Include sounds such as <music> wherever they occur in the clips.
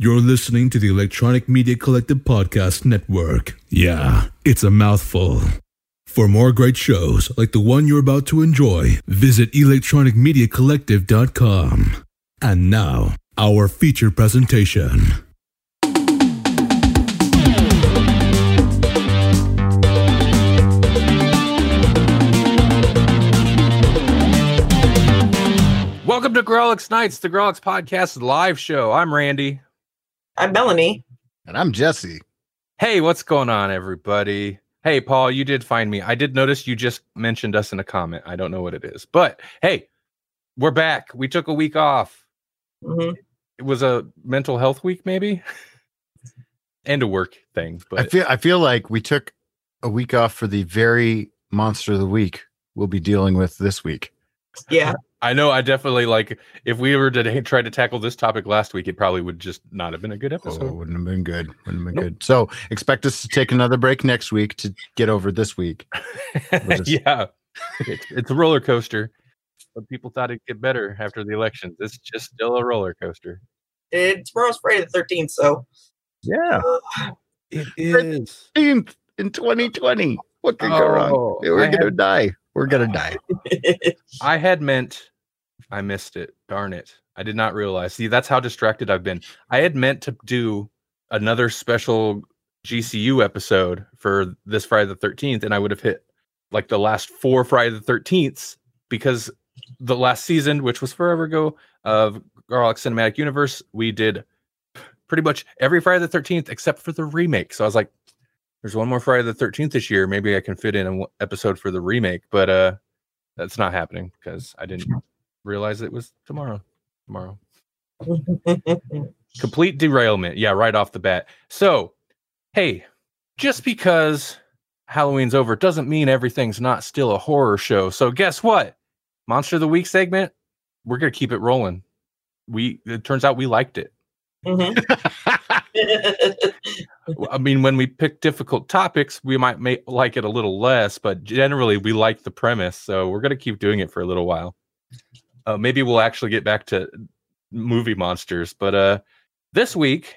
You're listening to the Electronic Media Collective Podcast Network. Yeah, it's a mouthful. For more great shows like the one you're about to enjoy, visit electronicmediacollective.com. And now, our feature presentation. Welcome to Grawlix Nights, the Grawlix Podcast live show. I'm Randy. I'm Melanie. And I'm Jesse. Hey, what's going on, everybody? Hey, Paul, you did find me. I did notice you just mentioned us in a comment. I don't know what it is, but hey, we're back. We took a week off. Mhm. It was a mental health week, maybe, and a work thing. But I feel I feel like we took a week off for the very monster of the week we'll be dealing with this week. Yeah. I know I definitely like if we were to try to tackle this topic last week, it probably would just not have been a good Oh, episode. wouldn't have been good. Wouldn't have been Nope. good. So expect us to take another break next week to get over this week. <laughs> Just- yeah, it's, it's a roller coaster. But people thought it'd get better after the elections. It's just still a roller coaster. It, tomorrow's Friday the 13th, so Yeah. Uh, it is. In, in 2020. What could go wrong? Oh, We're I gonna had- die. We're gonna die. <laughs> I had meant, I missed it. Darn it! I did not realize. See, that's how distracted I've been. I had meant to do another special GCU episode for this Friday the Thirteenth, and I would have hit like the last four Friday the Thirteenths because the last season, which was forever ago, of Grawlix Cinematic Universe, we did pretty much every Friday the Thirteenth except for the remake. So I was like, "There's one more Friday the Thirteenth this year. Maybe I can fit in an episode for the remake." But uh, that's not happening because I didn't realize it was tomorrow. Tomorrow. <laughs> Complete derailment. Yeah, right off the bat. So, hey, just because Halloween's over doesn't mean everything's not still a horror show. So, guess what? Monster of the Week segment, we're going to keep it rolling. We it turns out we liked it. Mhm. <laughs> I mean, when we pick difficult topics, we might make, like it a little less, but generally we like the premise. So we're going to keep doing it for a little while. Uh, maybe we'll actually get back to movie monsters. But uh, this week,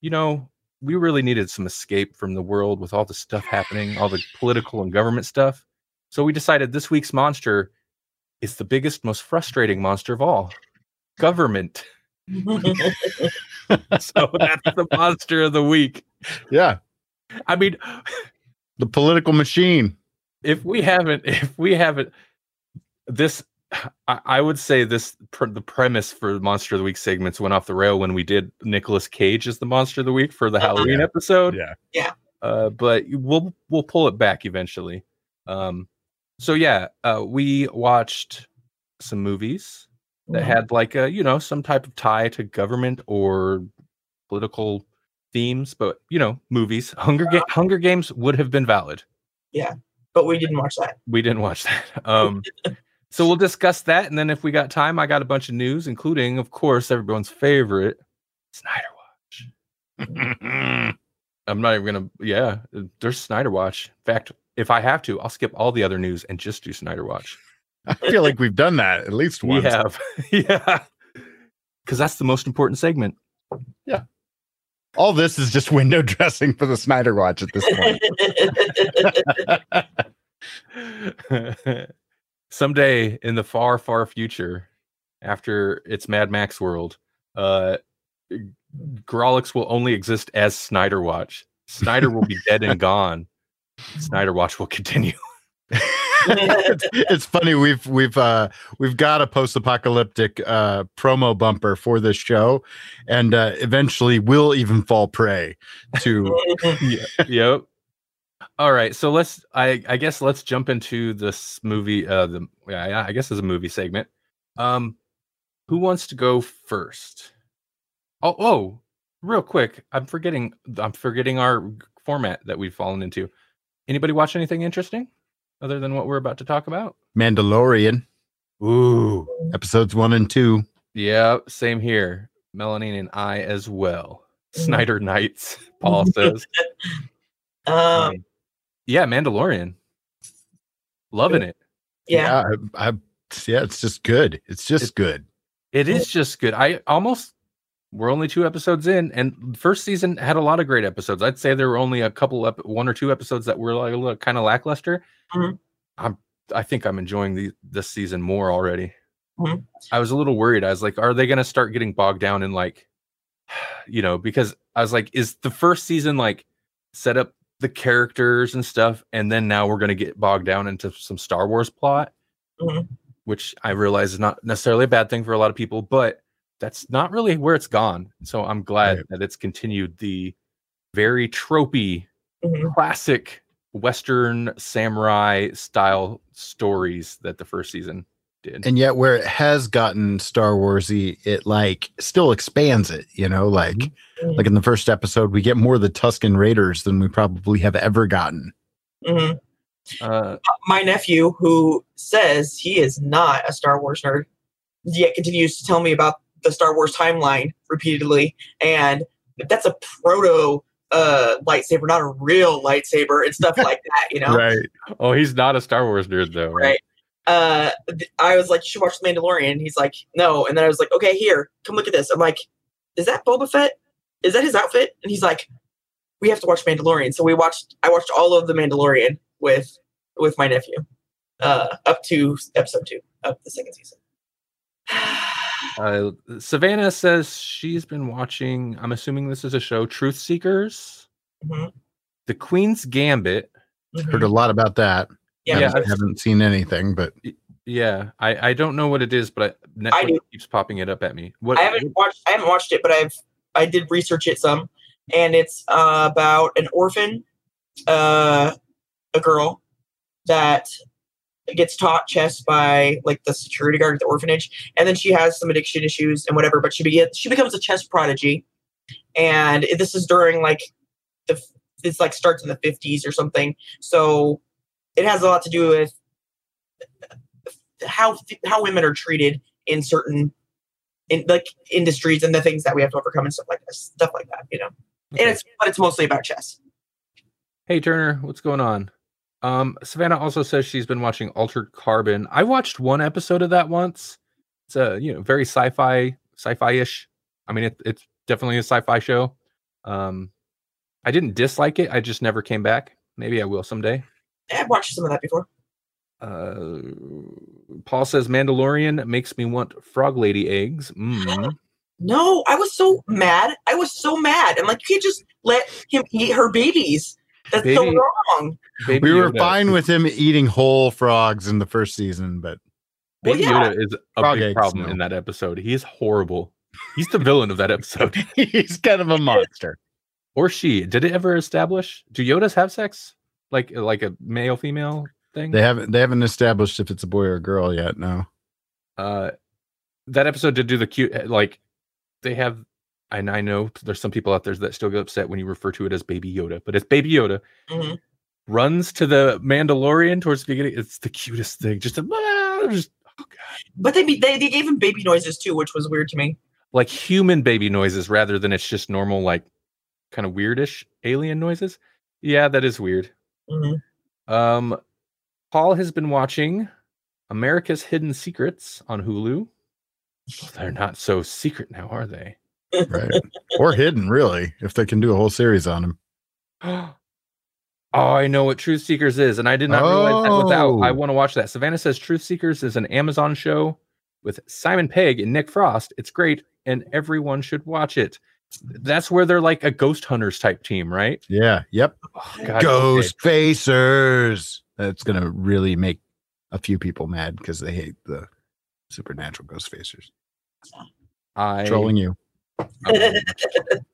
you know, we really needed some escape from the world with all the stuff happening, all the political and government stuff. So we decided this week's monster is the biggest, most frustrating monster of all government. <laughs> <laughs> so that's the monster of the week. yeah. I mean, The political machine. if we haven't, if we haven't, this, I, I would say this, pr- the premise for Monster of the Week segments went off the rail when we did Nicolas Cage as the Monster of the Week for the Oh, Halloween yeah. episode. Yeah. Yeah. Uh, but we'll we'll pull it back eventually. Um, so yeah, uh, we watched some movies that had like a you know some type of tie to government or political themes, but you know movies. Hunger Ga- Hunger Games would have been valid. Yeah, but we didn't watch that. We didn't watch that. Um, <laughs> so we'll discuss that, and then if we got time, I got a bunch of news, including, of course, everyone's favorite, Snyder Watch. <laughs> I'm not even gonna. Yeah, there's Snyder Watch. In fact, if I have to, I'll skip all the other news and just do Snyder Watch. <laughs> I feel like we've done that at least once. We have, <laughs> yeah, because that's the most important segment. Yeah. All this is just window <laughs> dressing for the Snyder Watch at this point. Someday in the far, far future, after it's Mad Max world, uh, Grawlix will only exist as Snyder Watch. Snyder will be dead and gone. Snyder Watch will continue. It's, <laughs> it's funny we've we've uh we've got a post-apocalyptic uh promo bumper for this show and uh eventually we'll even fall prey to <laughs> yeah. Yep. All right. So let's. I I guess let's jump into this movie. Uh, the yeah, yeah, I guess it's a movie segment. Um, who wants to go first? Oh, oh, real quick. I'm forgetting. I'm forgetting our format that we've fallen into. Anybody watch anything interesting other than what we're about to talk about? Mandalorian Ooh. episodes one and two. Yeah. Same here. Melanie and I as well. Snyder Nights. <laughs> Paul says. <laughs> um, yeah, Mandalorian. Loving it. yeah. I, I yeah, it's just good. It's just It- good. It is just good. I almost we're only two episodes in, and first season had a lot of great episodes. I'd say there were only a couple, ep- one or two episodes that were like a little kind of lackluster. Mhm. I'm, I think I'm enjoying the this season more already. Mhm. I was a little worried. I was like, are they going to start getting bogged down in like, <sighs> you know, because I was like, is the first season like set up the characters and stuff, and then now we're going to get bogged down into some Star Wars plot, Mhm. which I realize is not necessarily a bad thing for a lot of people, but that's not really where it's gone. So I'm glad Right. that it's continued the very tropey, Mhm. classic Western samurai style stories that the first season did. and yet where it has gotten Star Warsy, it like still expands it. You know, like Mhm. like in the first episode, we get more of the Tusken Raiders than we probably have ever gotten. Mhm. uh, My nephew, who says he is not a Star Wars nerd, yet continues to tell me about the Star Wars timeline repeatedly, and that's a proto uh lightsaber, not a real lightsaber, and stuff like that. You know, Right. oh, he's not a Star Wars nerd though, right? right? Uh, th- I was like, you should watch The Mandalorian. He's like, no. And then I was like, okay, here, come look at this. I'm like, is that Boba Fett? Is that his outfit? And he's like, we have to watch Mandalorian. So we watched. I watched all of The Mandalorian with with my nephew, uh, up to episode two of the second season. <sighs> <sighs> Uh, Savannah says she's been watching. I'm assuming this is a show, Truth Seekers, Mhm. The Queen's Gambit. Heard a lot about that. Yeah, Yeah, I haven't seen anything, but Yeah, I, I don't know what it is, but I, Netflix do. keeps popping it up at me. What? I haven't watched. I haven't watched it, but I've I did research it some, and it's uh, about an orphan, uh, a girl that gets taught chess by like the security guard at the orphanage, and then she has some addiction issues and whatever. But she begins she becomes a chess prodigy, and this is during like the it's like starts in the fifties or something. So it has a lot to do with how how women are treated in certain in like industries and the things that we have to overcome and stuff like this, stuff like that, you know. Okay. And it's but it's mostly about chess. Hey Turner, what's going on? Um, Savannah also says she's been watching Altered Carbon. I watched one episode of that once. It's a you know very sci-fi, sci-fi-ish. I mean, it, it's definitely a sci-fi show. Um, I didn't dislike it. I just never came back. Maybe I will someday. I've watched some of that before. Uh, Paul says Mandalorian makes me want frog lady eggs. Mm. <gasps> No, I was so mad. I was so mad. I'm like, you can't just let him eat her babies. That's so wrong. Baby we were Yoda- fine with him eating whole frogs in the first season, but Baby Well, yeah. Yoda is a Frog big eggs, problem no. in that episode. He is horrible. He's the villain of that episode. <laughs> he's kind of a monster. or she. Did it ever establish? Do Yodas have sex? Like like a male female thing? They haven't they haven't established if it's a boy or a girl yet. No. uh that episode did do the cute like they have and I know there's some people out there that still get upset when you refer to it as baby Yoda, but it's baby Yoda Mhm. runs to the Mandalorian towards the beginning. It's the cutest thing. Just, a, ah, just oh god. But they, they they gave him baby noises too, which was weird to me. like human baby noises rather than it's just normal like kind of weirdish alien noises. Yeah, that is weird. Mhm. Um, Paul has been watching America's Hidden Secrets on Hulu. Well, they're not so secret now, are they? Right. or hidden, really, if they can do a whole series on him. <gasps> oh, I know what Truth Seekers is, and I did not realize that without. I Oh. want to watch that. Savannah says Truth Seekers is an Amazon show with Simon Pegg and Nick Frost. It's great, and everyone should watch it. That's where they're like a ghost hunters type team, right? Yeah. Yep. Oh, God, okay. Ghost Facers. That's gonna really make a few people mad because they hate the supernatural Ghost Facers. I Trolling you. I'm gonna watch it.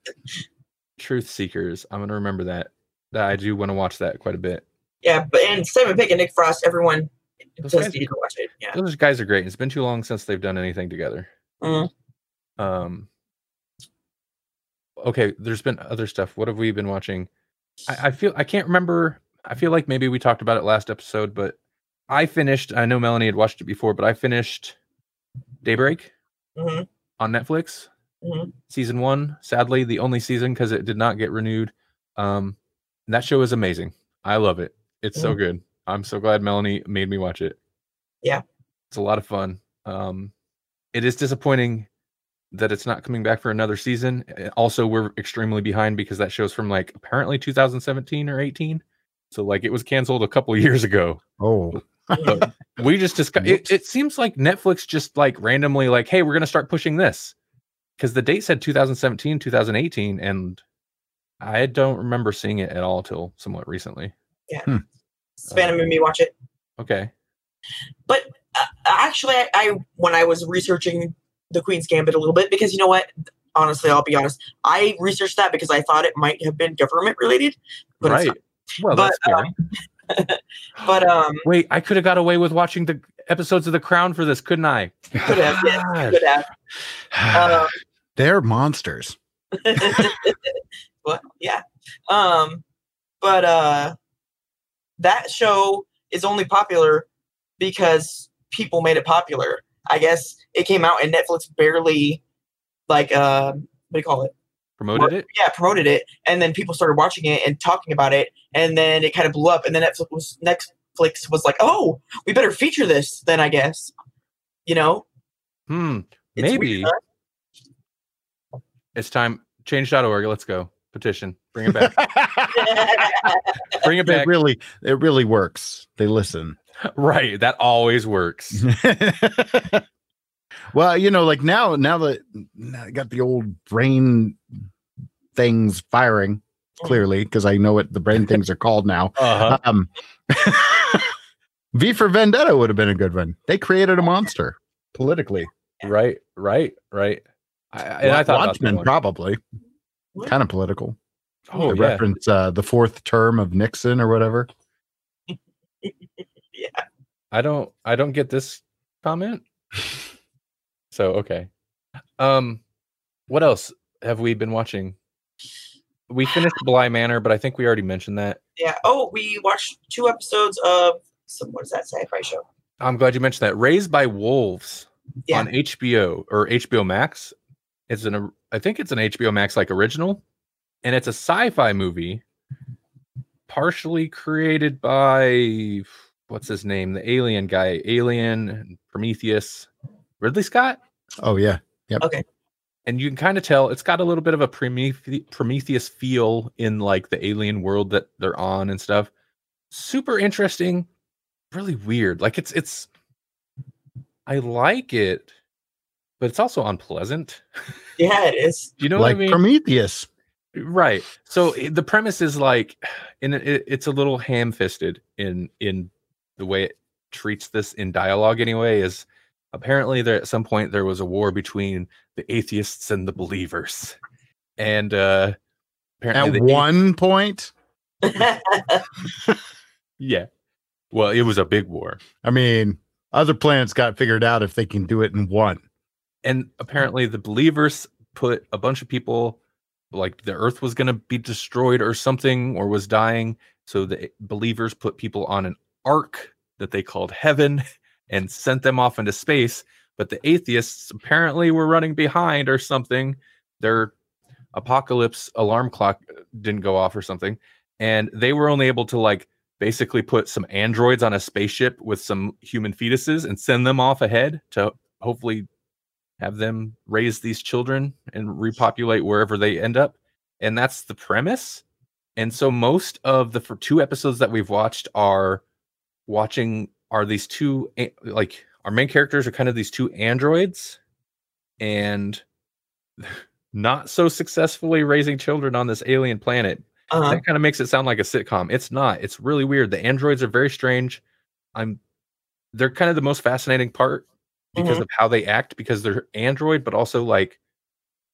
Truth Seekers. I'm gonna remember that. That I do want to watch that quite a bit. Yeah, but and Simon Pegg and Nick Frost, everyone Those does guys need to watch it. Yeah. Those guys are great. It's been too long since they've done anything together. Mhm. Um. Okay, there's been other stuff. What have we been watching? I, I feel I can't remember. I feel like maybe we talked about it last episode, but I finished. I know Melanie had watched it before, but I finished Daybreak Mhm. on Netflix. Mhm. season one. Sadly, the only season because it did not get renewed. Um, and that show is amazing. I love it. It's so good. I'm so glad Melanie made me watch it. Yeah. it's a lot of fun. Um, it is disappointing that it's not coming back for another season. Uh, Also, we're extremely behind because that show's from like apparently 2017 or 18. So like it was canceled a couple <laughs> years ago. Oh, <laughs> we just discussed it, it seems like Netflix just like randomly like, hey, we're gonna start pushing this. Because the date said 2017, 2018, and I don't remember seeing it at all till somewhat recently. Yeah, Savannah made me watch it. Okay. But uh, actually, I, I when I was researching the Queen's Gambit a little bit, because you know what? Honestly, I'll be honest. I researched that because I thought it might have been government related. But it's right. Well, But, that's scary. not. <laughs> But um, Wait, I could have got away with watching the episodes of The Crown for this, couldn't I? could have, yeah, could have. <sighs> Um, they're monsters. <laughs> but yeah. Um but uh that show is only popular because people made it popular. I guess it came out and netflix barely like uh what do you call it? Promoted it? yeah promoted it. And then people started watching it and talking about it. And then it kind of blew up. And then netflix was netflix was like oh we better feature this then i guess. You know? Hmm. It's Maybe. weird, It's time. Change.org. Let's go. Petition. Bring it back. <laughs> Bring it It back. really, it really works. They listen. <laughs> right. That always works. <laughs> well, you know, like now, now that now I got the old brain things firing clearly because I know what the brain things are called now. Uh-huh. Um, V for Vendetta would have been a good one. They created a monster politically. Right. Right. Right. I, and I thought Watchmen one. probably kind of political. Oh, They yeah. reference uh, the fourth term of Nixon or whatever. <laughs> Yeah. I don't I don't get this comment. <laughs> So okay. Um what else have we been watching? We finished <sighs> Bly Manor, but I think we already mentioned that. yeah oh we watched two episodes of some what is that sci-fi show I'm glad you mentioned that. Raised by Wolves Yeah. on HBO or HBO Max. It's an I think it's an HBO Max like original and it's a sci-fi movie partially created by what's his name? The alien guy, Alien, Prometheus, Ridley Scott. Oh yeah, yep. Okay, and you can kind of tell it's got a little bit of a Promethe- Prometheus feel in like the alien world that they're on and stuff. Super interesting, really weird. Like it's it's I like it, but it's also unpleasant. yeah it is <laughs> You know like what I mean? Prometheus. right. So the premise is like, and it, it- it's a little ham-fisted in in the way it treats this in dialogue. Anyway, is apparently there at some point there was a war between the atheists and the believers, and uh apparently At the a- one point, <laughs> yeah. Well, it was a big war, I mean, other planets got figured out if they can do it in one. And apparently the believers put a bunch of people like the earth was going to be destroyed or something or was dying. So the believers put people on an ark that they called heaven <laughs> and sent them off into space. But the atheists apparently were running behind or something. Their apocalypse alarm clock uh, didn't go off or something. And they were only able to like basically put some androids on a spaceship with some human fetuses and send them off ahead to hopefully have them raise these children and repopulate wherever they end up and that's the premise. And so most of the for two episodes that we've watched are watching are these two like our main characters are kind of these two androids and <laughs> not so successfully raising children on this alien planet. Uh-huh. that kind of makes it sound like a sitcom. It's not. It's really weird. The androids are very strange. I'm they're kind of the most fascinating part because mm-hmm. of how they act because they're android but also like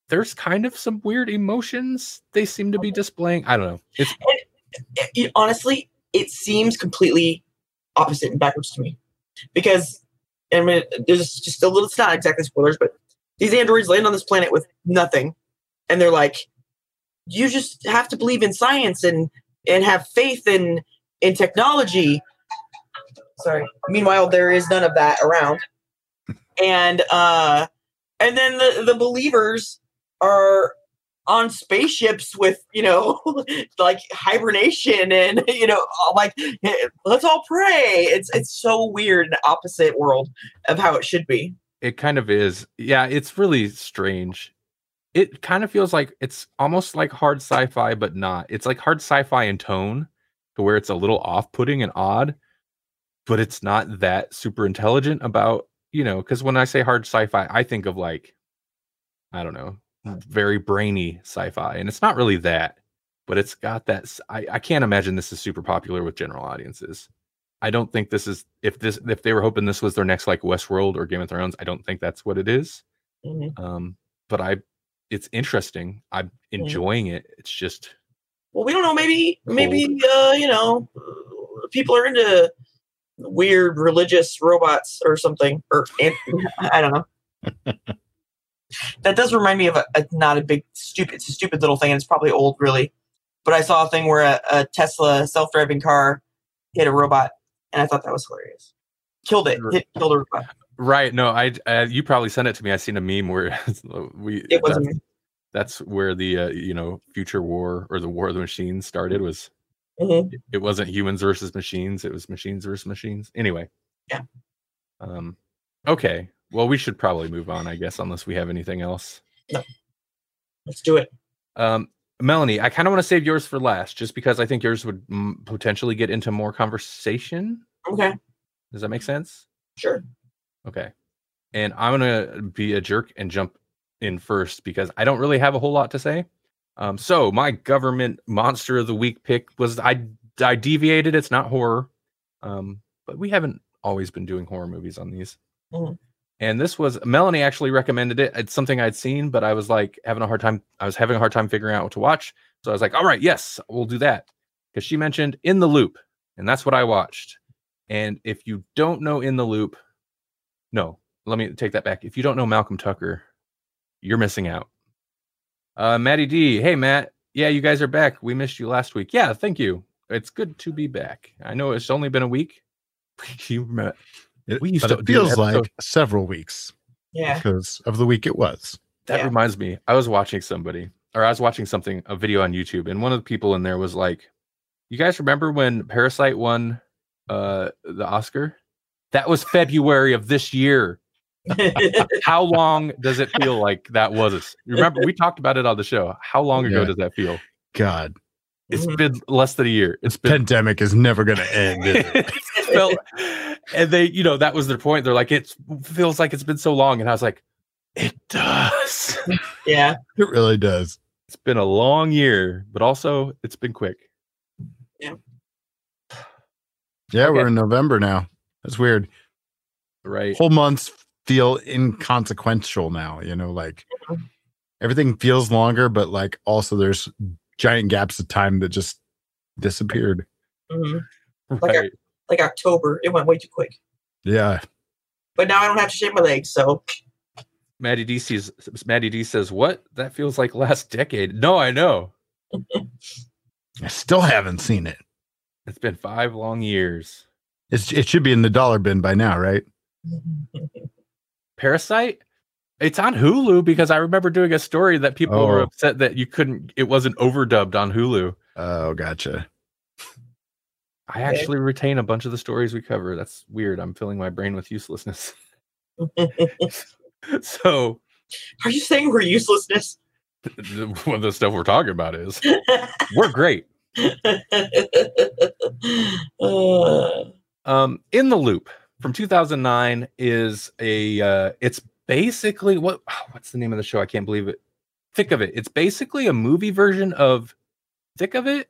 there's kind of some weird emotions they seem to be displaying i don't know it's it- eh, eh, it- honestly, it seems completely opposite and backwards to me. Because, I mean, there's just a little, it's not exactly spoilers, but these androids land on this planet with nothing. And they're like, you just have to believe in science and, and have faith in, in technology. Sorry. Meanwhile, there is none of that around. And, uh, and then the, the believers are on spaceships with you know <laughs> like hibernation and you know like let's all pray it's it's so weird opposite world of how it should be It kind of is. Yeah, it's really strange. It kind of feels like it's almost like hard sci-fi, but not. It's like hard sci-fi in tone, to where it's a little off-putting and odd, but it's not that super intelligent about you know. Because when I say hard sci-fi, I think of like, I don't know, very brainy sci-fi, and it's not really that. But it's got that. I can't imagine this is super popular with general audiences. I don't think this is if this if they were hoping this was their next like Westworld or Game of Thrones. I don't think that's what it is. Mhm. Um, but I, it's interesting. I'm enjoying it. It's just Well, we don't know. Maybe, maybe, uh, you know, people are into weird religious robots or something, or <laughs> I don't know. that does remind me of a, a not a big stupid. It's a stupid little thing, and it's probably old, really. But I saw a thing where a, a Tesla self-driving car hit a robot, and I thought that was hilarious. Killed it. Hit, killed a robot. right. No, I uh, you probably sent it to me. I seen a meme where <laughs> we It was. that's, that's where the uh, you know future war or the war of the machines started. Was mhm. it wasn't humans versus machines? It was machines versus machines. Anyway. Yeah. Um. Okay. Well, we should probably move on, I guess, unless we have anything else. No. Let's do it. Um, Melanie, I kind of want to save yours for last, just because I think yours would mm, potentially get into more conversation. Okay. Does that make sense? Sure. Okay. And I'm gonna be a jerk and jump in first because I don't really have a whole lot to say. Um, so my government monster of the week pick was I I deviated. It's not horror, um, but we haven't always been doing horror movies on these. Mhm. And this was Melanie actually recommended it. It's something I'd seen, but I was like having a hard time. I was having a hard time figuring out what to watch. So I was like, all right, yes, we'll do that. Because she mentioned In the Loop, and that's what I watched. And if you don't know In the Loop, no, let me take that back. If you don't know Malcolm Tucker, you're missing out. Uh, Matty D, hey Matt, yeah, you guys are back. We missed you last week. Yeah, thank you. It's good to be back. I know it's only been a week. <laughs> you met. It, We used to it feels like several weeks Yeah. because of the week it was. That Yeah. reminds me. I was watching somebody, or I was watching something, a video on YouTube, and one of the people in there was like, "You guys remember when Parasite won uh the Oscar? That was February of this year. <laughs> How long does it feel like that was? Remember, we talked about it on the show. How long ago Yeah. does that feel? God, it's mm-hmm. been less than a year. It's been pandemic is never going to end. it? <laughs> it felt, and they, you know, that was their point. They're like, it feels like it's been so long, and I was like, it does. <laughs> yeah. it really does. it's been a long year, but also it's been quick. Yeah, Okay. we're in November now. That's weird. Right. Whole months feel inconsequential now. You know, like everything feels longer, but like also there's giant gaps of time that just disappeared. Mhm. Like a- Like October, it went way too quick. Yeah, But now I don't have to shave my legs, so Maddie D says Maddie D says, What? That feels like last decade. No, I know. <laughs> I still haven't seen it. It's been five long years. It's, it should be in the dollar bin by now, right? <laughs> Parasite? It's on Hulu because I remember doing a story that people were Oh. upset that you couldn't it wasn't overdubbed on Hulu. Oh, gotcha. I actually retain a bunch of the stories we cover. That's weird. I'm filling my brain with uselessness. <laughs> <laughs> so Are you saying we're uselessness? the- one of the stuff we're talking about is we're great. <laughs> Uh, Um, in the loop from 2009 is a uh, it's basically what what's the name of the show? I can't believe it. Thick of it. It's basically a movie version of Thick of It,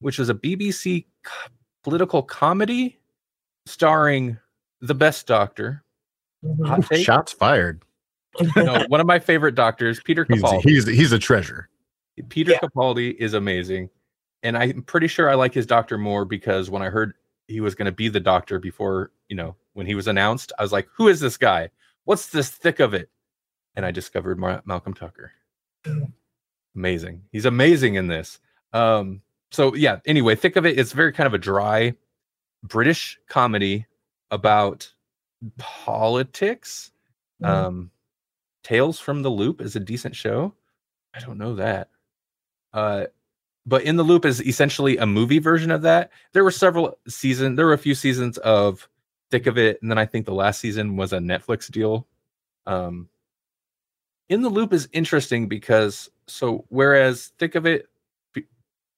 which was a BBC co- political comedy starring the best doctor. Hot Ooh, take? shots fired. No, one of my favorite doctors, Peter He's, Capaldi. he's he's a treasure. Peter Yeah. Capaldi is amazing. And I'm pretty sure I like his doctor more because when I heard he was going to be the doctor before, you know, when he was announced, I was like, who is this guy? What's this thick of it? And I discovered Mar- Malcolm Tucker. Amazing. He's amazing in this. Um, so yeah, anyway, thick of it, it's very kind of a dry British comedy about politics. Um, Tales from the Loop is a decent show. I don't know that. Uh, but in the Loop is essentially a movie version of that. There were several seasons. There were a few seasons of Thick of It, and then I think the last season was a Netflix deal. Um, in the loop is interesting because so whereas thick of it f-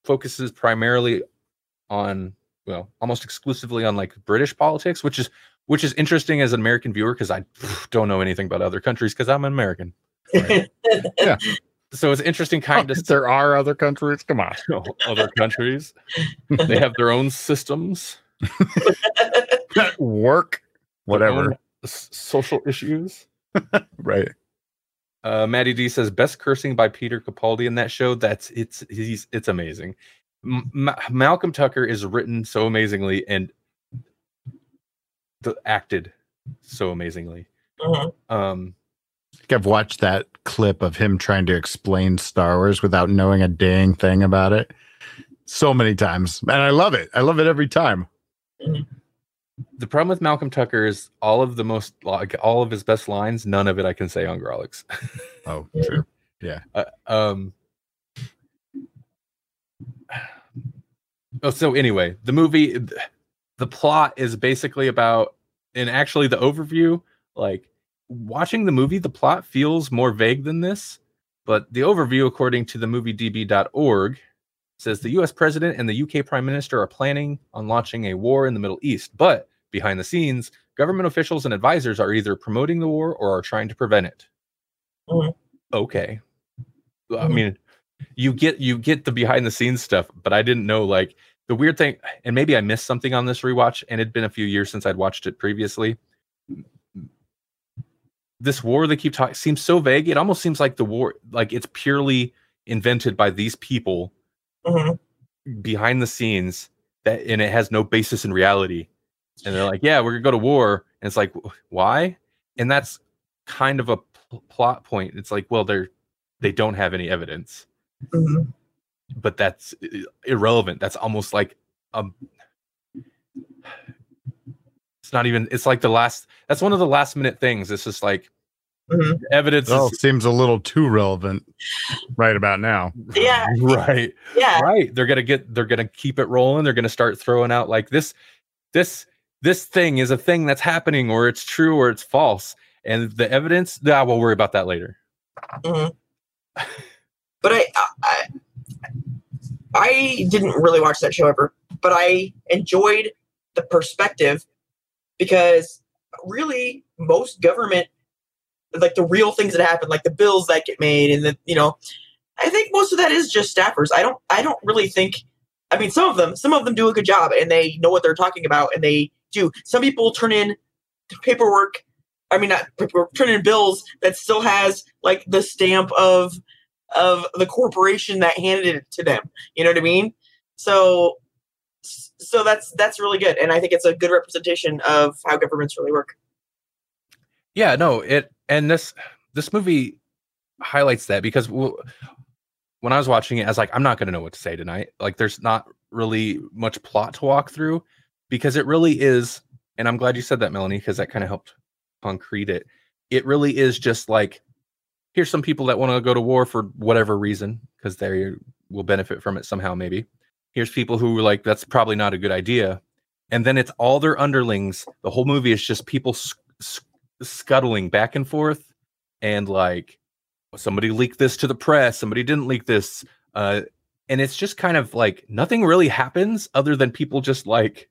focuses primarily on well almost exclusively on like british politics which is which is interesting as an american viewer because i don't know anything about other countries because i'm an american Right. <laughs> so it's interesting kind of there are other countries. Come on. <laughs> other countries they have their own systems <laughs> <laughs> Work, whatever. social issues <laughs> Right. Uh, Maddie D says best cursing by Peter Capaldi in that show. That's it's he's it's amazing. M- Ma- Malcolm Tucker is written so amazingly and the acted so amazingly. Mhm. Um, I think I've watched that clip of him trying to explain Star Wars without knowing a dang thing about it so many times. And I love it. I love it every time. The problem with Malcolm Tucker is all of the most like all of his best lines. None of it I can say on Grawlix. <laughs> Oh, true. Yeah. uh, um. Oh, so anyway, the movie, the plot is basically about, and actually the overview, like watching the movie, the plot feels more vague than this, but the overview, according to the moviedb.org, says the US president and the UK prime minister are planning on launching a war in the Middle East, but behind the scenes, government officials and advisors are either promoting the war or are trying to prevent it. Mhm. Okay. I Mhm. mean, you get you get the behind the scenes stuff, but I didn't know like the weird thing, and maybe I missed something on this rewatch, and it'd been a few years since I'd watched it previously. This war they keep talking seems so vague. It almost seems like the war, like it's purely invented by these people Mhm. behind the scenes that and it has no basis in reality and they're like yeah we're gonna go to war and it's like why and that's kind of a pl- plot point it's like well they're they don't have any evidence Mhm. but that's irrelevant that's almost like um it's not even it's like the last that's one of the last minute things it's just like Mhm. evidence Well, is seems a little too relevant right about now. Yeah. <laughs> right Yeah. right they're gonna get they're gonna keep it rolling they're gonna start throwing out like this this this thing is a thing that's happening or it's true or it's false and the evidence nah, we'll worry about that later Mhm. But I, I, I didn't really watch that show ever, but I enjoyed the perspective because really most government, like the real things that happen, like the bills that get made, and the you know, I think most of that is just staffers. I don't, I don't really think. I mean, some of them, some of them do a good job and they know what they're talking about and they do. Some people turn in paperwork. I mean, not paperwork, turn in bills that still has like the stamp of of the corporation that handed it to them. You know what I mean? So so that's that's really good, and I think it's a good representation of how governments really work. yeah no it and this this movie highlights that because w- when i was watching it i was like i'm not going to know what to say tonight like there's not really much plot to walk through because it really is and i'm glad you said that melanie because that kind of helped concrete it it really is just like here's some people that want to go to war for whatever reason because they will benefit from it somehow maybe. Here's people who were like that's probably not a good idea and then it's all their underlings the whole movie is just people s- s- scuttling back and forth and like somebody leaked this to the press somebody didn't leak this uh and it's just kind of like nothing really happens other than people just like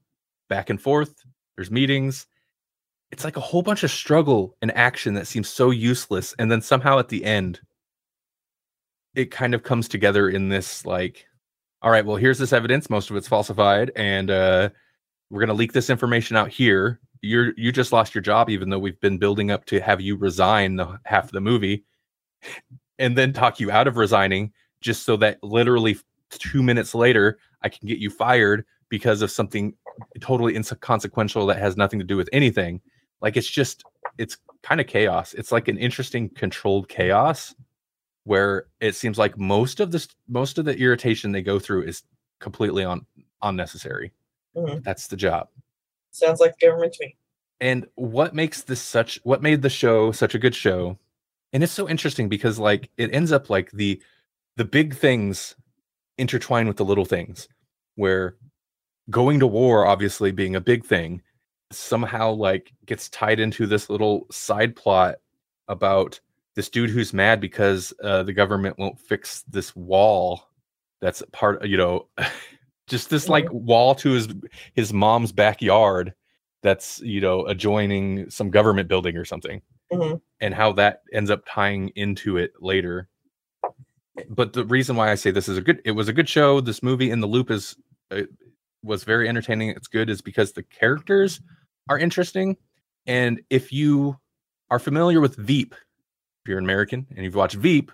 back and forth there's meetings. It's like a whole bunch of struggle and action that seems so useless and then somehow at the end it kind of comes together in this like all right well here's this evidence most of it's falsified and uh we're going to leak this information out here. You're you just lost your job even though we've been building up to have you resign the half of the movie and then talk you out of resigning just so that literally 2 minutes later I can get you fired because of something totally inconsequential that has nothing to do with anything like it's just it's kind of chaos it's like an interesting controlled chaos where it seems like most of this most of the irritation they go through is completely on unnecessary Mhm. that's the job Sounds like government to me. and what makes this such what made the show such a good show and it's so interesting because like it ends up like the the big things intertwine with the little things where going to war obviously being a big thing somehow like gets tied into this little side plot about this dude who's mad because uh, the government won't fix this wall that's part you know <laughs> just this like wall to his his mom's backyard that's you know adjoining some government building or something Mhm. and how that ends up tying into it later. But the reason why i say this is a good it was a good show. This movie in the loop is uh, was very entertaining it's good is because the characters are interesting and if you are familiar with veep if you're an american and you've watched veep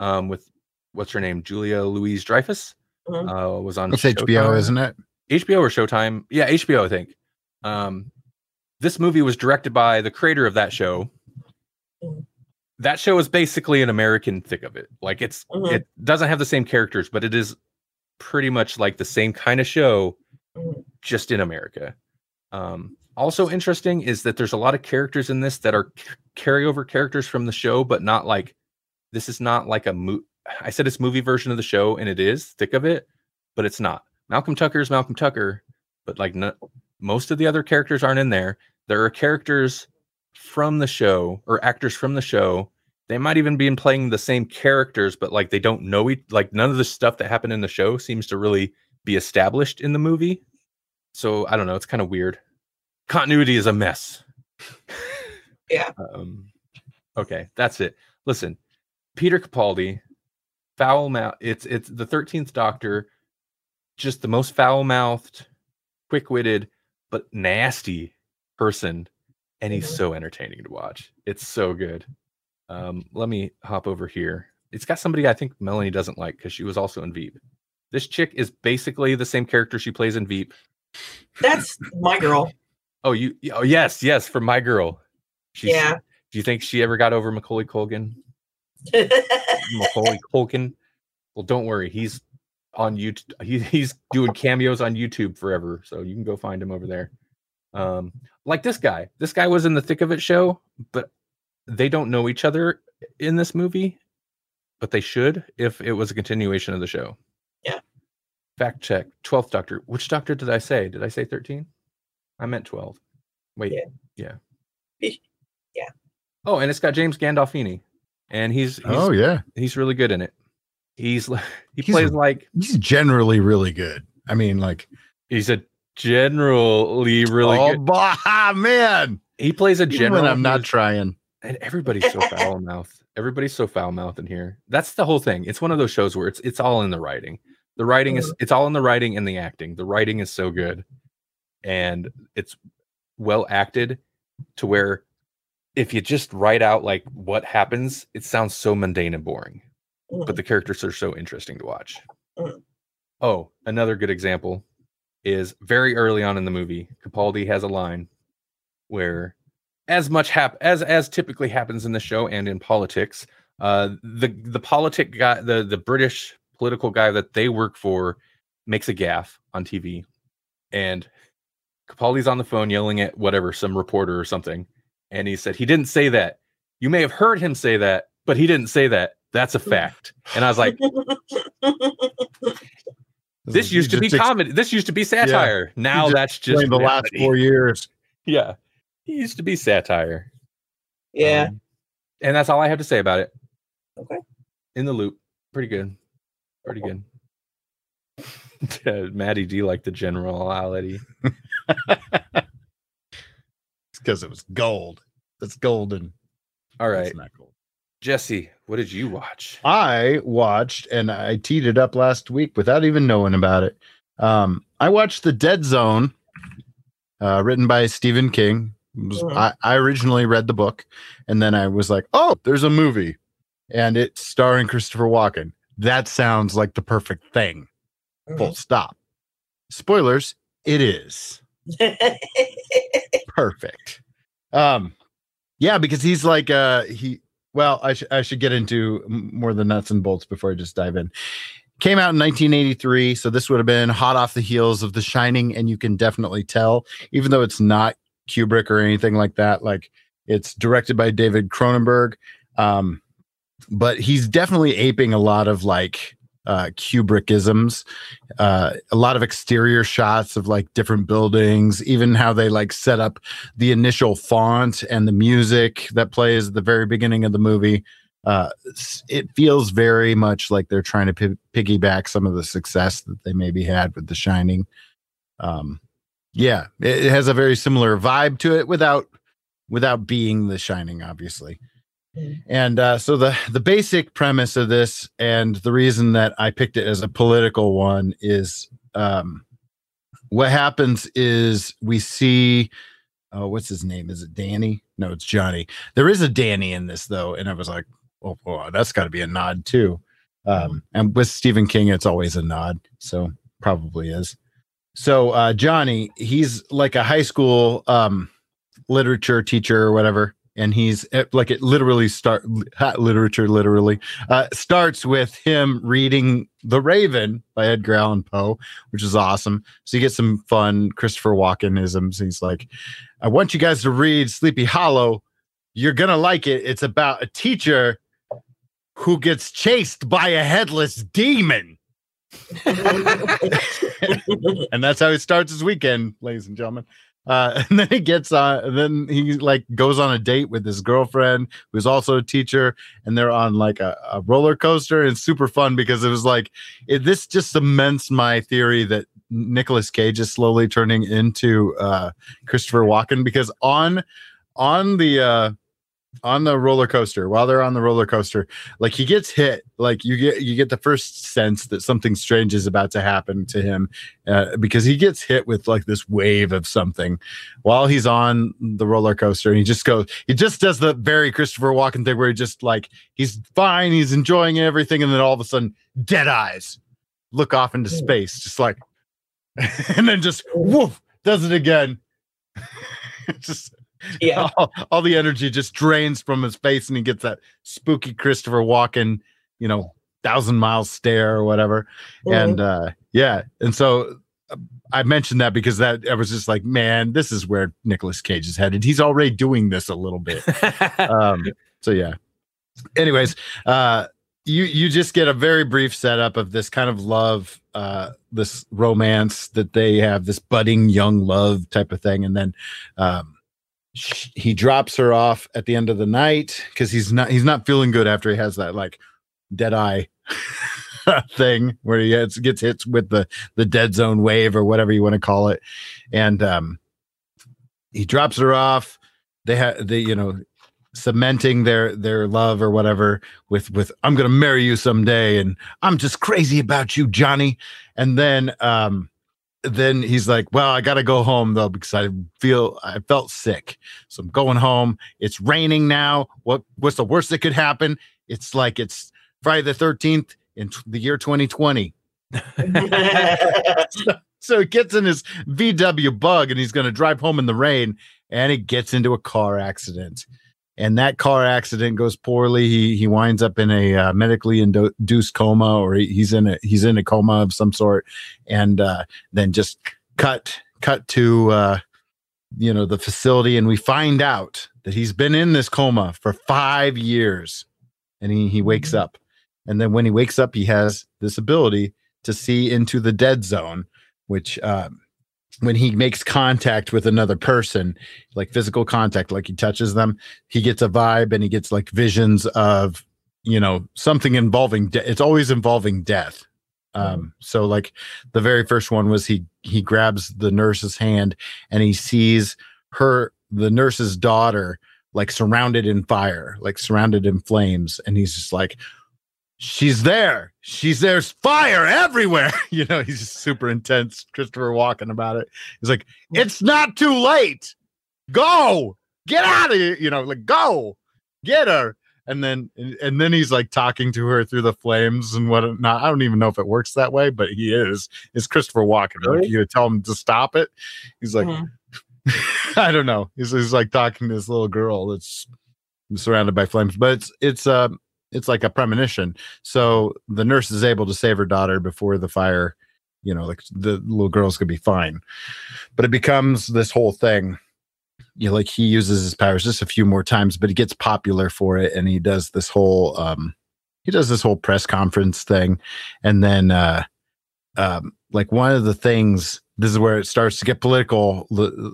um, with what's her name julia louis-dreyfus Mhm. uh, was on It's HBO, isn't it? HBO or Showtime. Yeah, HBO, I think. Um, this movie was directed by the creator of that show. Mhm. That show is basically an American thick of it. Like it's Mhm. it doesn't have the same characters, but it is pretty much like the same kind of show, just in America. Um, also interesting is that there's a lot of characters in this that are c- carryover characters from the show, but not like this is not like a mo- I said it's movie version of the show, and it is thick of it, but it's not. Malcolm Tucker is Malcolm Tucker, but like most of the other characters aren't in there. There are characters from the show or actors from the show. They might even be in playing the same characters, but like they don't know each like none of the stuff that happened in the show seems to really be established in the movie. So I don't know, it's kind of weird. Continuity is a mess. <laughs> Yeah. Um, okay, that's it. Listen, Peter Capaldi, foul mouth. It's it's the thirteenth Doctor, just the most foul mouthed, quick witted, but nasty person, and he's Mhm. so entertaining to watch. It's so good. Um, let me hop over here. It's got somebody I think Melanie doesn't like because she was also in Veep. This chick is basically the same character she plays in Veep. That's my girl. Oh, you? Oh, yes, yes, for my girl. She's, Yeah. Do you think she ever got over Macaulay Culkin? Macaulay <laughs> Culkin. Well, don't worry. He's on YouTube. He, he's doing cameos on YouTube forever, so you can go find him over there. Um, like this guy. This guy was in the thick of it show, but they don't know each other in this movie, but they should if it was a continuation of the show. Yeah. Fact check. Twelfth Doctor. Which Doctor did I say? Did I say thirteen? I meant twelve. Wait. Yeah. Yeah. Yeah. Oh, and it's got James Gandolfini, and he's he's oh yeah, he's really good in it. He's li- <laughs> he He's plays a- like he's generally really good. I mean, like, he's a generally really oh good. bah, man, He plays a even general. when I'm not trying. And everybody's so foul <laughs> mouthed. Everybody's so foul mouthed in here. That's the whole thing. It's one of those shows where it's it's all in the writing. The writing is it's all in the writing and the acting. The writing is so good, and it's well acted to where if you just write out like what happens, it sounds so mundane and boring. but the characters are so interesting to watch. Mhm. Oh, another good example is very early on in the movie, Capaldi has a line where as much hap- as as typically happens in the show and in politics, uh the the politic guy the the British political guy that they work for makes a gaff on TV and Capaldi's on the phone yelling at whatever some reporter or something and he said he didn't say that. You may have heard him say that, but he didn't say that. That's a fact. And I was like, <laughs> this used to be Just comedy. This used to be satire. Now that's just the last four years. Yeah. Used to be satire. yeah. Um, and that's all I have to say about it. Okay. In the loop. Pretty good. Pretty good. <laughs> Maddie D like the generality. <laughs> <laughs> It's because it was gold. That's golden. All right. It's not gold. Jesse, what did you watch? I watched and I teed it up last week without even knowing about it. Um, I watched The Dead Zone, uh, written by Stephen King. Was-. I, I originally read the book and then I was like, oh, there's a movie and it's starring Christopher Walken. That sounds like the perfect thing. Full stop. Spoilers, it is <laughs> perfect. Um, yeah, because he's like, uh, he, well, I, sh- I should get into more the nuts and bolts before I just dive in. Came out in 1983, so this would have been hot off the heels of The Shining, and you can definitely tell, even though it's not Kubrick or anything like that, like it's directed by David Cronenberg. Um, but he's definitely aping a lot of like uh, Kubrickisms, uh, a lot of exterior shots of like different buildings, even how they like set up the initial font and the music that plays at the very beginning of the movie. Uh, it feels very much like they're trying to pi- piggyback some of the success that they maybe had with The Shining. Um, yeah, it, has a very similar vibe to it without without being The Shining, obviously. Mm. And uh, so the the basic premise of this, and the reason that I picked it as a political one, is um, what happens is we see, oh, what's his name? Is it Danny? No, it's Johnny. There is a Danny in this though, and I was like, oh, boy, that's got to be a nod too. Um, and with Stephen King, it's always a nod, so probably is. So uh, Johnny, he's like a high school um, literature teacher or whatever, and he's eh, like it literally start literature literally uh, starts with him reading The Raven by Edgar Allan Poe, which is awesome. So you get some fun Christopher Walken isms. He's like, I want you guys to read Sleepy Hollow. You're gonna like it. It's about a teacher who gets chased by a headless demon. <laughs> and that's how he starts his weekend, ladies and gentlemen. Uh, and then he gets on, then he like goes on a date with his girlfriend, who's also a teacher, and they're on like a, a roller coaster. And super fun because it was like it, this just cements my theory that Nicolas Cage is slowly turning into uh, Christopher Walken because on on the uh, on the roller coaster while they're on the roller coaster like he gets hit like you get you get the first sense that something strange is about to happen to him uh, because he gets hit with like this wave of something while he's on the roller coaster and he just goes he just does the very christopher walken thing where he just like he's fine he's enjoying everything and then all of a sudden dead eyes look off into space just like <laughs> and then just woof does it again. <laughs> Just <laughs> yeah. all, all the energy just drains from his face and he gets that spooky Christopher Walken, you know, thousand mile stare or whatever. And uh yeah, and so uh, I mentioned that because that I was just like, man, this is where Nicolas Cage is headed. He's already doing this a little bit. <laughs> um so yeah. Anyways, uh you you just get a very brief setup of this kind of love uh this romance that they have this budding young love type of thing and then um sh- he drops her off at the end of the night because he's not he's not feeling good after he has that like dead eye <laughs> thing where he gets, gets hit with the the dead zone wave or whatever you want to call it. And um he drops her off. They have they you know cementing their their love or whatever with with I'm to marry you someday and I'm just crazy about you Johnny. And then um then he's like, "Well, I got to go home though because I feel I felt sick, so I'm going home. It's raining now. What what's the worst that could happen? It's like it's Friday the 13th in the year 2020. <laughs> <laughs> So he gets in his VW bug and he's going to drive home in the rain, and he gets into a car accident. And that car accident goes poorly. He he winds up in a uh, medically induced coma, or he, he's in a he's in a coma of some sort, and uh, then just cut cut to uh, you know the facility, and we find out that he's been in this coma for five years, and he he wakes up, and then when he wakes up, he has this ability to see into the dead zone, which um, when he makes contact with another person, like physical contact, like he touches them, he gets a vibe and he gets like visions of, you know, something involving, de- it's always involving death. Um, so like the very first one was he, he grabs the nurse's hand and he sees her, the nurse's daughter, like surrounded in fire, like surrounded in flames. And he's just like, she's there. She's there's fire everywhere. <laughs> you know, he's super intense. Christopher Walken about it. He's like, it's not too late. Go, get out of here. You know, like go, get her. And then and then he's like talking to her through the flames and whatnot. I don't even know if it works that way, but he is. It's Christopher Walken. Like, Really? you tell him to stop it. He's like, Mhm. <laughs> I don't know. He's, he's like talking to this little girl that's surrounded by flames, but it's it's um it's like a premonition. So the nurse is able to save her daughter before the fire, you know, like the little girl's gonna be fine. But it becomes this whole thing. You know, like he uses his powers just a few more times, but he gets popular for it and he does this whole um he does this whole press conference thing, and then uh, um, like one of the things this is where it starts to get political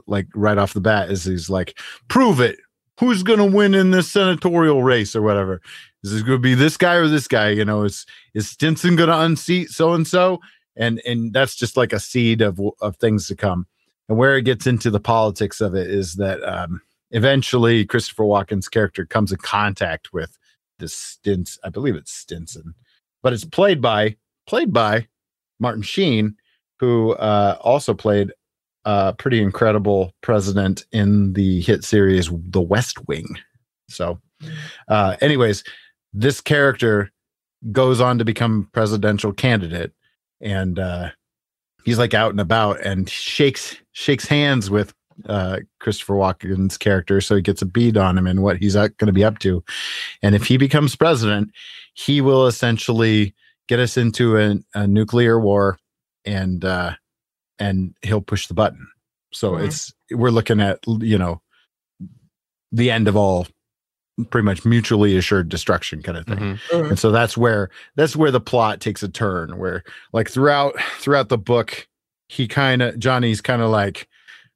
like right off the bat is he's like prove it who's going to win in this senatorial race or whatever? Is this going to be this guy or this guy? You know is is stinson going to unseat so and so and and that's just like a seed of of things to come. And where it gets into the politics of it is that um eventually christopher walken's character comes in contact with this stints i believe it's stinson but it's played by played by martin sheen who uh, also played a pretty incredible president in the hit series The West Wing. So, uh, anyways, this character goes on to become presidential candidate, and uh, he's like out and about and shakes shakes hands with uh, Christopher Walken's character, so he gets a bead on him and what he's going to be up to. And if he becomes president, he will essentially get us into a, a nuclear war and uh and he'll push the button so Mhm. it's we're looking at you know the end of all pretty much mutually assured destruction kind of thing Mhm. Mhm. and so that's where that's where the plot takes a turn where like throughout throughout the book he kind of johnny's kind of like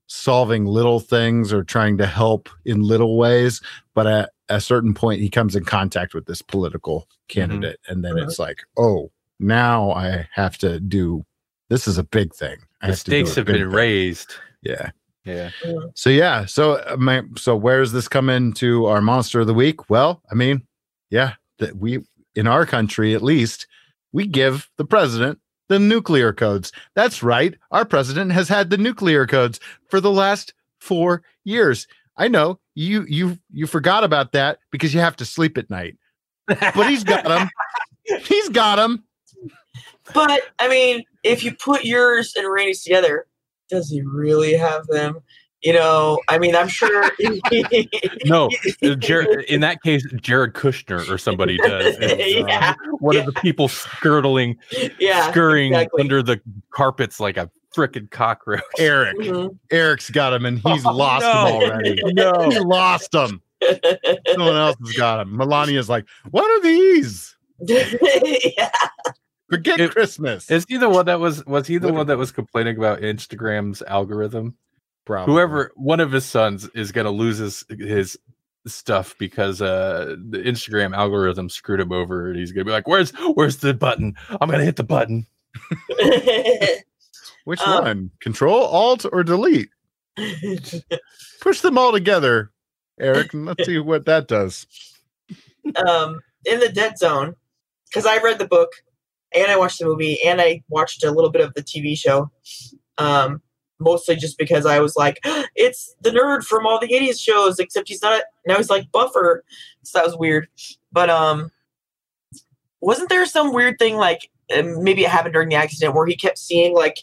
solving little things or trying to help in little ways but at a certain point he comes in contact with this political candidate and then Mhm. it's like oh now i have to do this is a big thing I The have to do stakes have been thing. raised. yeah Yeah. so yeah, so uh, my so where does this come into our monster of the week? Well, I mean, yeah, that we in our country at least we give the president the nuclear codes. That's right. Our president has had the nuclear codes for the last 4 years. I know you you you forgot about that because you have to sleep at night. But he's got them. <laughs> he's got them. But I mean, if you put yours and Rainey's together, does he really have them? You know, I mean, I'm sure. <laughs> No, uh, Jared, <laughs> in that case, Jared Kushner or somebody does. <laughs> It's, uh, yeah, one of the people skirtling, yeah. scurrying exactly. under the carpets like a frickin' cockroach. Eric. Mhm. Eric's got him, and he's Oh, lost no. them already. No. He lost them. Someone else has got them. Melania's like, what are these? yeah. Forget It- Christmas. Is he the one that was was he the Literally. one that was complaining about Instagram's algorithm? Probably. Whoever one of his sons is gonna lose his his stuff because uh the Instagram algorithm screwed him over and he's gonna be like, Where's where's the button? I'm gonna hit the button. <laughs> Which Um, one? Control, Alt, or Delete? <laughs> Push them all together, Eric, and let's see <laughs> what that does. um, in the Dead Zone, because I read the book and I watched the movie and I watched a little bit of the TV show. Um, mostly just because I was like, <gasps> it's the nerd from all the 80s shows, except he's not. Now he's like Buffer. So that was weird. But um, wasn't there some weird thing like maybe it happened during the accident where he kept seeing like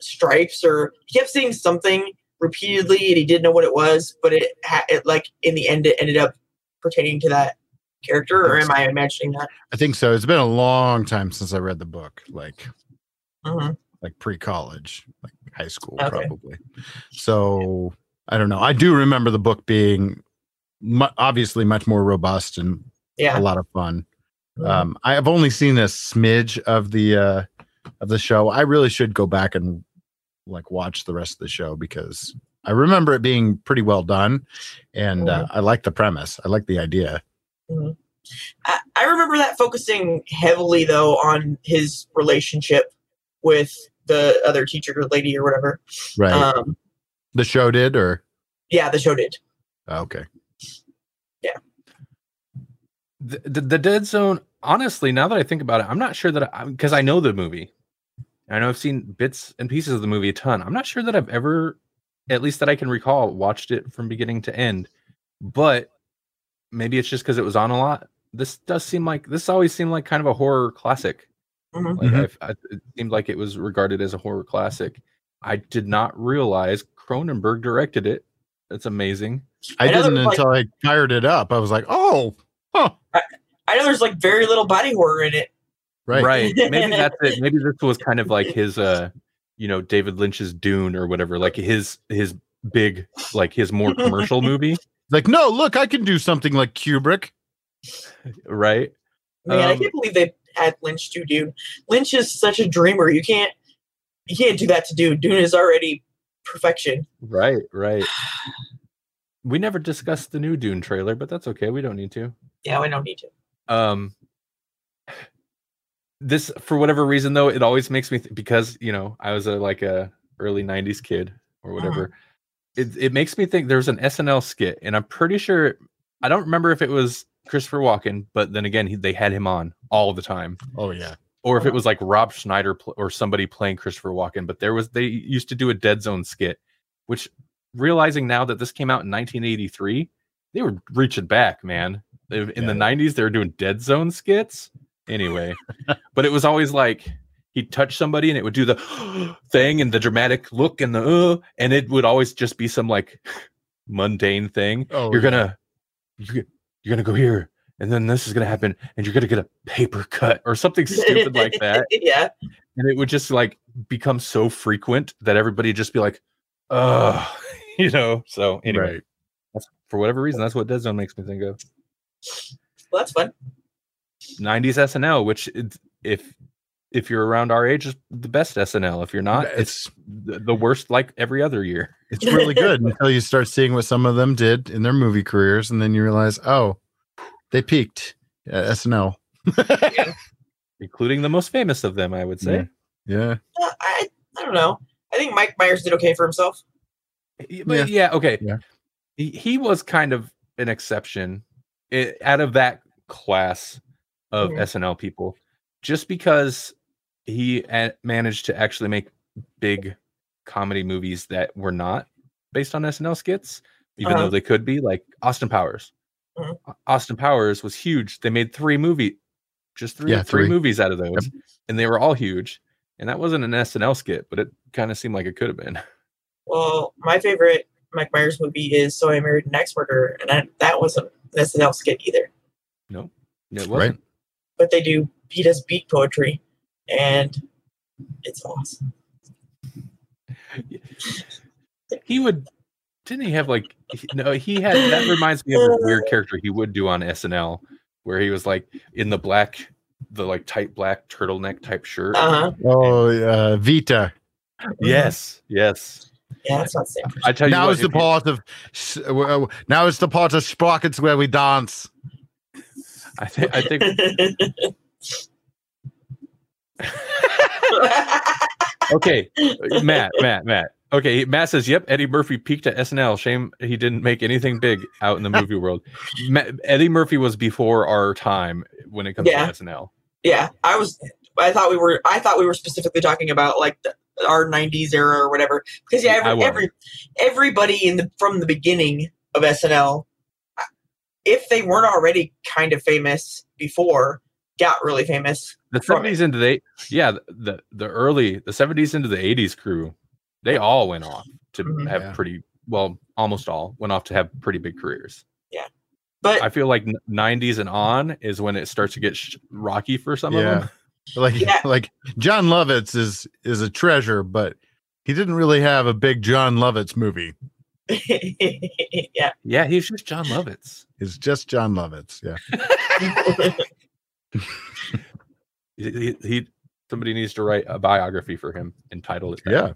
stripes or he kept seeing something repeatedly and he didn't know what it was, but it, ha- it like in the end it ended up pertaining to that character, or am I imagining that? I think so. It's been a long time since I read the book, like hmm like pre-college, like high school, Okay. probably. So I don't know. I do remember the book being mu- obviously much more robust and Yeah. a lot of fun. Mhm. Um, I have only seen a smidge of the uh, of the show. I really should go back and like watch the rest of the show because I remember it being pretty well done, and uh, I like the premise. I like the idea. I, I remember that focusing heavily though on his relationship with the other teacher or lady or whatever. Right? Um, the show did, or yeah, the show did. okay, The, the, the Dead Zone, honestly, now that I think about it, I'm not sure that I because I know the movie. I know I've seen bits and pieces of the movie a ton. I'm not sure that I've ever, at least that I can recall, watched it from beginning to end. But maybe it's just because it was on a lot. This does seem like this always seemed like kind of a horror classic. Mhm. Like Mhm. I've, I, it seemed like it was regarded as a horror classic. I did not realize Cronenberg directed it. That's amazing. I, I didn't there's, like- until I fired it up. I was like, oh, huh, I know there's like very little body horror in it. right, Right. Maybe that's it. <laughs> Maybe this was kind of like his uh you know, David Lynch's Dune or whatever, like his his big like his more commercial movie, Like, no, look, I can do something like Kubrick. right? Man, I Um, can't believe they had Lynch do Dune. Lynch is such a dreamer. You can't you can't do that to Dune. Dune is already perfection. Right, right. We never discussed the new Dune trailer, but that's okay. We don't need to. Yeah, we don't need to. Um this for whatever reason though, it always makes me th- because, you know, I was a like a early 90s kid or whatever. It it makes me think there's an SNL skit and I'm pretty sure I don't remember if it was Christopher Walken, but then again, he, they had him on all the time. Oh yeah. or if it was like Rob Schneider pl- or somebody playing Christopher Walken. But there was they used to do a Dead Zone skit, which realizing now that this came out in 1983, they were reaching back, man. They- In the 90s, they were doing Dead Zone skits. Anyway, but it was always like he'd touch somebody and it would do the <gasps> thing and the dramatic look and the uh, and it would always just be some like <laughs> mundane thing Oh, you're yeah. gonna you're, you're gonna go here and then this is gonna happen and you're gonna get a paper cut or something stupid like that <laughs> yeah. and it would just like become so frequent that everybody just be like oh <laughs> you know so anyway Right. that's, for whatever reason that's what dead zone makes me think of Well, that's fun. 90s snl which if if you're around our age is the best snl if you're not it's It's the, the worst like every other year <laughs> it's really good until you start seeing what some of them did in their movie careers, and then you realize, oh, they peaked at SNL. <laughs> including the most famous of them i would say yeah. Uh, I I don't know. I think Mike Myers did okay for himself. But yeah, okay. Yeah. He, he was kind of an exception i- out of that class of Mhm. SNL people, just because he managed to actually make big comedy movies that were not based on SNL skits, even Uh-huh. though they could be, like Austin Powers. Au- Austin Powers was huge. They made three movie, just three, Yeah, three three. movies out of those, and they were all huge. And that wasn't an SNL skit, but it kind of seemed like it could have been. <laughs> Well, my favorite Mike Myers movie is So I Married an Axe Murderer, and I, that wasn't an SNL skit either. No, it Right. wasn't. But they do beat us beat poetry, and it's awesome. he would didn't he have like no he had that reminds me of a weird <laughs> character he would do on SNL where he was like in the black the like tight black turtleneck type shirt. Uh huh. Oh, uh, Dieter. Yes, yes. Yeah, that's not the same. I tell you Now what, is the if you- part of uh, now is the part of sprockets where we dance. I think I think <laughs> <laughs> okay, Matt, Matt, Matt. Okay, Matt says, "Yep, Eddie Murphy peaked at SNL. Shame he didn't make anything big out in the movie <laughs> world. Eddie Murphy was before our time when it comes Yeah. to SNL. yeah, I was. I thought we were. I thought we were specifically talking about like the, our '90s era or whatever. Because yeah, every, every everybody in the from the beginning of SNL, if they weren't already kind of famous before, got really famous. The seventies into the yeah the, the the early the seventies into the eighties crew, they all went off to Mhm. have Yeah. pretty well almost all went off to have pretty big careers. Yeah, but I feel like nineties and on is when it starts to get sh- rocky for some of them. <laughs> Like Yeah. <laughs> like Jon Lovitz is is a treasure, but he didn't really have a big Jon Lovitz movie. <laughs> yeah, Yeah, he's just Jon Lovitz. He's just Jon Lovitz. Yeah. He, he, he- somebody needs to write a biography for him and title it. that. Yeah.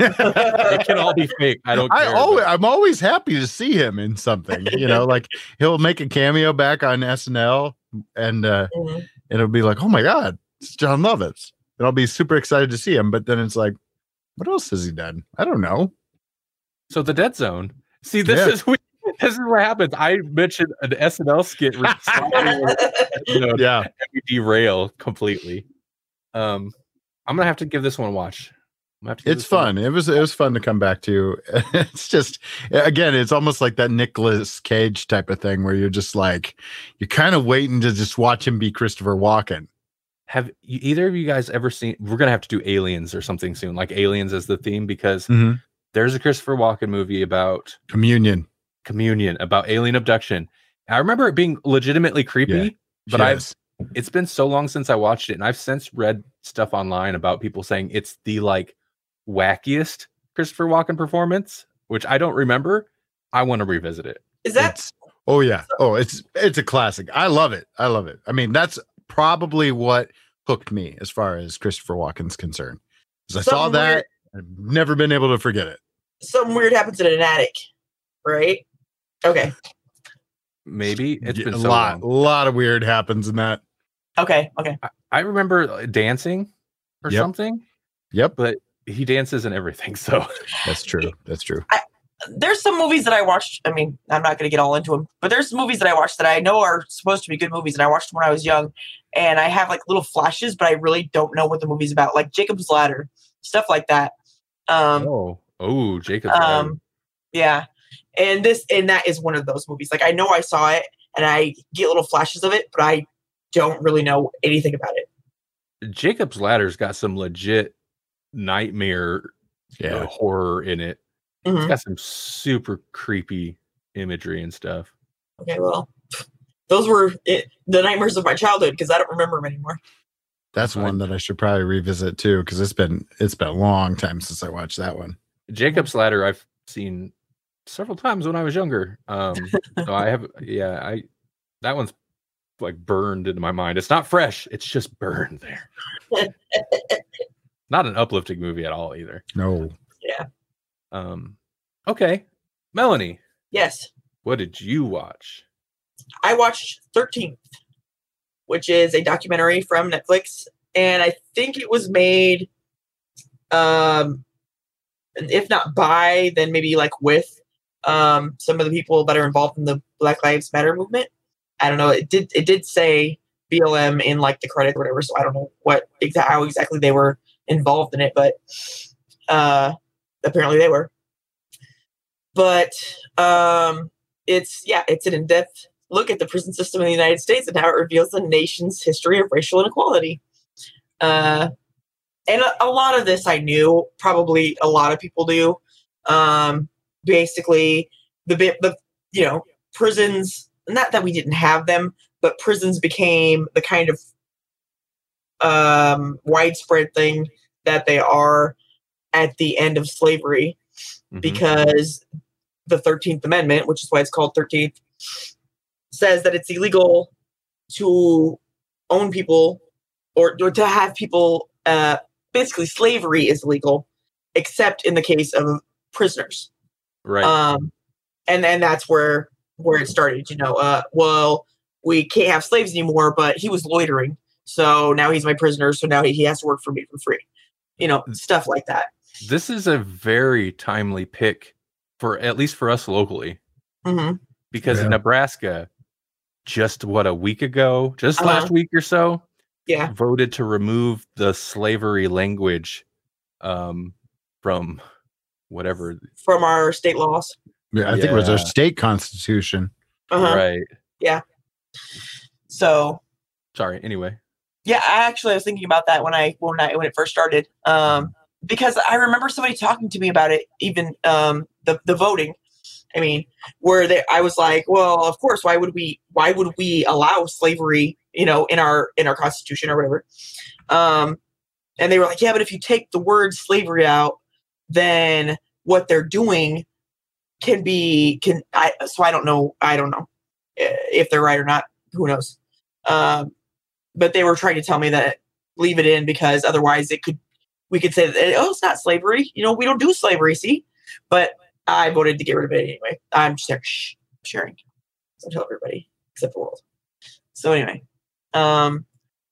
it can all be fake. I don't. <laughs> I always, but- I'm always happy to see him in something. You know, like he'll make a cameo back on SNL, and uh, Mhm. and it'll be like, oh my god, it's Jon Lovitz, and I'll be super excited to see him. But then it's like, what else has he done? I don't know. So the Dead Zone. See, this Yeah. is <laughs> we- <laughs> this is what happens. I mentioned an SNL skit, which you know, Yeah, we derail completely. Um, I'm gonna have to give this one a watch. I'm gonna have to give it's this one fun. It was it was fun to come back to. <laughs> It's just again, it's almost like that Nicolas Cage type of thing where you're just like, you're kind of waiting to just watch him be Christopher Walken. Have you, either of you guys ever seen? We're gonna have to do Aliens or something soon, like Aliens as the theme, because Mm-hmm. there's a Christopher Walken movie about Communion. Communion, about alien abduction. I remember it being legitimately creepy, but I've it's been so long since I watched it, and I've since read stuff online about people saying it's the like wackiest Christopher Walken performance, which I don't remember. I want to revisit it. Is that It's- oh yeah oh it's it's a classic i love it i love it i mean that's probably what hooked me as far as Christopher Walken's concerned. Because I saw Something that, I've never been able to forget it. Something weird happens in an attic, right? Okay. Maybe it's Yeah, been a so lot, long. a lot of weird happens in that. Okay. Okay. I remember uh, dancing or Yep. something, Yep, but he dances and everything. <laughs> So that's true. That's true. There's some movies that I watched. I mean, I'm not going to get all into them, but there's movies that I watched that I know are supposed to be good movies, and I watched them when I was young, and I have like little flashes, but I really don't know what the movie's about, like Jacob's Ladder, stuff like that. Um, oh oh Jacob. um, yeah, and this and that is one of those movies. Like I know I saw it, and I get little flashes of it, but I don't really know anything about it. Jacob's Ladder's got some legit nightmare uh, horror in it. Mhm. It's got some super creepy imagery and stuff. Okay, well, those were it, the nightmares of my childhood because I don't remember them anymore. that's Fine. one that I should probably revisit too because it's been it's been a long time since I watched that one. Jacob's Ladder I've seen several times when I was younger. Um, so I have yeah I that one's like burned into my mind. It's not fresh. It's just burned there. not an uplifting movie at all either. No, Yeah. Um, okay, Melanie, Yes, what did you watch? I watched 13th, which is a documentary from Netflix, and I think it was made, um, if not by, then maybe like with um, some of the people that are involved in the Black Lives Matter movement. I don't know. It did. It did say BLM in like the credit or whatever. So I don't know what exactly how exactly they were involved in it, but uh, apparently they were. But um, it's yeah, it's an in-depth look at the prison system in the United States and how it reveals the nation's history of racial inequality. Uh, and a, a lot of this I knew, probably a lot of people do. Um, basically, the bit, the you know, prisons. Not that we didn't have them, but prisons became the kind of um, widespread thing that they are at the end of slavery Mhm. because the 13th Amendment, which is why it's called 13th, says that it's illegal to own people or, or to have people, uh, basically, slavery is illegal, except in the case of prisoners. Right. Um, and and that's where where it started. You know, uh, well, we can't have slaves anymore, but he was loitering, so now he's my prisoner. So now he, he has to work for me for free. You know, stuff like that. this is a very timely pick for at least for us locally hmm because Yeah. in Nebraska, just what a week ago, just Uh-huh. last week or so, Yeah. voted to remove the slavery language um, from whatever. From our state laws. yeah, I think it was our state constitution. Uh-huh. Right. Yeah. So Sorry. Anyway. yeah, I actually was thinking about that when I when I when it first started. Um, because I remember somebody talking to me about it, even um the the voting. I mean, where they, I was like, well, of course, why would we why would we allow slavery, you know, in our in our constitution or whatever? Um, and they were like, yeah, but if you take the word slavery out, then what they're doing can be can I so I don't know I don't know eh, if they're right or not. Who knows? Um, but they were trying to tell me that leave it in because otherwise it could we could say that oh it's not slavery you know we don't do slavery see but i voted to get rid of it anyway i'm just shh, sharing so tell everybody except the world so anyway um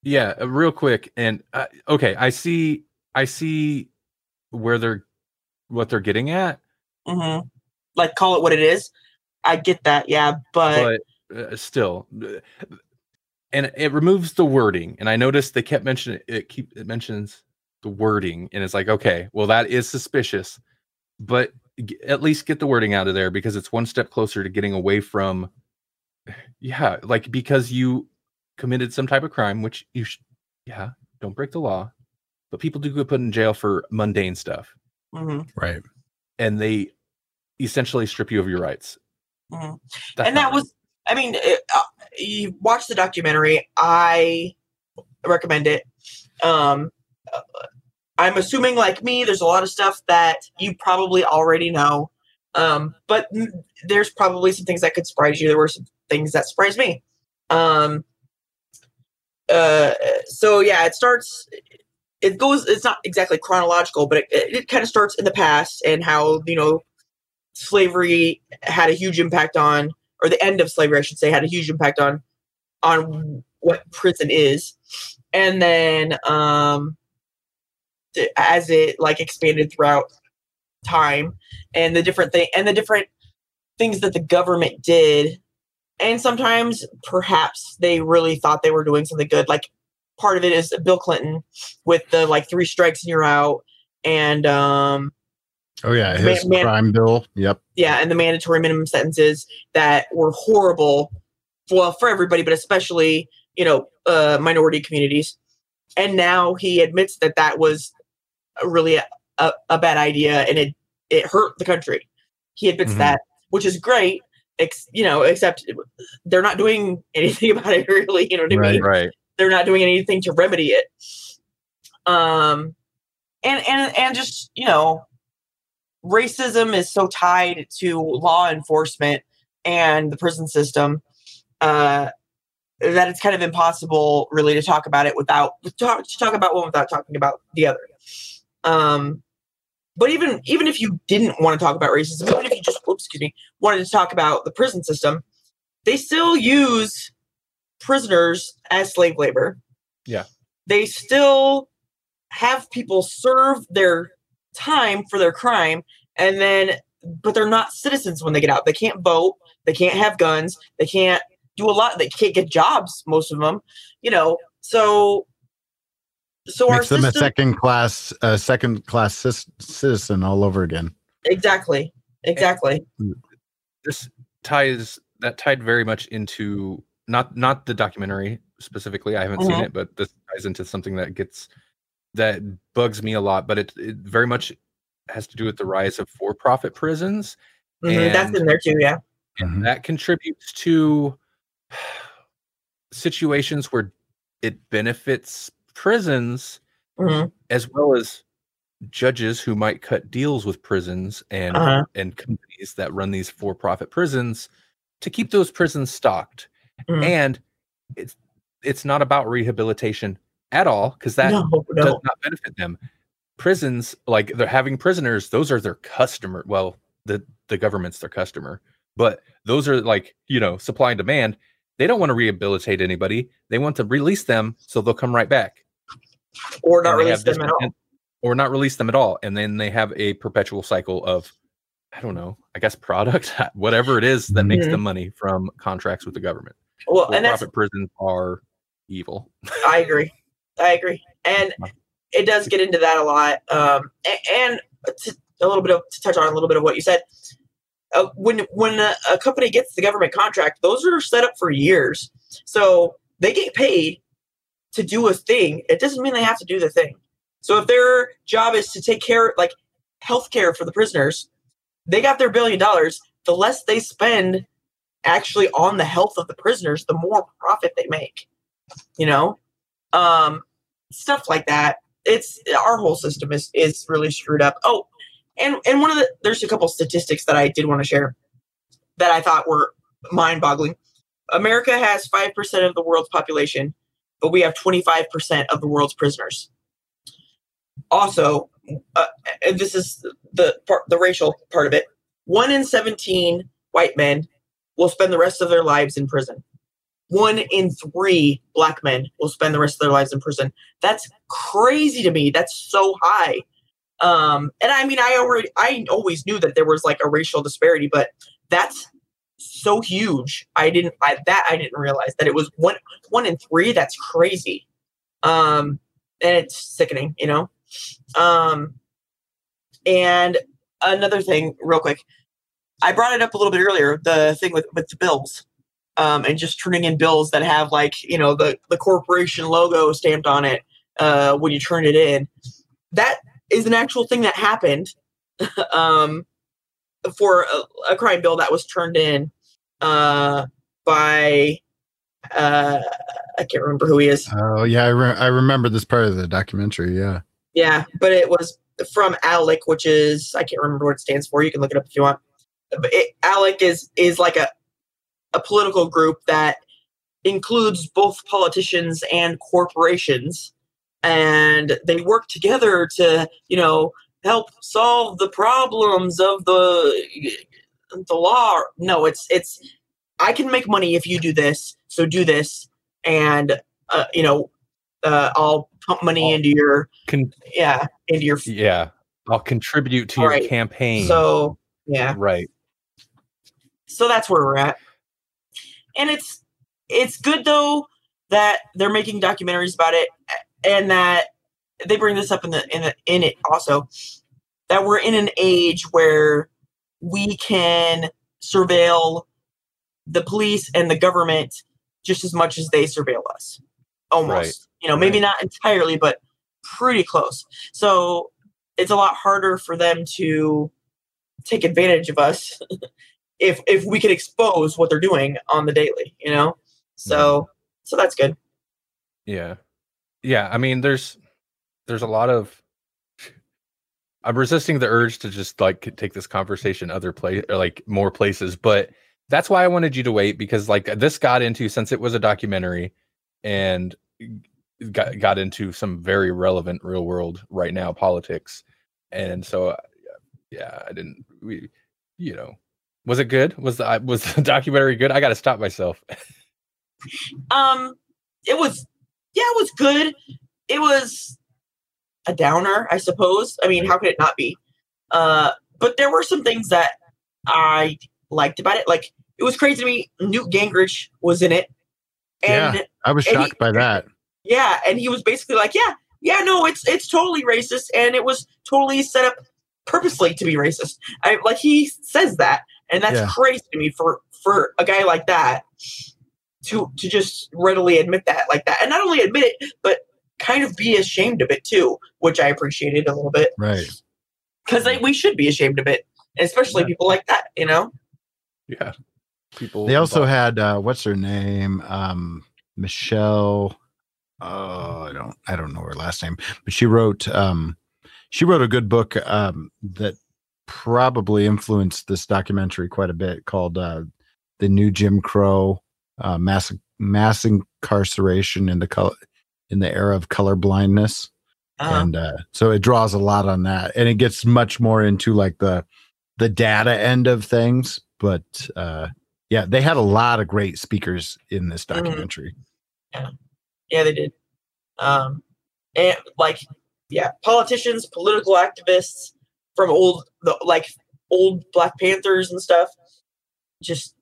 Yeah, uh, real quick, and uh, okay, I see, I see where they're, what they're getting at, mhm. like call it what it is i get that yeah but, but uh, still, uh, and it removes the wording. And I noticed they kept mentioning it. Keep it mentions the wording, and it's like, okay, well, that is suspicious, but g- at least get the wording out of there because it's one step closer to getting away from, <sighs> yeah, like because you committed some type of crime, which you, sh- yeah, don't break the law, but people do get put in jail for mundane stuff, mhm, Right. and they essentially strip you of your rights. mhm. And that was i mean it, uh, you watch the documentary i recommend it um uh, i'm assuming like me there's a lot of stuff that you probably already know um but there's probably some things that could surprise you there were some things that surprised me um uh, so yeah, it starts. It goes. It's not exactly chronological, but it, it, it kind of starts in the past and how you know slavery had a huge impact on, or the end of slavery, I should say, had a huge impact on on what prison is, and then um, as it like expanded throughout time, and the different thing and the different things that the government did and sometimes perhaps they really thought they were doing something good like part of it is bill clinton with the like three strikes and you're out and um Oh yeah, his man- crime bill. Yep. yeah and the mandatory minimum sentences that were horrible well for everybody but especially you know uh minority communities and now he admits that that was really a, a, a bad idea and it it hurt the country he admits Mhm. that which is great ex, you know except they're not doing <laughs> anything about it really you know what i Right. mean Right. They're not doing anything to remedy it. Um and and and just you know racism is so tied to law enforcement and the prison system uh that it's kind of impossible really to talk about it without talk, to talk about one without talking about the other. Um but even even if you didn't want to talk about racism even if you just oops, excuse me wanted to talk about the prison system they still use prisoners as slave labor. Yeah. they still have people serve their time for their crime and then but they're not citizens when they get out. They can't vote. They can't have guns. They can't do a lot. They can't get jobs most of them you know? So so our Makes them a second class, a second class cis- citizen all over again. exactly. Exactly. This ties that tied very much into not not the documentary specifically. I haven't seen Mhm. it, but this ties into something that gets that bugs me a lot. But it, it very much has to do with the rise of for-profit prisons. Mhm, that's And- in there too yeah Mhm. That contributes to situations where it benefits prisons Mhm, as well as judges who might cut deals with prisons and uh-huh. and companies that run these for-profit prisons to keep those prisons stocked Mhm. and it's it's not about rehabilitation at all because that no does not benefit them. Prisons like they're having prisoners those are their customer well the the government's their customer but those are like you know supply and demand. They don't want to rehabilitate anybody. They want to release them so they'll come right back. Or not release them at all. poten- or not release them at all and then they have a perpetual cycle of i don't know i guess product <laughs> whatever it is that makes Mhm. them money from contracts with the government well and that's for-profit prisons are evil I agree. I agree. And it does get into that a lot. Um, and to, a little bit of to touch on a little bit of what you said. Uh, when when a, a company gets the government contract, those are set up for years, so they get paid to do a thing. It doesn't mean they have to do the thing. So if their job is to take care, like healthcare for the prisoners, they got their billion dollars. The less they spend actually on the health of the prisoners, the more profit they make you know? Um stuff like that. It's our whole system is is really screwed up. Oh and and one of the there's a couple statistics that i did want to share that i thought were mind-boggling. America has 5% of the world's population but we have 25% of the world's prisoners. Also uh, this is the part the racial part of it. One in 17 white men will spend the rest of their lives in prison one in three black men will spend the rest of their lives in prison. That's crazy to me. That's so high. Um, and I mean, I already, I always knew that there was like a racial disparity, but that's so huge. I didn't, I that I didn't realize that it was one, one in three. That's crazy. Um, and it's sickening, you know. Um, and another thing, real quick, I brought it up a little bit earlier. The thing with with the bills um, and just turning in bills that have like you know the the corporation logo stamped on it uh, when you turn it in. That is an actual thing that happened <laughs> um, for a, a crime bill that was turned in uh, by uh, I can't remember who he is. Oh yeah, I, re- I remember this part of the documentary. Yeah. Yeah, but it was from ALEC, which is I can't remember what it stands for. You can look it up if you want. It, ALEC is is like a a political group that includes both politicians and corporations, and they work together to, you know, help solve the problems of the the law. No, it's it's I can make money if you do this, so do this, and uh, you know, uh, I'll pump money into your Con- yeah into your yeah, I'll contribute to your Right. campaign. so yeah. right. So that's where we're at and it's it's good though that they're making documentaries about it and that they bring this up in the in the, in it also that we're in an age where we can surveil the police and the government just as much as they surveil us almost Right. you know maybe Right. not entirely but pretty close so it's a lot harder for them to take advantage of us <laughs> if if we could expose what they're doing on the daily you know so so that's good Yeah. Yeah. I mean, there's there's a lot of I'm resisting the urge to just like take this conversation other place or like more places, but that's why I wanted you to wait because like this got into since it was a documentary and got got into some very relevant real world right now politics. And so yeah, I didn't we you know, was it good? Was the was the <laughs> documentary good? I got to stop myself. <laughs> um it was yeah it was good it was a downer i suppose i mean how could it not be uh but there were some things that i liked about it like it was crazy to me newt gingrich was in it and I was And he- shocked by that. Yeah, and he was basically like, yeah, yeah, no, it's it's totally racist, and it was totally set up purposely to be racist. I like he says that, and that's Yeah. crazy to me for for a guy like that to to just readily admit that like that, and not only admit it, but kind of be ashamed of it too, which I appreciated a little bit Right. because we should be ashamed of it, especially Yeah. people like that, you know. Yeah. People They also bought- had uh, what's her name? Um, Michelle. Oh, I don't I don't know her last name, but she wrote um, she wrote a good book um, that probably influenced this documentary quite a bit called uh, "The New Jim Crow: uh, Mass Mass Incarceration in the color in the Era of Color Blindness." Uh, and uh, so it draws a lot on that and it gets much more into like the the data end of things but uh yeah they had a lot of great speakers in this Mhm. documentary Yeah, they did. Um, and like, yeah, politicians, political activists from old, the, like old Black Panthers and stuff, just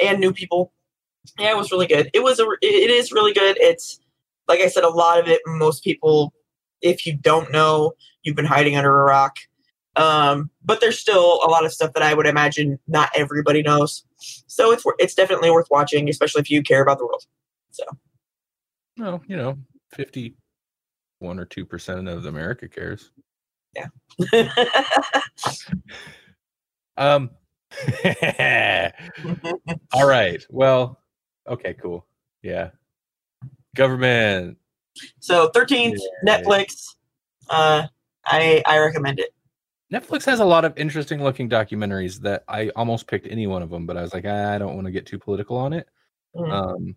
and new people. Yeah, it was really good. It was a, it is really good. It's like I said, a lot of it. Most people, if you don't know, you've been hiding under a rock. Um, but there's still a lot of stuff that I would imagine not everybody knows. So it's it's definitely worth watching, especially if you care about the world. So, well, you know, 51 or 2% of America cares. <laughs> Um <laughs> All right. Well, okay, cool. Yeah. Government. So 13th Yeah. Netflix. Uh, I I recommend it. Netflix has a lot of interesting looking documentaries that I almost picked any one of them, but I was like, "Ah, I don't want to get too political on it. Mhm. Um,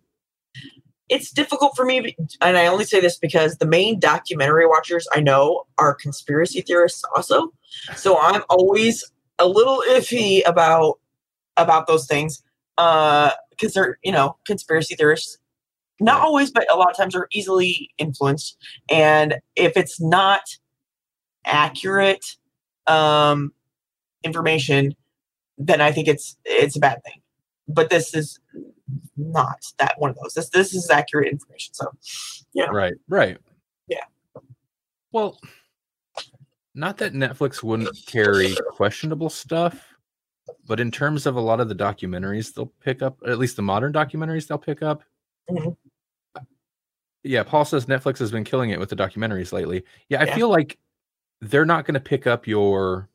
It's difficult for me, and I only say this because the main documentary watchers I know are conspiracy theorists also. So I'm always a little iffy about about those things uh because they're you know conspiracy theorists. Not always, but a lot of times are easily influenced. And if it's not accurate um, information, then I think it's it's a bad thing. But this is not that one of those. This this is accurate information. So Yeah. right, right. Yeah. Well, not that Netflix wouldn't carry questionable stuff, but in terms of a lot of the documentaries they'll pick up, at least the modern documentaries they'll pick up. Mhm. Yeah, Paul says Netflix has been killing it with the documentaries lately. Yeah, I Yeah. feel like they're not going to pick up your,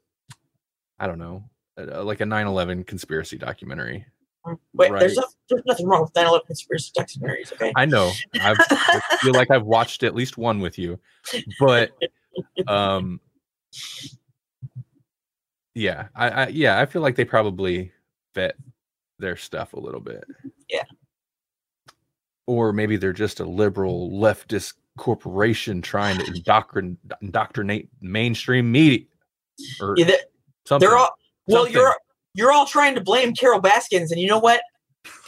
I don't know, uh, like a 9/11 conspiracy documentary. Wait, there's no, there's nothing wrong with 9/11 conspiracy documentaries. Okay. I know. I've, I feel like I've watched at least one with you, but um, yeah, I, I yeah, I feel like they probably vet their stuff a little bit. Yeah. or maybe they're just a liberal leftist corporation trying to indoctrin- indoctrinate mainstream media or Yeah, they- something. they're all well. Something. You're you're all trying to blame Carole Baskins, and you know what?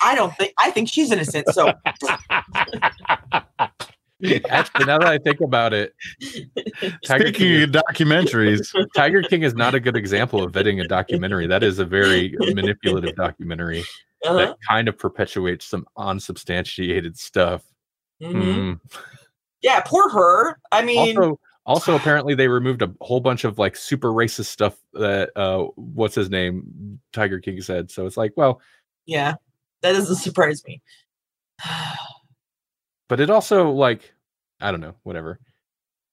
I don't think I think she's innocent. So Actually, now that I think about it, <laughs> Tiger Speaking is, of documentaries, <laughs> Tiger King is not a good example of vetting a documentary. That is a very manipulative documentary uh that kind of perpetuates some unsubstantiated stuff. Mhm. yeah, poor her. I mean, also, also <sighs> apparently they removed a whole bunch of like super racist stuff that uh what's his name Tiger King said. So it's like, well, yeah, that doesn't surprise me. but it also like I don't know, whatever.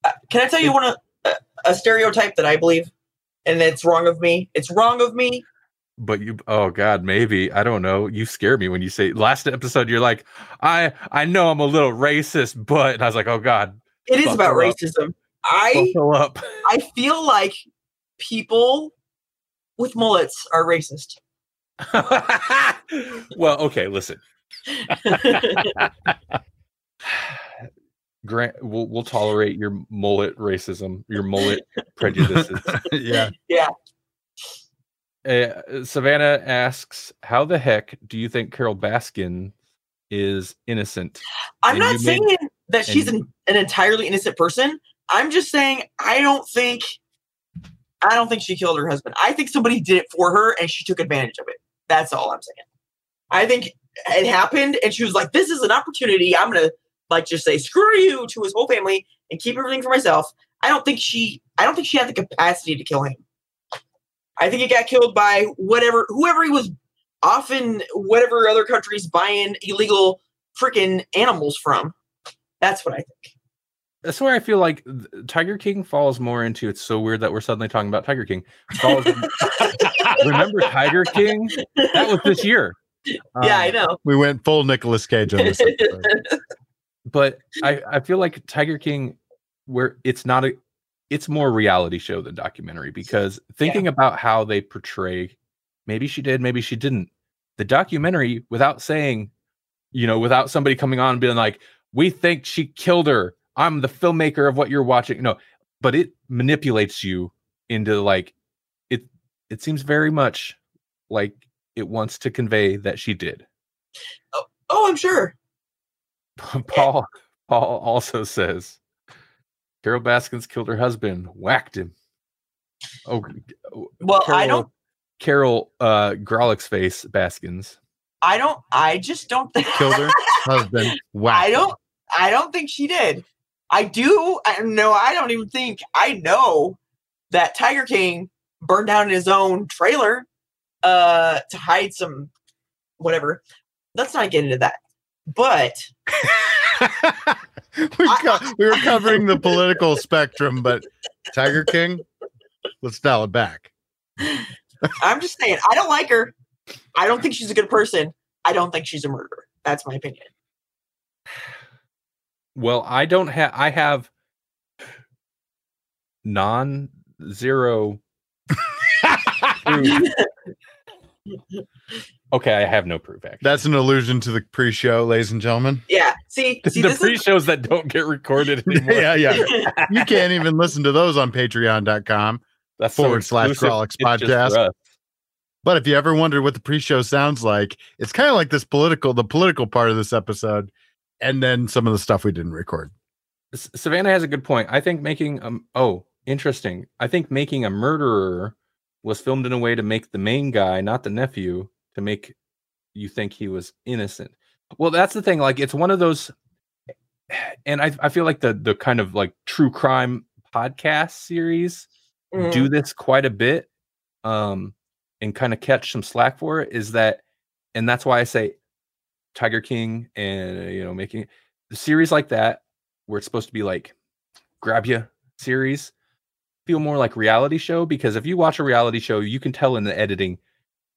Uh, Can I tell you one of a, a stereotype that I believe, and it's wrong of me. It's wrong of me. But you oh god, maybe. I don't know. You scare me when you say last episode you're like, I I know I'm a little racist, but and I was like, oh god, It is about racism. up. Racism. I buckle up. I feel like people with mullets are racist. <laughs> well, okay, listen. <laughs> Grant, we'll we'll tolerate your mullet racism, your mullet prejudices. <laughs> yeah. Uh, Savannah asks, "How the heck do you think Carole Baskin is innocent?" I'm And not saying made- that she's and- an, an entirely innocent person. I'm just saying I don't think I don't think she killed her husband. I think somebody did it for her and she took advantage of it. That's all I'm saying. I think it happened and she was like, "This is an opportunity. I'm gonna like just say screw you to his whole family and keep everything for myself." I don't think she I don't think she had the capacity to kill him. I think he got killed by whatever whoever he was off in whatever other countries buying illegal freaking animals from. That's what I think. That's where I feel like Tiger King falls more into. It's so weird that we're suddenly talking about Tiger King. Falls <laughs> Remember Tiger King? That was this year. <laughs> yeah, Um, I know. We went full Nicolas Cage on this <laughs> but I, I feel like Tiger King, where it's not a, it's more reality show than documentary because thinking about how they portray, maybe she did, maybe she didn't. The documentary, without saying, you know, without somebody coming on and being like, "We think she killed her," I'm the filmmaker of what you're watching. No, but it manipulates you into like, it. It seems very much like it wants to convey that she did. Oh, I'm sure. <laughs> Paul Paul also says Carole Baskins killed her husband, whacked him. Oh, Well, I don't. Carol uh Grolick's face Baskins. I don't. I just don't think. Killed her <laughs> husband. Wow. I don't. I don't think she did. I do. I, no, I don't even think. I know that Tiger King burned down his own trailer uh, to hide some whatever. Let's not get into that. But <laughs> we, co- we were <laughs> covering the political spectrum, but Tiger King, let's dial it back. I'm just saying, I don't like her. I don't think she's a good person. I don't think she's a murderer. That's my opinion. Well, I don't have I have non zero. Okay, I have no proof actually. That's an allusion to the pre-show, ladies and gentlemen. Yeah. See, <laughs> see, the this pre is shows that don't get recorded <laughs> anymore. yeah, yeah. <laughs> You can't even listen to those on patreon.com. That's Forward slash exclusive, Grawlix it's just podcast. But if you ever wondered what the pre-show sounds like, it's kind of like this political, the political part of this episode, and then some of the stuff we didn't record. S- Savannah has a good point. I think making um oh interesting. I think making a murderer was filmed in a way to make the main guy, not the nephew, to make you think he was innocent. Well, that's the thing. Like it's one of those, and I I feel like the the kind of like true crime podcast series Mm. do this quite a bit, um, and kind of catch some slack for it. Is that, and that's why I say Tiger King and uh, you know making the series like that where it's supposed to be like grab you series feel more like reality show because if you watch a reality show you can tell in the editing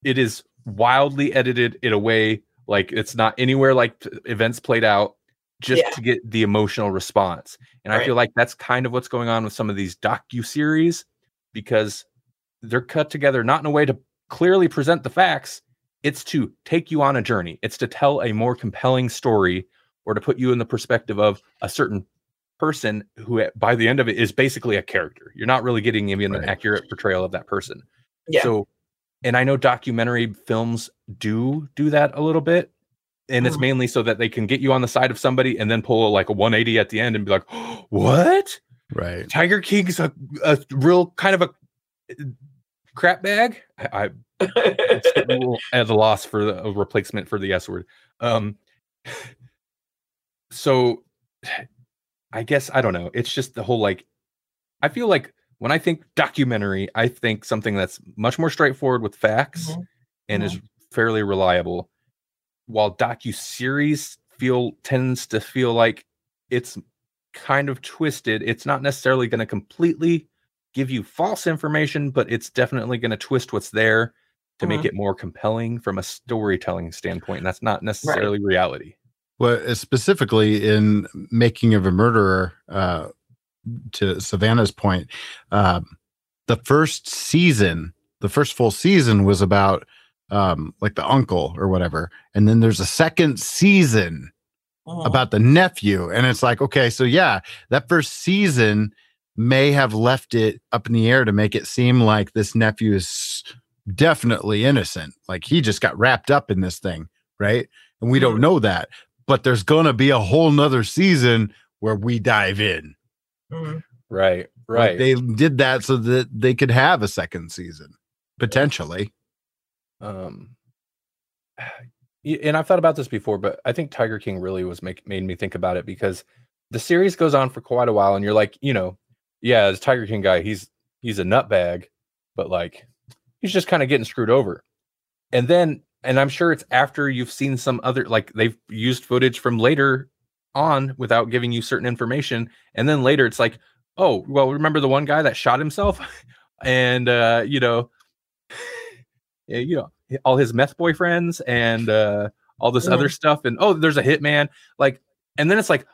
it is wildly edited in a way like it's not anywhere like events played out just Yeah. to get the emotional response and i feel like that's kind of what's going on with some of these docu series because they're cut together not in a way to clearly present the facts it's to take you on a journey it's to tell a more compelling story or to put you in the perspective of a certain person who by the end of it is basically a character. You're not really getting even an accurate portrayal of that person. Yeah. So and I know documentary films do do that a little bit. And it's Mhm. mainly so that they can get you on the side of somebody and then pull like a 180 at the end and be like, <gasps> "What? Right. Tiger King's a, a real kind of a uh, crap bag?" I, I at <laughs> a loss for the, a replacement for the S word. Um, <sighs> so <sighs> I guess I don't know. It's just the whole like. I feel like when I think documentary, I think something that's much more straightforward with facts Mhm. and is fairly reliable. While docu series feel tends to feel like it's kind of twisted. It's not necessarily going to completely give you false information, but it's definitely going to twist what's there to make Mhm. it more compelling from a storytelling standpoint. And that's not necessarily reality. Well, uh, specifically in Making of a Murderer, uh, to Savannah's point, um, the first season, the first full season was about um, like the uncle or whatever. And then there's a second season Mhm. about the nephew. And it's like, okay, so yeah, that first season may have left it up in the air to make it seem like this nephew is definitely innocent. Like he just got wrapped up in this thing, right? And we don't Mhm. know that. But there's gonna be a whole nother season where we dive in. Right. Like, Right. they did that so that they could have a second season, potentially. um <sighs> and I've thought about this before, but I think Tiger King really was make made me think about it because the series goes on for quite a while, and you're like, you know, yeah, this Tiger King guy, he's he's a nutbag, but like he's just kind of getting screwed over. And then, and I'm sure it's after you've seen some other like they've used footage from later on without giving you certain information, and then later it's like, oh, well, remember the one guy that shot himself, <laughs> and uh, you know, <laughs> yeah, you know, all his meth boyfriends and uh all this other stuff and oh there's a hitman like and then it's like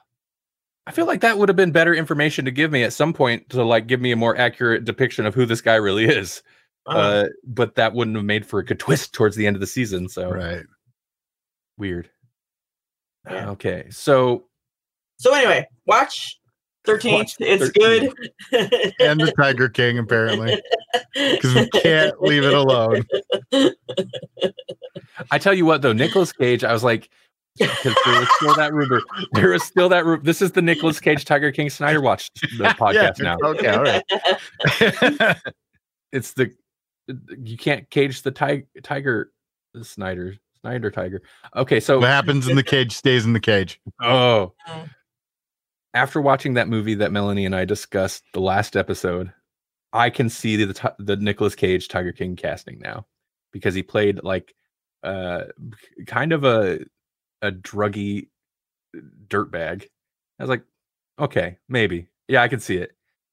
i feel like that would have been better information to give me at some point to like give me a more accurate depiction of who this guy really is Uh, uh but that wouldn't have made for a good <laughs> twist towards the end of the season so Right. weird Yeah. okay so so anyway, watch 13th. Watch it's 13th. good. And the <laughs> Tiger King, apparently. Because we can't leave it alone. i tell you what though Nicolas cage i was like because there was still that rumor there was still that rumor this is the Nicolas cage tiger king snyder watch the <laughs> podcast now Okay, all right. it's the you can't cage the tiger tiger the snyder snyder tiger. Okay so what happens in the cage stays in the cage. oh. After watching that movie that melanie and i discussed the last episode i can see the the Nicolas cage tiger king casting now because he played like uh kind of a a druggy dirtbag. I was like okay maybe. Yeah i can see it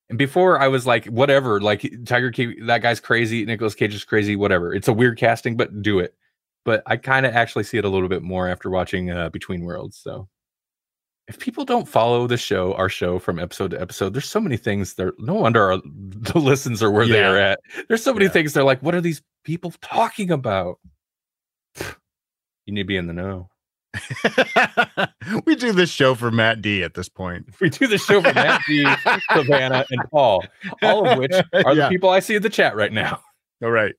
and before I was like, whatever, like Tiger King, that guy's crazy. Nicolas Cage is crazy. Whatever. It's a weird casting, but do it. But I kind of actually see it a little bit more after watching uh, Between Worlds. So if people don't follow the show, our show from episode to episode, there's so many things there. No wonder our, <laughs> the listens are where they're at. There's so many Yeah. things they're like, what are these people talking about? You need to be in the know. <laughs> we do this show for Matt D at this point. <laughs> We do the show for Matt D, <laughs> Savannah, and Paul, all of which are the people I see in the chat right now. All right.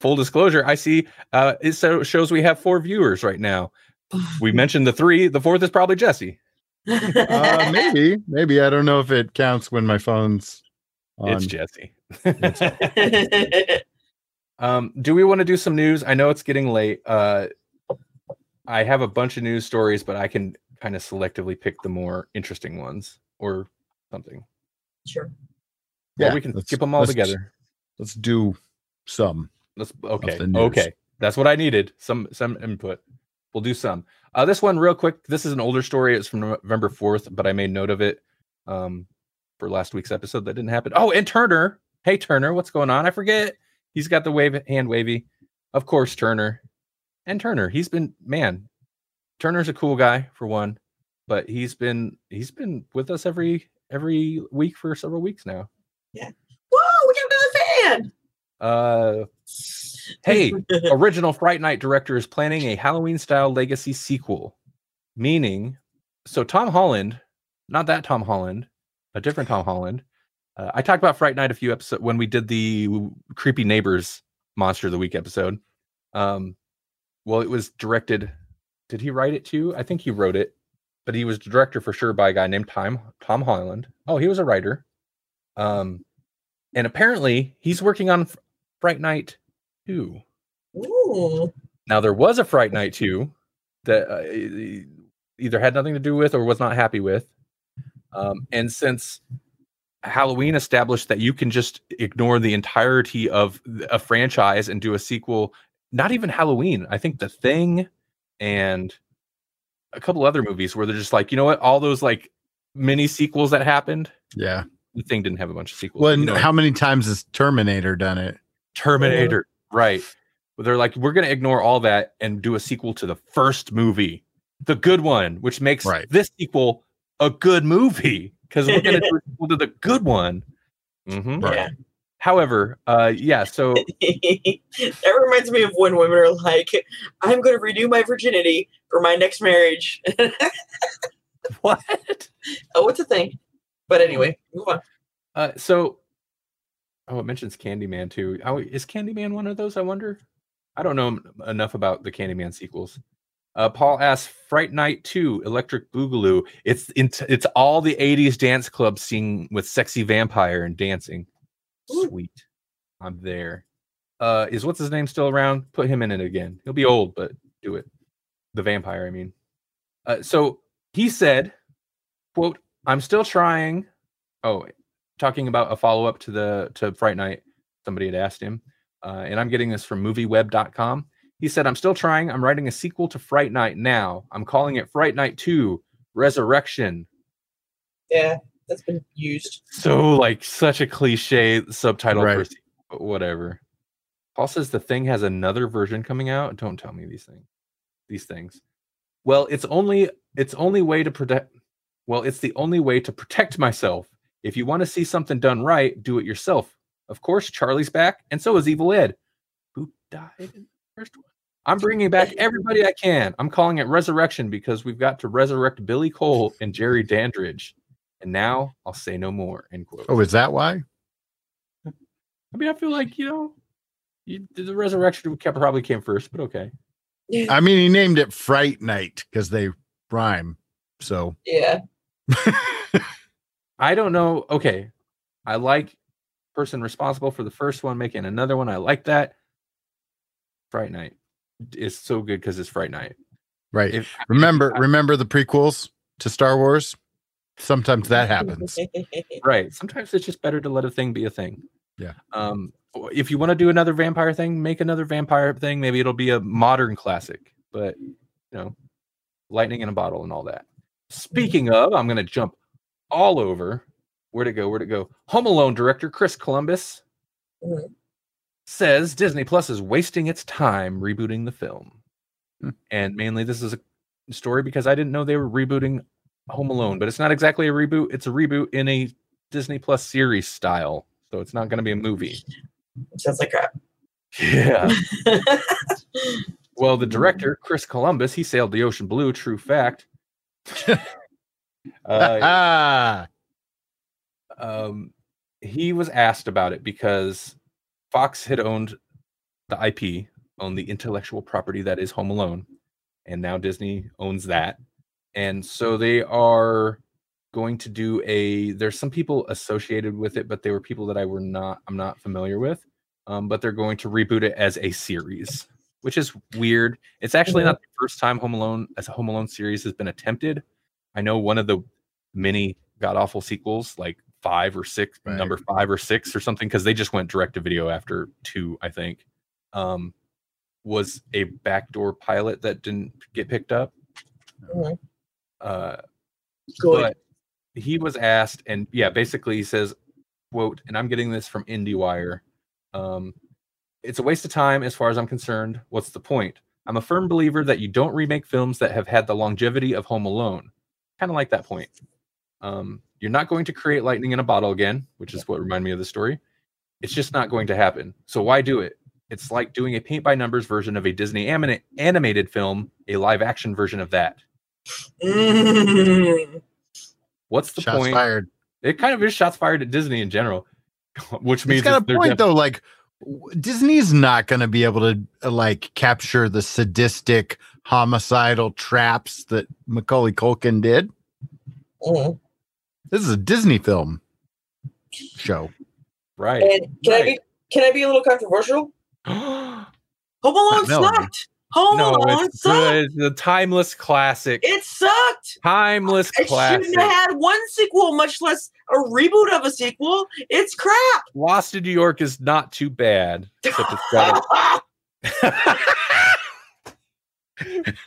full disclosure, I see uh it so shows we have four viewers right now. We mentioned the three, the fourth is probably Jesse. Uh, maybe, maybe I don't know if it counts when my phone's on. It's Jesse. Um, do we want to do some news? I know it's getting late. Uh I have a bunch of news stories, but I can kind of selectively pick the more interesting ones or something. sure. Or Yeah, we can let's- skip them all let's- together. Let's do some. Let's okay. Okay. That's what I needed. Some some input. We'll do some. Uh this one real quick. This is an older story. It's from November 4th, but I made note of it um for last week's episode that didn't happen. Oh, and Turner. Hey Turner, what's going on? I forget. He's got the wave hand wavy. Of course, Turner. And Turner, he's been man. Turner's a cool guy for one, but he's been he's been with us every every week for several weeks now. Yeah. Whoa, we got another fan. Uh, hey, <laughs> original Fright Night director is planning a Halloween style legacy sequel, meaning, so Tom Holland, not that Tom Holland, a different Tom Holland. Uh, I talked about Fright Night a few episodes when we did the creepy neighbors monster of the week episode. Um, well, it was directed. Did he write it too? I think he wrote it, but he was director for sure by a guy named Tom Tom Holland. Oh, he was a writer. Um, and apparently he's working on Fright Night 2. Ooh. Now there was a Fright Night 2 that uh, either had nothing to do with or was not happy with. Um, and since Halloween established that you can just ignore the entirety of a franchise and do a sequel, not even Halloween, I think The Thing and a couple other movies where they're just like, you know what, all those like mini sequels that happened, Yeah. The Thing didn't have a bunch of sequels. Well, you know, how many times has Terminator done it? Terminator, right? But they're like, we're going to ignore all that and do a sequel to the first movie, the good one, which makes Right. this sequel a good movie because we're going <laughs> to do a sequel to the good one. Mhm. Yeah. However, uh, yeah. So <laughs> that reminds me of when women are like, I'm going to renew my virginity for my next marriage. <laughs> what? oh, it's a thing. But anyway, move on. Uh, so, oh, it mentions Candyman too. Oh, is Candyman one of those? I wonder. I don't know enough about the Candyman sequels. Uh, Paul asks, "Fright Night 2, Electric Boogaloo. It's it's it's all the '80s dance club scene with sexy vampire and dancing. Ooh. Sweet, I'm there. Uh, is what's his name still around? Put him in it again. He'll be old, but do it. The vampire, I mean. Uh, so he said, "quote I'm still trying." Oh, talking about a follow up to the to Fright Night. Somebody had asked him, uh, and I'm getting this from MovieWeb.com. He said, "I'm still trying. I'm writing a sequel to Fright Night now. I'm calling it Fright Night Two: Resurrection." Yeah, that's been used. So like such a cliche subtitle for a Right. sequel, but whatever. Paul says the thing has another version coming out. Don't tell me these things. These things. Well, it's only it's only way to protect. Well, it's the only way to protect myself. If you want to see something done right, do it yourself. Of course, Charlie's back, and so is Evil Ed, who died in the first one. I'm bringing back everybody I can. I'm calling it Resurrection because we've got to resurrect Billy Cole and Jerry Dandridge. And now I'll say no more. End quote. Oh, is that why? I mean, I feel like you know, you, the resurrection kept, probably came first, but okay. I mean, he named it Fright Night because they rhyme. So Yeah. <laughs> I don't know. Okay, I like person responsible for the first one making another one. I like that. Fright Night is so good because it's Fright Night. right. If remember, I- remember the prequels to Star Wars? Sometimes that happens. <laughs> right? Sometimes it's just better to let a thing be a thing. Yeah. Um, if you want to do another vampire thing, make another vampire thing. Maybe it'll be a modern classic, but you know, lightning in a bottle and all that. Speaking of, I'm gonna jump all over. Where'd it go? Where'd it go? Home Alone director Chris Columbus Mhm. Says Disney Plus is wasting its time rebooting the film. Hmm. And mainly this is a story because I didn't know they were rebooting Home Alone, but it's not exactly a reboot. It's a reboot in a Disney Plus series style. So it's not going to be a movie. It Sounds like crap. Yeah. <laughs> Well, the director, Chris Columbus, he sailed the ocean blue, true fact. <laughs> uh, ah, um, he was asked about it because Fox had owned the IP, owned the intellectual property that is Home Alone, and now Disney owns that. And so they are going to do a there's some people associated with it, but they were people that I were not I'm not familiar with. Um, but they're going to reboot it as a series, which is weird. It's actually Mhm. not the first time Home Alone as a Home Alone series has been attempted. I know one of the many god awful sequels, like five or six, Right. number five or six or something, because they just went direct to video after two, I think. Um, was a backdoor pilot that didn't get picked up. Mhm. Uh, but he was asked, and yeah, basically he says, "quote," and I'm getting this from IndieWire. Um, it's a waste of time as far as I'm concerned. What's the point? I'm a firm believer that you don't remake films that have had the longevity of Home Alone. Kind of like that point. Um, you're not going to create lightning in a bottle again, which is what reminded me of the story. It's just not going to happen. So why do it? It's like doing a paint by numbers version of a Disney anim- animated film, a live action version of that. Mm. What's the Shots point? fired. It kind of is shots fired at Disney in general, <laughs> which He's means got a that they're point def- though. Like Disney's not going to be able to uh, like capture the sadistic, homicidal traps that Macaulay Culkin did. Mm. This is a Disney film show. right. And can I be can I be a little controversial? <gasps> no, Home Alone Melanie. sucked. Home Alone it's sucked. good. The timeless classic. It sucked. timeless It classic. shouldn't have had one sequel, much less a reboot of a sequel. It's crap. Lost in New York is not too bad. Except it's got <laughs> <laughs>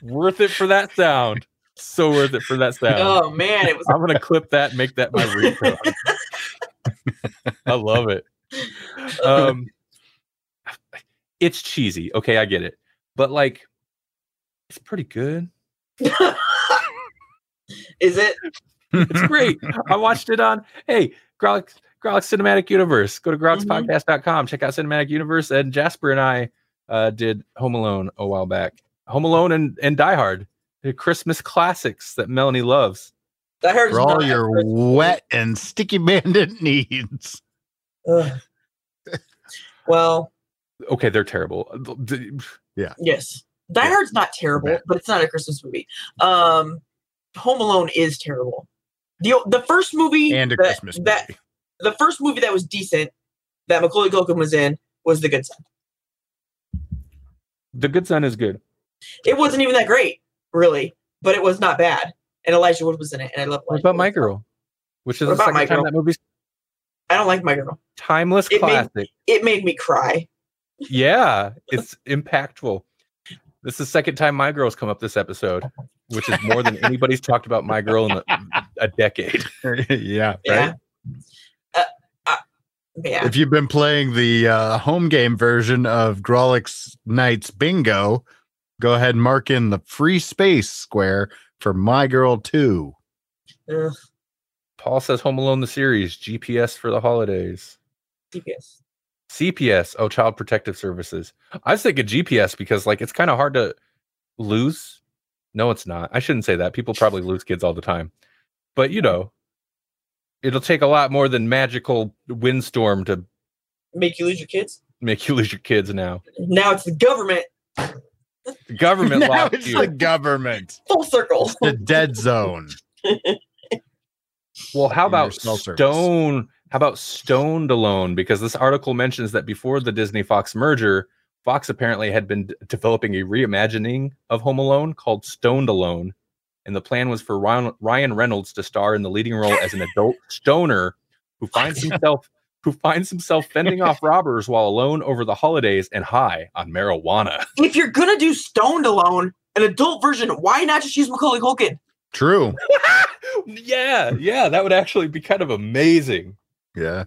worth it for that sound. So worth it for that sound. oh man, it was I'm gonna clip that and make that my <laughs> ringtone. I love it. Um, it's cheesy. Okay, I get it, but like, it's pretty good. <laughs> Is it? It's great. I watched it on. Hey, Grawlix Cinematic Universe. Go to Mhm. grawlixpodcast.com. Check out Cinematic Universe. And Jasper and I uh, did Home Alone a while back. Home Alone and, and Die Hard, Christmas classics that Melanie loves. That hurts. For all your wet and sticky <laughs> bandit needs. Ugh. Well, Okay, they're terrible. Yeah. yes. Die Yeah. Hard's not terrible, but it's not a Christmas movie. Um, Home Alone is terrible. The the first movie And a that, Christmas that movie. the first movie that was decent that Macaulay Culkin was in was The Good Son. The Good Son is good. It wasn't even that great, really, but it was not bad. And Elijah Wood was in it, and I love. What about Wood. My Girl? Which is What the about second My time Girl? that movie's I don't like My Girl. timeless It made- classic. It made me cry. Yeah, <laughs> it's impactful. This is the second time My Girl's come up this episode, which is more than anybody's talked about My Girl in a, a decade. yeah, <laughs> Yeah. right. Uh, uh, yeah. If you've been playing the uh, home game version of Grawlix Nights Bingo, go ahead and mark in the free space square for My Girl 2. Ugh, Paul says Home Alone the series, GPS for the holidays. CPS. CPS, oh, Child Protective Services. I was thinking GPS because like it's kind of hard to lose. No, it's not. I shouldn't say that. People probably lose kids all the time. But you know, it'll take a lot more than magical windstorm to Make you lose your kids. make you lose your kids now. Now it's the government. The government now locked it's you. the government. Full circle. The dead zone. Well, how about cell service. Stone? How about Stoned Alone? Because this article mentions that before the Disney Fox merger, Fox apparently had been d- developing a reimagining of Home Alone called Stoned Alone, and the plan was for Ryan, Ryan Reynolds to star in the leading role as an adult stoner who finds <laughs> himself who finds himself fending off <laughs> robbers while alone over the holidays and high on marijuana. if you're gonna do Stoned Alone, an adult version, why not just use Macaulay Culkin? True. <laughs> yeah, yeah, that would actually be kind of amazing. Yeah.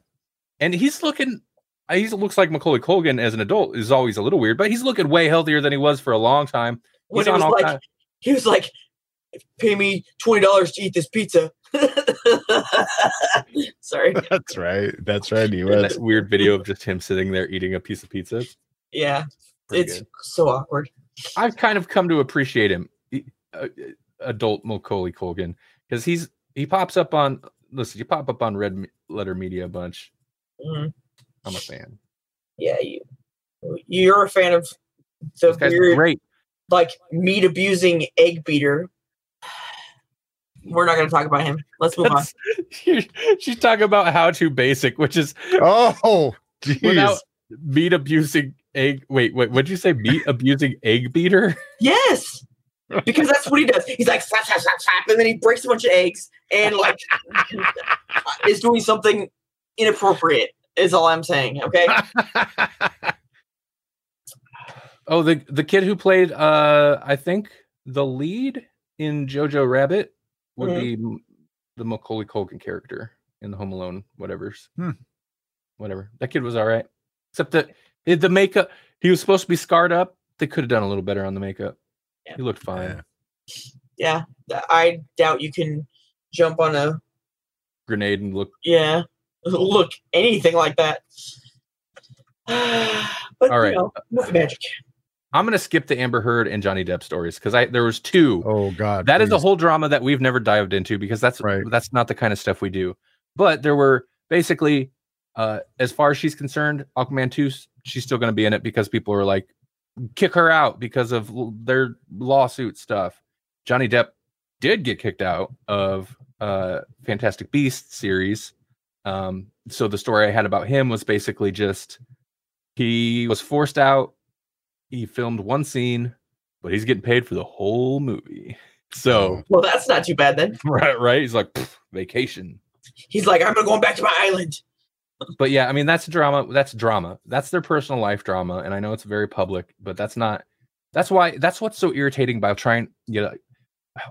and he's looking uh, he looks like Macaulay Culkin as an adult is always a little weird, but he's looking way healthier than he was for a long time. When He's he on was all like, kind- he was like, "Pay me twenty dollars to eat this pizza." <laughs> Sorry. <laughs> That's right. That's right. He and was. that weird video of just him sitting there eating a piece of pizza. Yeah, Pretty it's good. so awkward. I've kind of come to appreciate him, uh, adult Macaulay Culkin, because he's he pops up on listen, you pop up on Red Letter Media a bunch. Mhm. I'm a fan. Yeah, you you're a fan of the This guy's weird, great. like meat abusing egg beater. We're not going to talk about him. Let's move on. <laughs> That's- she's talking about how to basic, which is Oh, jeez. without meat abusing egg. Wait, wait, what'd you say? Meat abusing egg beater? Yes, because that's what he does. He's like slap, slap, slap, slap, and then he breaks a bunch of eggs and like <laughs> is doing something inappropriate. Is all I'm saying. Okay. <laughs> Oh, the the kid who played, uh, I think the lead in Jojo Rabbit would Mhm. be the Macaulay Culkin character in the Home Alone, whatever's, Hmm. whatever. That kid was all right, except that the- the makeup. He was supposed to be scarred up. They could have done a little better on the makeup. Yeah. He looked fine. Yeah. Yeah, I doubt you can jump on a Grenade and look. yeah <laughs> look anything like that. <sighs> but All right. you know, magic. I'm gonna skip the Amber Heard and Johnny Depp stories because I there was two. Oh God, that is a whole drama that we've never dived into because that's Right. that's not the kind of stuff we do. But there were basically, uh, as far as she's concerned, Aquaman two, she's still going to be in it because people are like, kick her out because of l- their lawsuit stuff. Johnny Depp did get kicked out of uh, Fantastic Beasts series. Um, so the story I had about him was basically just he was forced out. He filmed one scene, but he's getting paid for the whole movie. <laughs> So <laughs> Well, that's not too bad then. <laughs> right, right. He's like vacation. He's like, I'm going back to my island. But yeah, I mean that's drama. That's drama. That's their personal life drama, and I know it's very public, but that's not. That's why. That's what's so irritating about trying. You know,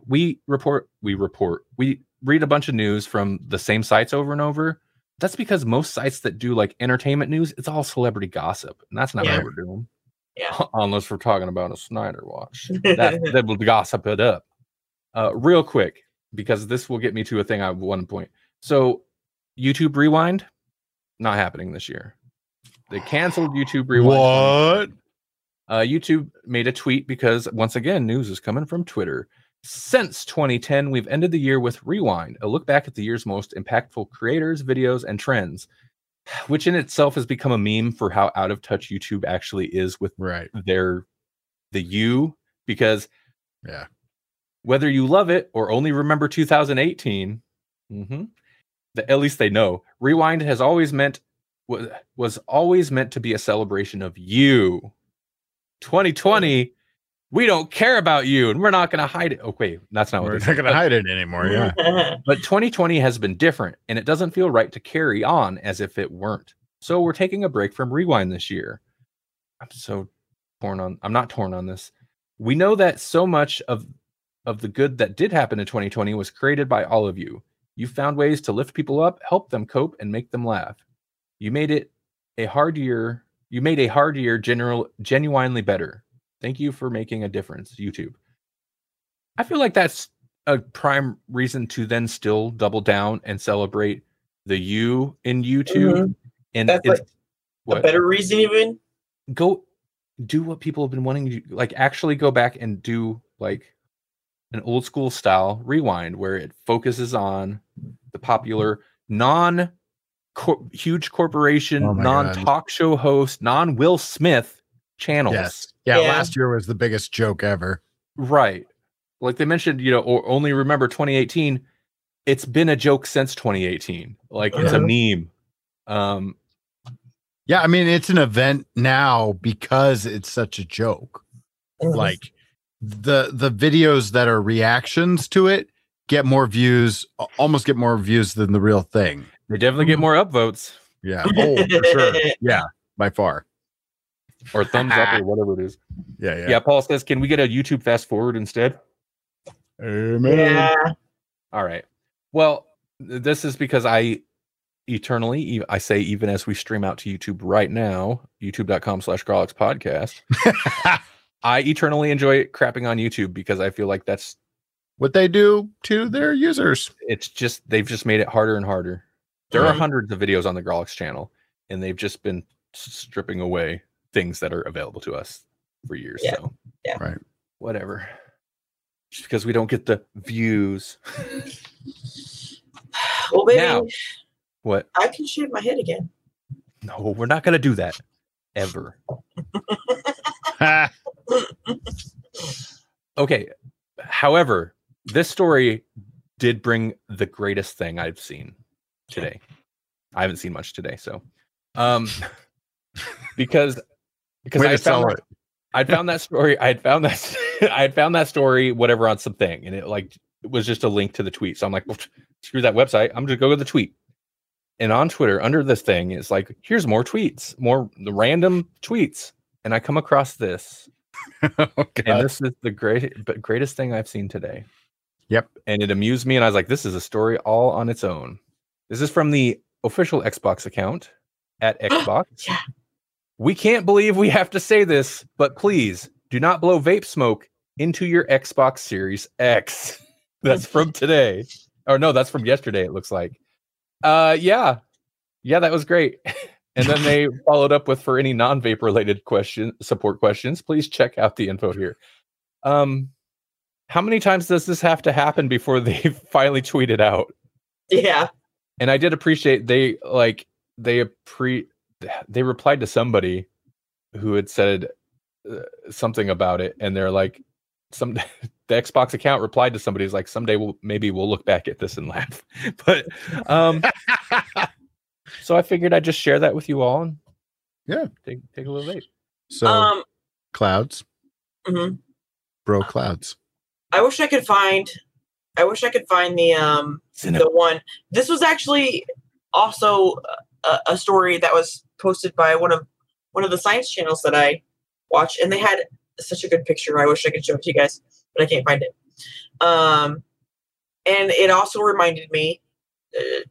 we report. We report. We read a bunch of news from the same sites over and over. That's because most sites that do like entertainment news, it's all celebrity gossip, and that's not Yeah. what we're doing. Yeah. <laughs> Unless we're talking about a Snyder watch, <laughs> that that will gossip it up. Uh, real quick, because this will get me to a thing I want to point. So, YouTube Rewind, not happening this year. They canceled YouTube Rewind. What? Uh, YouTube made a tweet because once again, news is coming from Twitter. Since 2010, we've ended the year with Rewind, a look back at the year's most impactful creators, videos, and trends, which in itself has become a meme for how out of touch YouTube actually is with Right. their the you because Yeah. whether you love it or only remember 2018 mhm, the, at least they know rewind has always meant was, was always meant to be a celebration of you 2020 we don't care about you and we're not going to hide it oh, okay that's not what We're not gonna hide it anymore. Yeah. <laughs> but 2020 has been different and it doesn't feel right to carry on as if it weren't. So we're taking a break from Rewind this year. I'm so torn on I'm not torn on this. We know that so much of of the good that did happen in 2020 was created by all of you. You found ways to lift people up, help them cope and make them laugh. You made it a hard year. You made a hard year general genuinely better. Thank you for making a difference, YouTube. I feel like that's a prime reason to then still double down and celebrate the you in YouTube. Mhm. And That's it's like what A better reason, even. go do what people have been wanting to like actually go back and do like an old school style rewind where it focuses on the popular non huge corporation, Oh my non talk show host, non Will Smith channels. Yes. Yeah, Yeah. Last year was the biggest joke ever. Right. Like they mentioned, you know, or only remember 2018. It's been a joke since 2018. Like it's a meme. Um, Yeah, I mean it's an event now because it's such a joke. Mhm. Like the the videos that are reactions to it get more views, almost get more views than the real thing. they definitely get more upvotes Yeah. Oh, for sure. <laughs> Yeah, by far. Or thumbs up or <laughs> whatever it is. Yeah, yeah. Yeah. Paul says, can we get a YouTube fast forward instead? Amen. yeah. All right. Well, this is because I eternally, i say, even as we stream out to YouTube right now, youtube.com slash Grawlix podcast, <laughs> I eternally enjoy crapping on YouTube because I feel like that's, what they do to their users. it's just, they've just made it harder and harder. There are Mhm. hundreds of videos on the Grawlix channel, and they've just been stripping away things that are available to us for years. Yeah. So, Yeah. Right. Whatever. Just because we don't get the views. <sighs> Well, maybe Now- what? I can shave my head again. No, we're not going to do that ever. <laughs> Okay. However, this story did bring the greatest thing I've seen today. I haven't seen much today, so um <laughs> because because Way I found that, <laughs> I'd found that story, I had found that <laughs> I had found that story whatever on something and it like it was just a link to the tweet. So I'm like, well, <laughs> screw that website. I'm just go to the tweet. And on Twitter, under this thing, it's like, here's more tweets, more the random tweets. And I come across this Oh, and this is the great but greatest thing I've seen today. Yep. And it amused me, and I was like, this is a story all on its own. This is from the official Xbox account at <gasps> Xbox. Yeah. We can't believe we have to say this, but please do not blow vape smoke into your Xbox Series X. <laughs> That's from today. Or no, that's from yesterday, it looks like. Uh yeah. Yeah, that was great. <laughs> And then they <laughs> followed up with for any non-vape related question support questions, please check out the info here. Um, how many times does this have to happen before they finally tweet it out? Yeah. And I did appreciate they like they pre they replied to somebody who had said uh, something about it, and they're like, some <laughs> the Xbox account replied to somebody who's like, someday we'll maybe we'll look back at this and laugh. <laughs> but um, <laughs> so I figured I'd just share that with you all and Yeah. take take a little vape. So um. clouds, mhm. bro, clouds. I wish I could find. I wish I could find the um the one. This was actually also a, story that was posted by one of one of the science channels that I watch, and they had such a good picture. I wish I could show it to you guys, but I can't find it. Um, and it also reminded me, uh,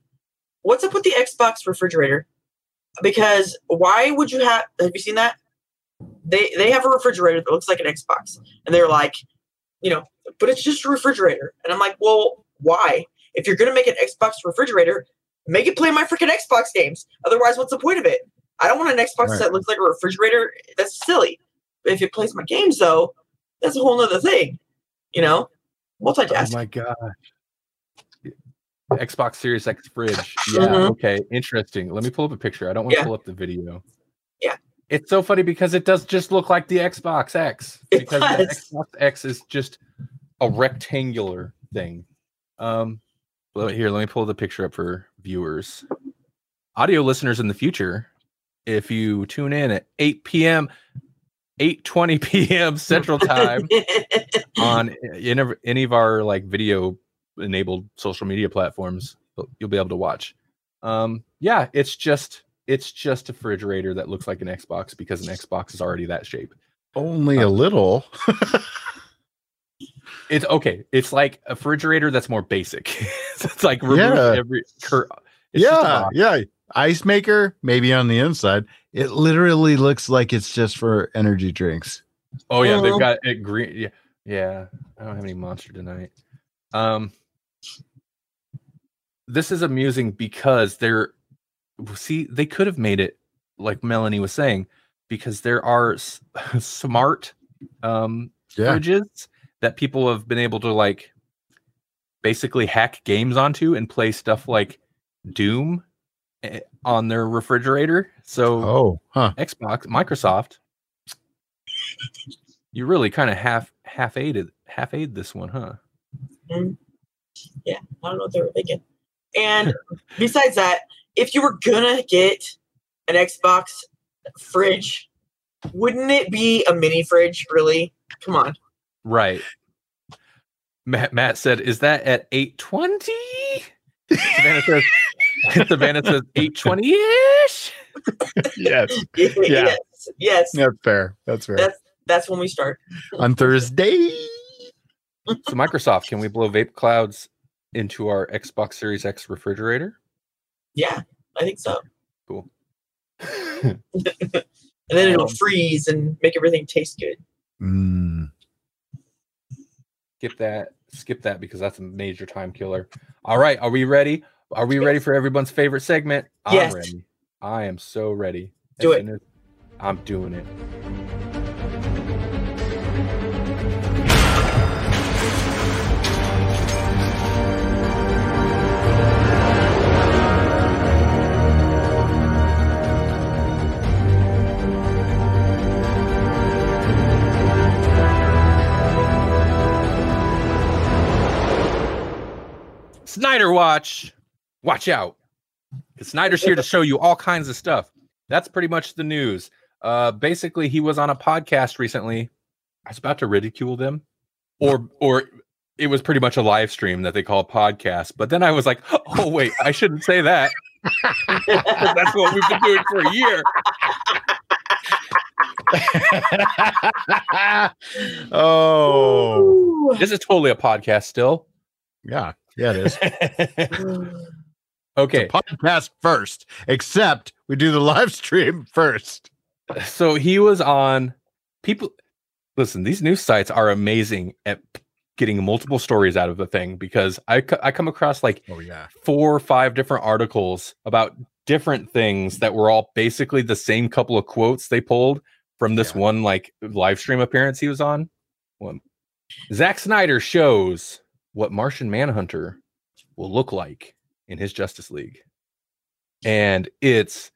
what's up with the Xbox refrigerator? Because why would you have? Have you seen that? They they have a refrigerator that looks like an Xbox, and they're like, you know, but it's just a refrigerator. And I'm like, well, why? If you're gonna make an Xbox refrigerator, make it play my freaking Xbox games. Otherwise, what's the point of it? I don't want an Xbox Right. that looks like a refrigerator. That's silly. If it plays my games, though, that's a whole nother thing. You know, Oh my gosh. Xbox Series X fridge. Yeah. Mhm. Okay. Interesting. Let me pull up a picture. I don't want to Yeah. pull up the video. Yeah. It's so funny because it does just look like the Xbox X. It because the. Xbox X is just a rectangular thing. Um here, let me pull the picture up for viewers. Audio listeners in the future, if you tune in at 8 p.m. 8:20 p.m. Central Time <laughs> on any of, our like video enabled social media platforms you'll- you'll be able to watch um yeah it's just it's just a refrigerator that looks like an xbox because an xbox is already that shape Only a little. <laughs> it's okay it's like a refrigerator that's more basic <laughs> it's like remove Yeah. every cur- it's yeah, yeah. Ice maker, maybe on the inside. It literally looks like it's just for energy drinks. oh yeah they've got it green yeah yeah i don't have any monster tonight um this is amusing because they're see they could have made it like melanie was saying because there are s- <laughs> smart um Yeah. fridges that people have been able to like basically hack games onto and play stuff like doom eh, on their refrigerator so Oh, huh. xbox microsoft you really kind of half half aided half aid this one huh yeah, I don't know what they were thinking. And besides that, if you were gonna get an Xbox fridge, wouldn't it be a mini fridge? Really? Come on. Right. Matt, Matt said, "Is that at 820?" Savannah says, <laughs> "Savannah says 820 ish." yes. <laughs> yes. Yes. That's fair. That's fair. That's that's when we start. on Thursday. So Microsoft, can we blow vape clouds into our Xbox Series X refrigerator? Yeah, I think so. Cool. <laughs> And then it'll Um, freeze and make everything taste good. Mm. Skip that. Skip that because that's a major time killer. All right, are we ready? Are we ready for everyone's favorite segment? Yes. I'm ready. I am so ready. Do it. I'm doing it. Snyder Watch. Watch out. 'Cause Snyder's here to show you all kinds of stuff. That's pretty much the news. Uh basically he was on a podcast recently. I was about to ridicule them. Or or it was pretty much a live stream that they call podcast. But then I was like, oh wait, I shouldn't say that. That's what we've been doing for a year. <laughs> oh, Ooh. This is totally a podcast still. yeah, yeah, it is. <laughs> okay. Podcast first, except we do the live stream first. so he was on people listen these news sites are amazing at getting multiple stories out of the thing because i, I come across like Oh yeah, four or five different articles about different things that were all basically the same couple of quotes they pulled from this Yeah. one like live stream appearance he was on. One. Zack Snyder shows what Martian Manhunter will look like in his Justice League. And it's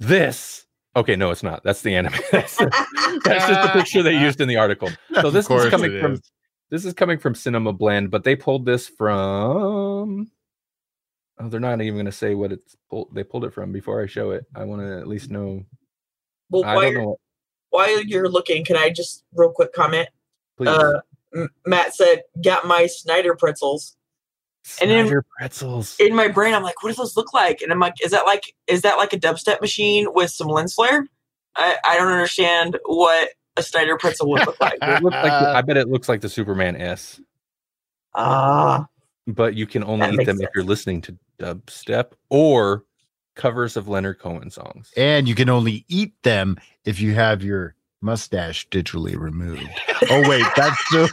this. Okay, no, it's not. That's the anime. <laughs> That's, that's just the picture they used in the article. <laughs> So this is coming from is. this is coming from Cinema Blend, but they pulled this from. Oh, they're not even going to say what it's pulled. They pulled it from before I show it. I want to at least know. Well, I while don't you're, know. while you're looking, can I just real quick comment? Please, Uh, M- Matt said, "Got my Snyder pretzels." and then- Snyder pretzels. In my brain, I'm like, "What do those look like?" And I'm like, "Is that like is that like a dubstep machine with some lens flare?" I, I don't understand what a Snyder pretzel would look like. <laughs> It looks like the- I bet it looks like the Superman S, Ah, but you can only eat makes them if you're listening to dubstep or covers of Leonard Cohen songs. and you can only eat them if you have your mustache digitally removed. Oh wait, that's the,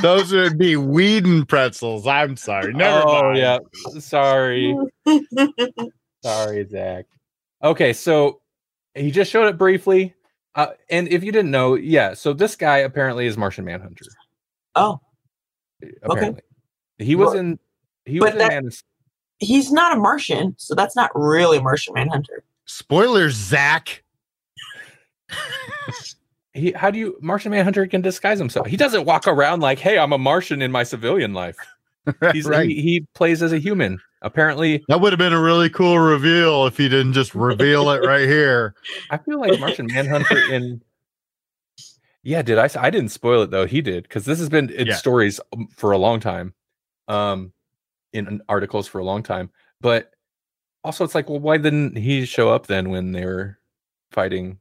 those would be Whedon pretzels. I'm sorry. Never oh mind. yeah, sorry. Sorry, Zach. Okay, so he just showed it briefly. Uh, and if you didn't know, yeah, so this guy apparently is Martian Manhunter. oh, Apparently, he was Well, in. He but was in that- Man. he's not a Martian, so that's not really Martian Manhunter. Spoilers, Zach. He, how do you Martian Manhunter can disguise himself? He doesn't walk around like, "Hey, I'm a Martian in my civilian life." <laughs> He's right. he, he plays as a human. Apparently, that would have been a really cool reveal if he didn't just reveal it right here. <laughs> I feel like Martian Manhunter in. Yeah, did I? I didn't spoil it though. He did because this has been in Yeah. stories um, for a long time, um, in articles for a long time. But also, it's like, well, why didn't he show up then when they were fighting?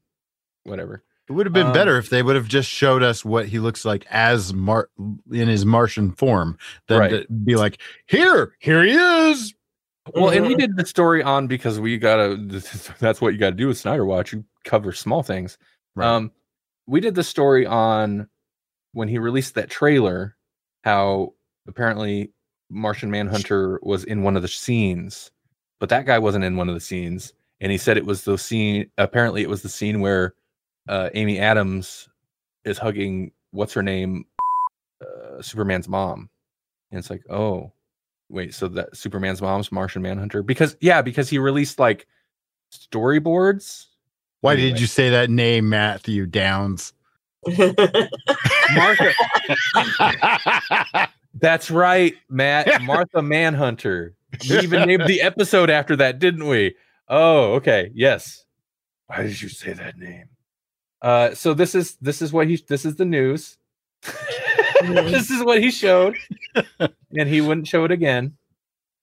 Whatever. It would have been Um, better if they would have just showed us what he looks like as Mar in his Martian form than Right. be like, here, here he is. Well, and we Mhm. did the story on because we gotta. <laughs> That's what you got to do with Snyder Watch. You cover small things. Right. Um, we did the story on when he released that trailer, how apparently Martian Manhunter was in one of the scenes, but that guy wasn't in one of the scenes. And he said it was the scene. Apparently, it was the scene where uh, Amy Adams is hugging what's her name, uh, Superman's mom, and it's like, oh, wait, so that Superman's mom's Martian Manhunter? Because yeah, because he released like storyboards. Why Anyway. did you say that name, Matthew Downs? Martha, <laughs> That's right, Matt. Martha Manhunter. We even named the episode after that, didn't we? Oh, okay. Yes. Why did you say that name? Uh, so this is this is what he this is the news. <laughs> this is what he showed, <laughs> and he wouldn't show it again.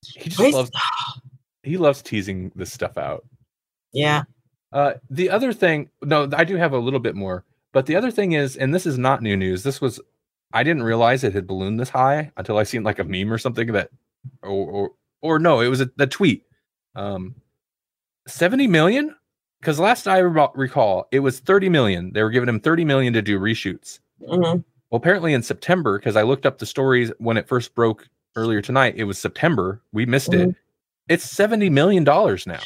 He just loves he loves teasing this stuff out. yeah. Uh, the other thing, no, I do have a little bit more, but the other thing is, and this is not new news. This was, I didn't realize it had ballooned this high until I seen like a meme or something that, or or, or no, it was a, the tweet. Um, seventy million, because last I re- recall, it was thirty million. They were giving him thirty million to do reshoots. hmm Well, apparently in September, because I looked up the stories when it first broke earlier tonight. It was September. We missed it. It's seventy million dollars now.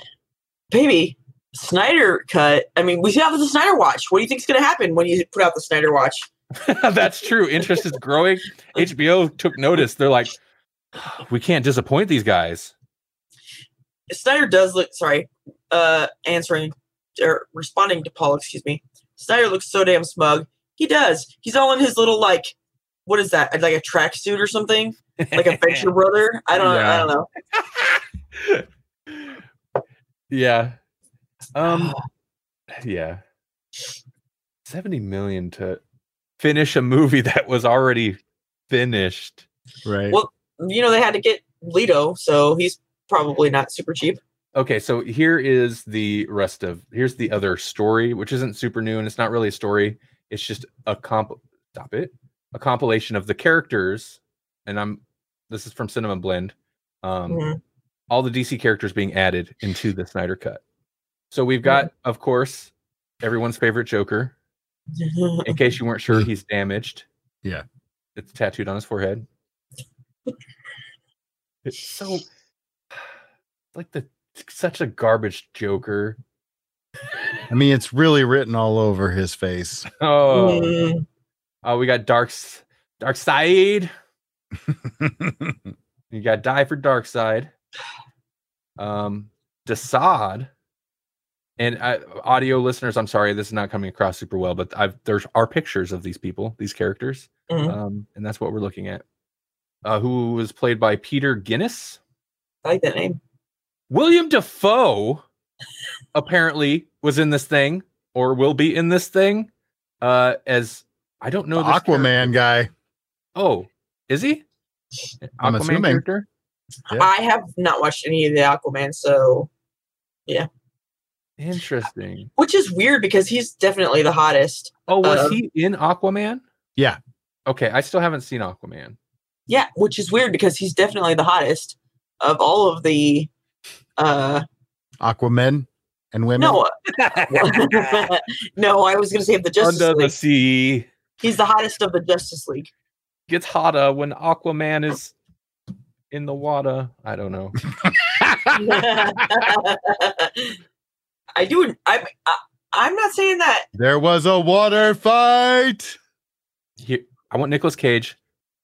Baby, Snyder cut. I mean, we should have the Snyder Watch. What do you think is going to happen when you put out the Snyder Watch? <laughs> That's true. Interest is growing. HBO took notice. They're like, we can't disappoint these guys. Snyder does look sorry, uh answering or responding to Paul, excuse me. Snyder looks so damn smug. He does. He's all in his little like what is that? Like a tracksuit or something? Like a <laughs> Venture Brother? I don't Yeah. I don't know. <laughs> yeah. Um. Yeah. Seventy million to finish a movie <laughs> that was already finished. right. Well- You know, they had to get Leto, so he's probably not super cheap. Okay, so here is the rest of here's the other story, which isn't super new and it's not really a story. It's just a comp stop it. A compilation of the characters, and I'm this is from Cinema Blend. Um Mhm. all the DC characters being added into the Snyder cut. So we've got, of course, everyone's favorite Joker. In <laughs> case you weren't sure, he's damaged. Yeah. It's tattooed on his forehead. It's so <sighs> like the such a garbage Joker. I mean, it's really written all over his face. <laughs> Oh, Mm, oh, we got Dark Darkseid. <laughs> You got Die for Darkseid. Um, Desaad. And uh, audio listeners, I'm sorry, this is not coming across super well, but I've there are pictures of these people, these characters, mhm. um, and that's what we're looking at. Uh, who was played by Peter Guinness? I like that name. William Dafoe apparently was in this thing or will be in this thing uh as I don't know The this Aquaman character. guy. Oh, is he? I'm Aquaman assuming. character? Yeah. I have not watched any of the Aquaman, so yeah. Interesting. which is weird because he's definitely the hottest. Oh, was Um, he in Aquaman? Yeah. Okay, I still haven't seen Aquaman. Yeah, which is weird because he's definitely the hottest of all of the uh Aquaman and women. no <laughs> no i was gonna say of the justice Under the league sea he's the hottest of the justice league gets hotter when Aquaman is in the water. I don't know. <laughs> i do i'm I, i'm not saying that there was a water fight. Here, I want Nicolas Cage,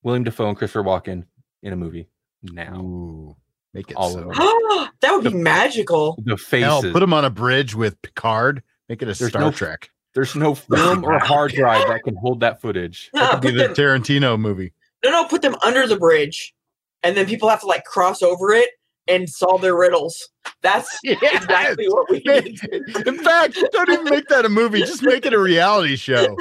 William Dafoe, and Christopher Walken in a movie now. Ooh, make it All so. of them. <gasps> that would be magical The Hell, put them on a bridge with Picard. Make it a There's Star no- Trek. There's no <laughs> film or hard drive that can hold that footage. no, That could be put the them, Tarantino movie. no no put them under the bridge and then people have to like cross over it and solve their riddles that's <laughs> exactly what we need <laughs> In fact, don't even make that a movie. Just make it a reality show.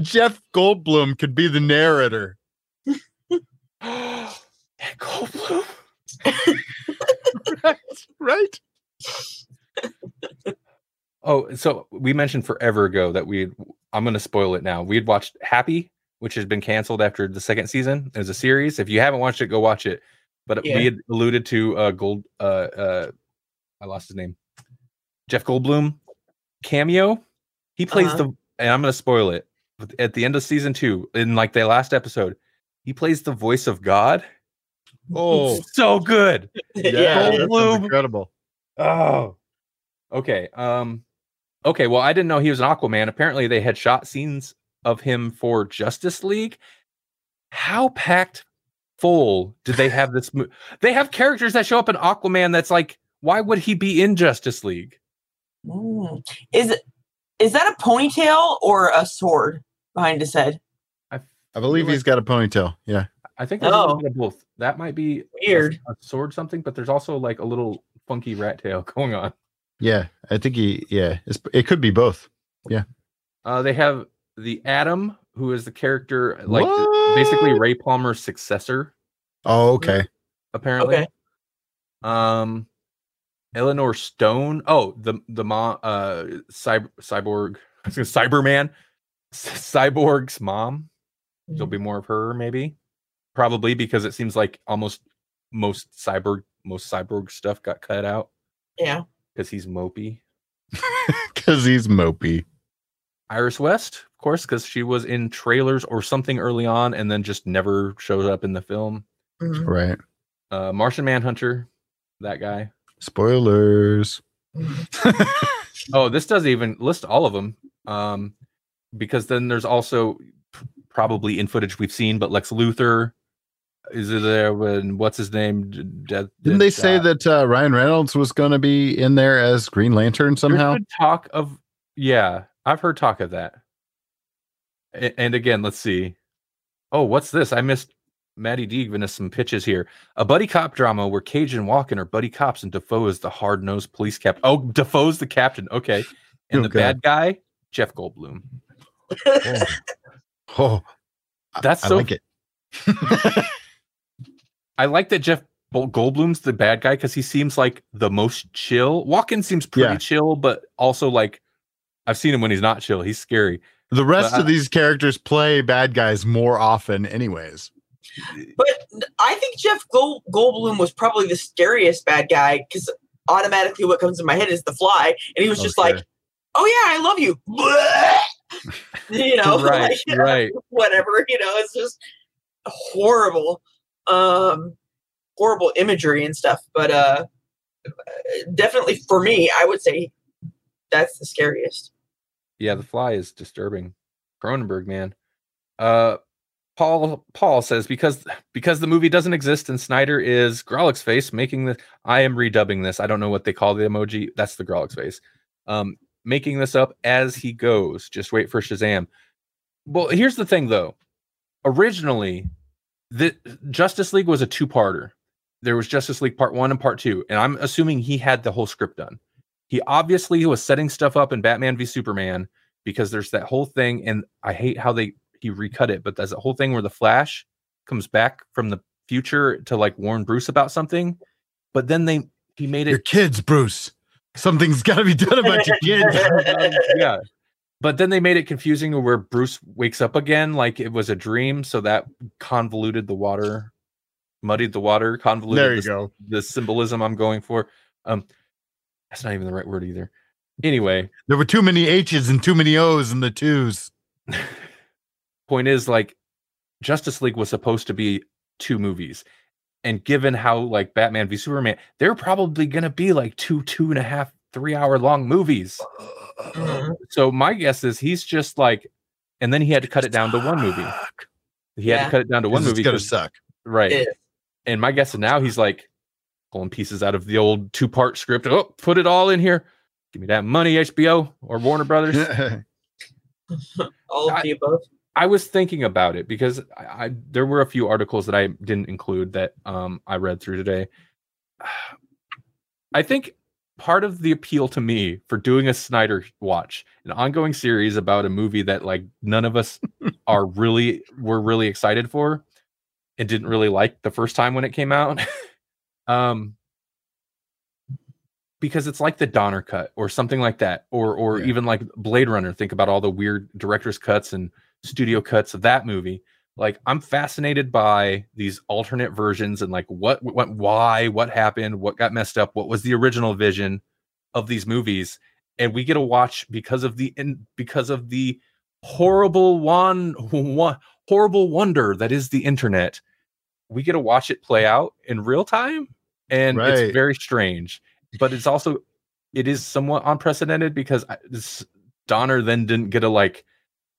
Jeff Goldblum could be the narrator. <gasps> Yeah, Goldblum. <laughs> right? Right? <laughs> Oh, so we mentioned forever ago that we I'm going to spoil it now. We had watched Happy, which has been canceled after the second season as a series. If you haven't watched it, go watch it. But Yeah. we had alluded to uh Gold uh uh I lost his name. Jeff Goldblum cameo. He plays Uh-huh. the and I'm going to spoil it. At the end of season 2 in like the last episode, he plays the voice of God. Oh, So good. <laughs> yeah. yeah, that sounds Goldblum. incredible. Oh. Okay. Um okay, well I didn't know he was an Aquaman. Apparently they had shot scenes of him for Justice League. How packed full did they have this mo- They have characters that show up in Aquaman that's like why would he be in Justice League? Mm. is it is that a ponytail or a sword behind his head I, I believe he's got a ponytail. Yeah. I think there's a Oh. bit of both. That might be a- Weird. a, sword something, but there's also like a little funky rat tail <laughs> going on. Yeah. I think he, yeah, it's, it could be both. Yeah. Uh they have the Atom, who is the character like basically Ray Palmer's successor. Oh, okay. apparently. Okay. Um, Elinore Stone. Oh, the the mom, uh, cyber cyborg, I was gonna Cyberman, C- <laughs> Cyborg's mom. There'll be more of her, maybe, probably because it seems like almost most cyborg, most cyborg stuff got cut out yeah because he's mopey. <laughs> Because he's mopey. Iris West, of course, because she was in trailers or something early on, and then just never showed up in the film. Mhm. Right. Uh, Martian Manhunter, that guy. Spoilers. <laughs> Oh, this doesn't even list all of them. Um, because then there's also p- probably in footage we've seen, but Lex Luthor is it there when what's his name? D- D- Didn't they D- say uh, that uh, Ryan Reynolds was going to be in there as Green Lantern somehow? talk of yeah, I've heard talk of that. A- and again, let's see. Oh, what's this? I missed Maddie D giving us some pitches here. A buddy cop drama where Cage and Walken are buddy cops and Dafoe is the hard nosed police captain. Oh, Dafoe's the captain. Okay. And Oh, the bad guy, Jeff Goldblum. <laughs> Oh, That's I so like it. <laughs> I like that Jeff Goldblum's the bad guy because he seems like the most chill. Walken seems pretty Yeah. chill, but also like I've seen him when he's not chill. He's scary. the rest But of I- these characters play bad guys more often, anyways. but i think jeff Gold- goldblum was probably the scariest bad guy because automatically what comes in my head is the fly and he was just Okay. like oh yeah i love you <laughs> <laughs> you know <laughs> right, like, right. <laughs> whatever you know it's just horrible um horrible imagery and stuff. But uh, definitely for me, I would say that's the scariest. Yeah, The Fly is disturbing. Cronenberg, man. Uh, Paul Paul says because because the movie doesn't exist and Snyder is Grawlix face making the I am redubbing this. I don't know what they call the emoji. That's the Grawlix face. Um, making this up as he goes. Just wait for Shazam. Well, here's the thing though. Originally, the Justice League was a two-parter. There was Justice League Part One and Part Two, and I'm assuming he had the whole script done. He obviously was setting stuff up in Batman v Superman because there's that whole thing, and I hate how they he recut it, but there's a whole thing where the Flash comes back from the future to like warn Bruce about something, but then they he made it Your kids, Bruce. Something's got to be done about your <laughs> kids. yeah. But then they made it confusing where Bruce wakes up again like it was a dream, so that convoluted the water, muddied the water, convoluted There you the, go. the symbolism I'm going for. Um that's not even the right word either. Anyway, There were too many H's and too many O's in the twos. <laughs> point is like Justice League was supposed to be two movies. And given how like Batman v Superman, they're probably gonna be like two, two and a half, three hour long movies. Mhm. So my guess is he's just like, and then he had to cut it down to one movie. He had to cut it down to one This is movie. gonna 'cause- suck. right. It is. And my guess is now he's like pulling pieces out of the old two part script. Oh, put it all in here. Give me that money, HBO or Warner Brothers. <laughs> <laughs> All of I- the above. I was thinking about it because I, I there were a few articles that I didn't include that um I read through today. <sighs> I think part of the appeal to me for doing a Snyder watch, an ongoing series about a movie that like none of us <laughs> are really were really excited for and didn't really like the first time when it came out. <laughs> um because it's like the Donner cut or something like that or or Yeah. even like Blade Runner think about all the weird director's cuts and studio cuts of that movie like i'm fascinated by these alternate versions and like what what why what happened what got messed up what was the original vision of these movies and we get to watch because of the in because of the horrible one, one horrible wonder that is the internet we get to watch it play out in real time and Right. it's very strange but it's also it is somewhat unprecedented because I- this, donner then didn't get to like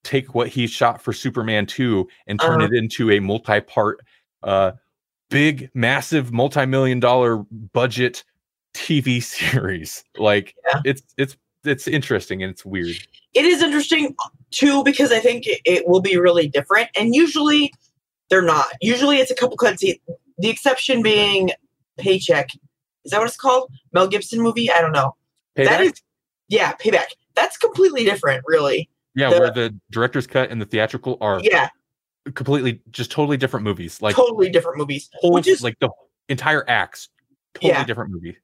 take what he shot for Superman 2 and turn Uh-huh. it into a multi-part uh big massive multi-million dollar budget TV <laughs> series. Like Yeah. it's it's it's interesting and it's weird. It is interesting too because I think it, it will be really different, and usually they're not. Usually it's a couple cuts. The exception being Paycheck. Is that what it's called? Mel Gibson movie? I don't know. That Payback? is, yeah, Payback. That's completely different, really. Yeah, the- where the director's cut and the theatrical are Yeah, completely just totally different movies. Like totally different movies. whole which is like the entire acts totally Yeah. different movie.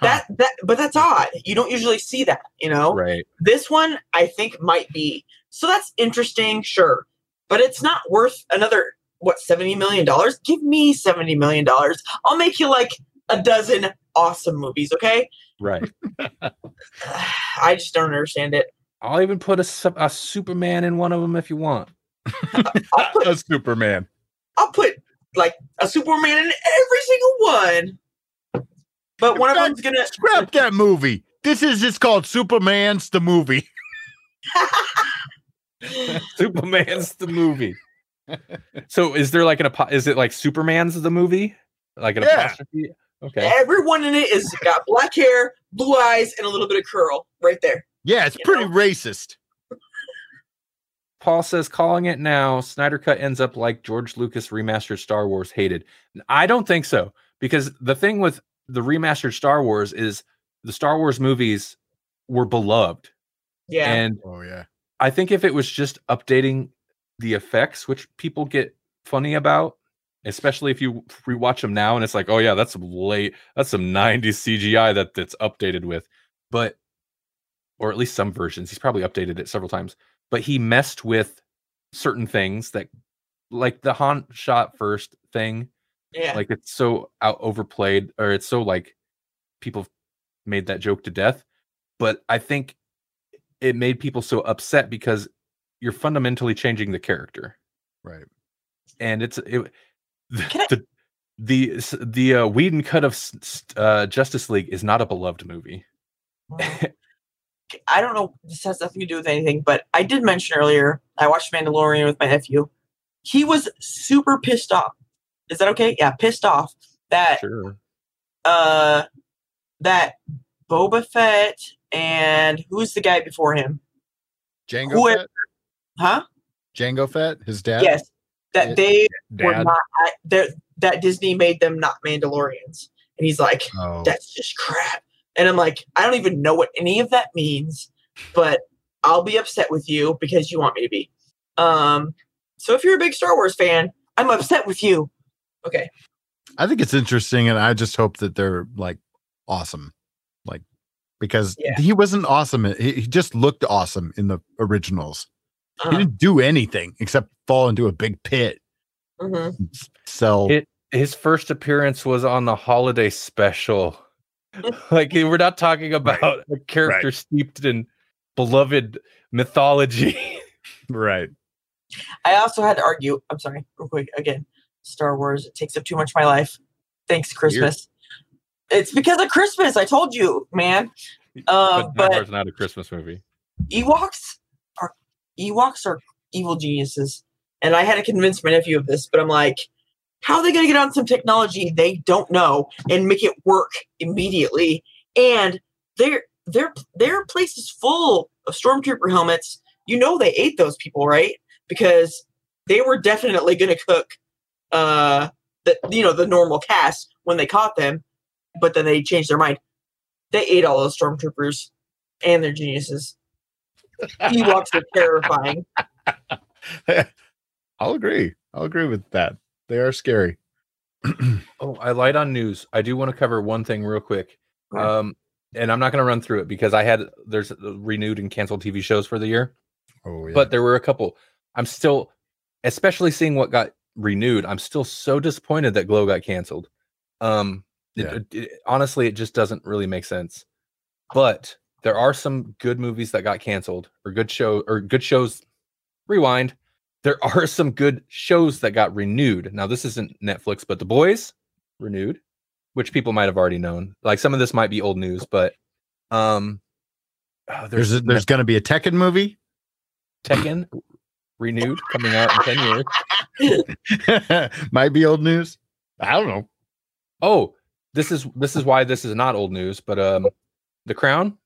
that that, but that's odd. You don't usually see that, you know. Right. This one, I think, might be. So that's interesting, sure, but it's not worth another what seventy million dollars. Give me seventy million dollars. I'll make you like a dozen awesome movies. Okay. Right. <sighs> I just don't understand it. I'll even put a, a Superman in one of them if you want. <laughs> I'll put a Superman. I'll put like a Superman in every single one. But one of them's gonna Scrap that movie. This is just called Superman's the movie. <laughs> <laughs> Superman's the movie. so is there like an apo- is it like Superman's the movie? Like an Yeah. apostrophe? Okay. Everyone in it is got black hair, blue eyes, and a little bit of curl right there. Yeah, it's You pretty know? racist. Paul says calling it now, Snyder cut ends up like George Lucas remastered Star Wars hated. I don't think so because the thing with the remastered Star Wars is the Star Wars movies were beloved. Yeah. And Oh yeah. I think if it was just updating the effects, which people get funny about, especially if you rewatch them now and it's like, oh yeah, that's some late, that's some 90s CGI that that's updated with. But or at least some versions, he's probably updated it several times. But he messed with certain things that like the Han shot first thing, yeah. like it's so out overplayed, or it's so like people made that joke to death. But I think it made people so upset because you're fundamentally changing the character Right. and it's it Can I- the, the s- the uh, Whedon cut of s- s- uh, Justice League is not a beloved movie. <laughs> I don't know. This has nothing to do with anything, but I did mention earlier. I watched Mandalorian with my nephew. He was super pissed off. Is that okay? Yeah, pissed off that Sure. uh that Boba Fett and who's the guy before him? Jango Who- Fett? Huh? Jango Fett, his dad. Yes, that Yeah. they were not. That Disney made them not Mandalorians, and he's like, Oh. that's just crap. And I'm like, I don't even know what any of that means, but I'll be upset with you because you want me to be. Um, so if you're a big Star Wars fan, I'm upset with you. Okay. I think it's interesting, and I just hope that they're like awesome, like because Yeah. he wasn't awesome. He, he just looked awesome in the originals. He Uh, didn't do anything except fall into a big pit, mhm. sell. It- His first appearance was on the holiday special. <laughs> like we're not talking about a character steeped in beloved mythology. right. I also had to argue. I'm sorry, real quick. Again, Star Wars it takes up too much of my life. Thanks, Christmas. It's because of Christmas. I told you, man. Um, but Die but Hard's not a Christmas movie. Ewoks are Ewoks are evil geniuses, and I had to convince my nephew of this. But I'm like, how are they going to get on some technology they don't know and make it work immediately? And their their their place is full of stormtrooper helmets. You know they ate those people, right? Because they were definitely going to cook, uh, the you know the normal cast when they caught them, but then they changed their mind. They ate all those stormtroopers, and they're geniuses. Ewoks are terrifying. <laughs> I'll agree. I'll agree with that. They are scary. <clears throat> Oh, I light on news. I do want to cover one thing real quick. Um, and I'm not going to run through it because I had there's uh, renewed and canceled TV shows for the year, oh yeah. but there were a couple. I'm still, especially seeing what got renewed. I'm still so disappointed that Glow got canceled. Um, Yeah. it- it- honestly, it just doesn't really make sense. But there are some good movies that got canceled, or good show, or good shows. Rewind. There are <laughs> some good shows that got renewed. Now, this isn't Netflix, but The Boys renewed, which people might have already known. Like some of this might be old news, but um, oh, there's there's there's going to be a Tekken movie. Tekken renewed coming out in ten years. <laughs> Might be old news. I don't know. Oh, this is this is why this is not old news, but um, The Crown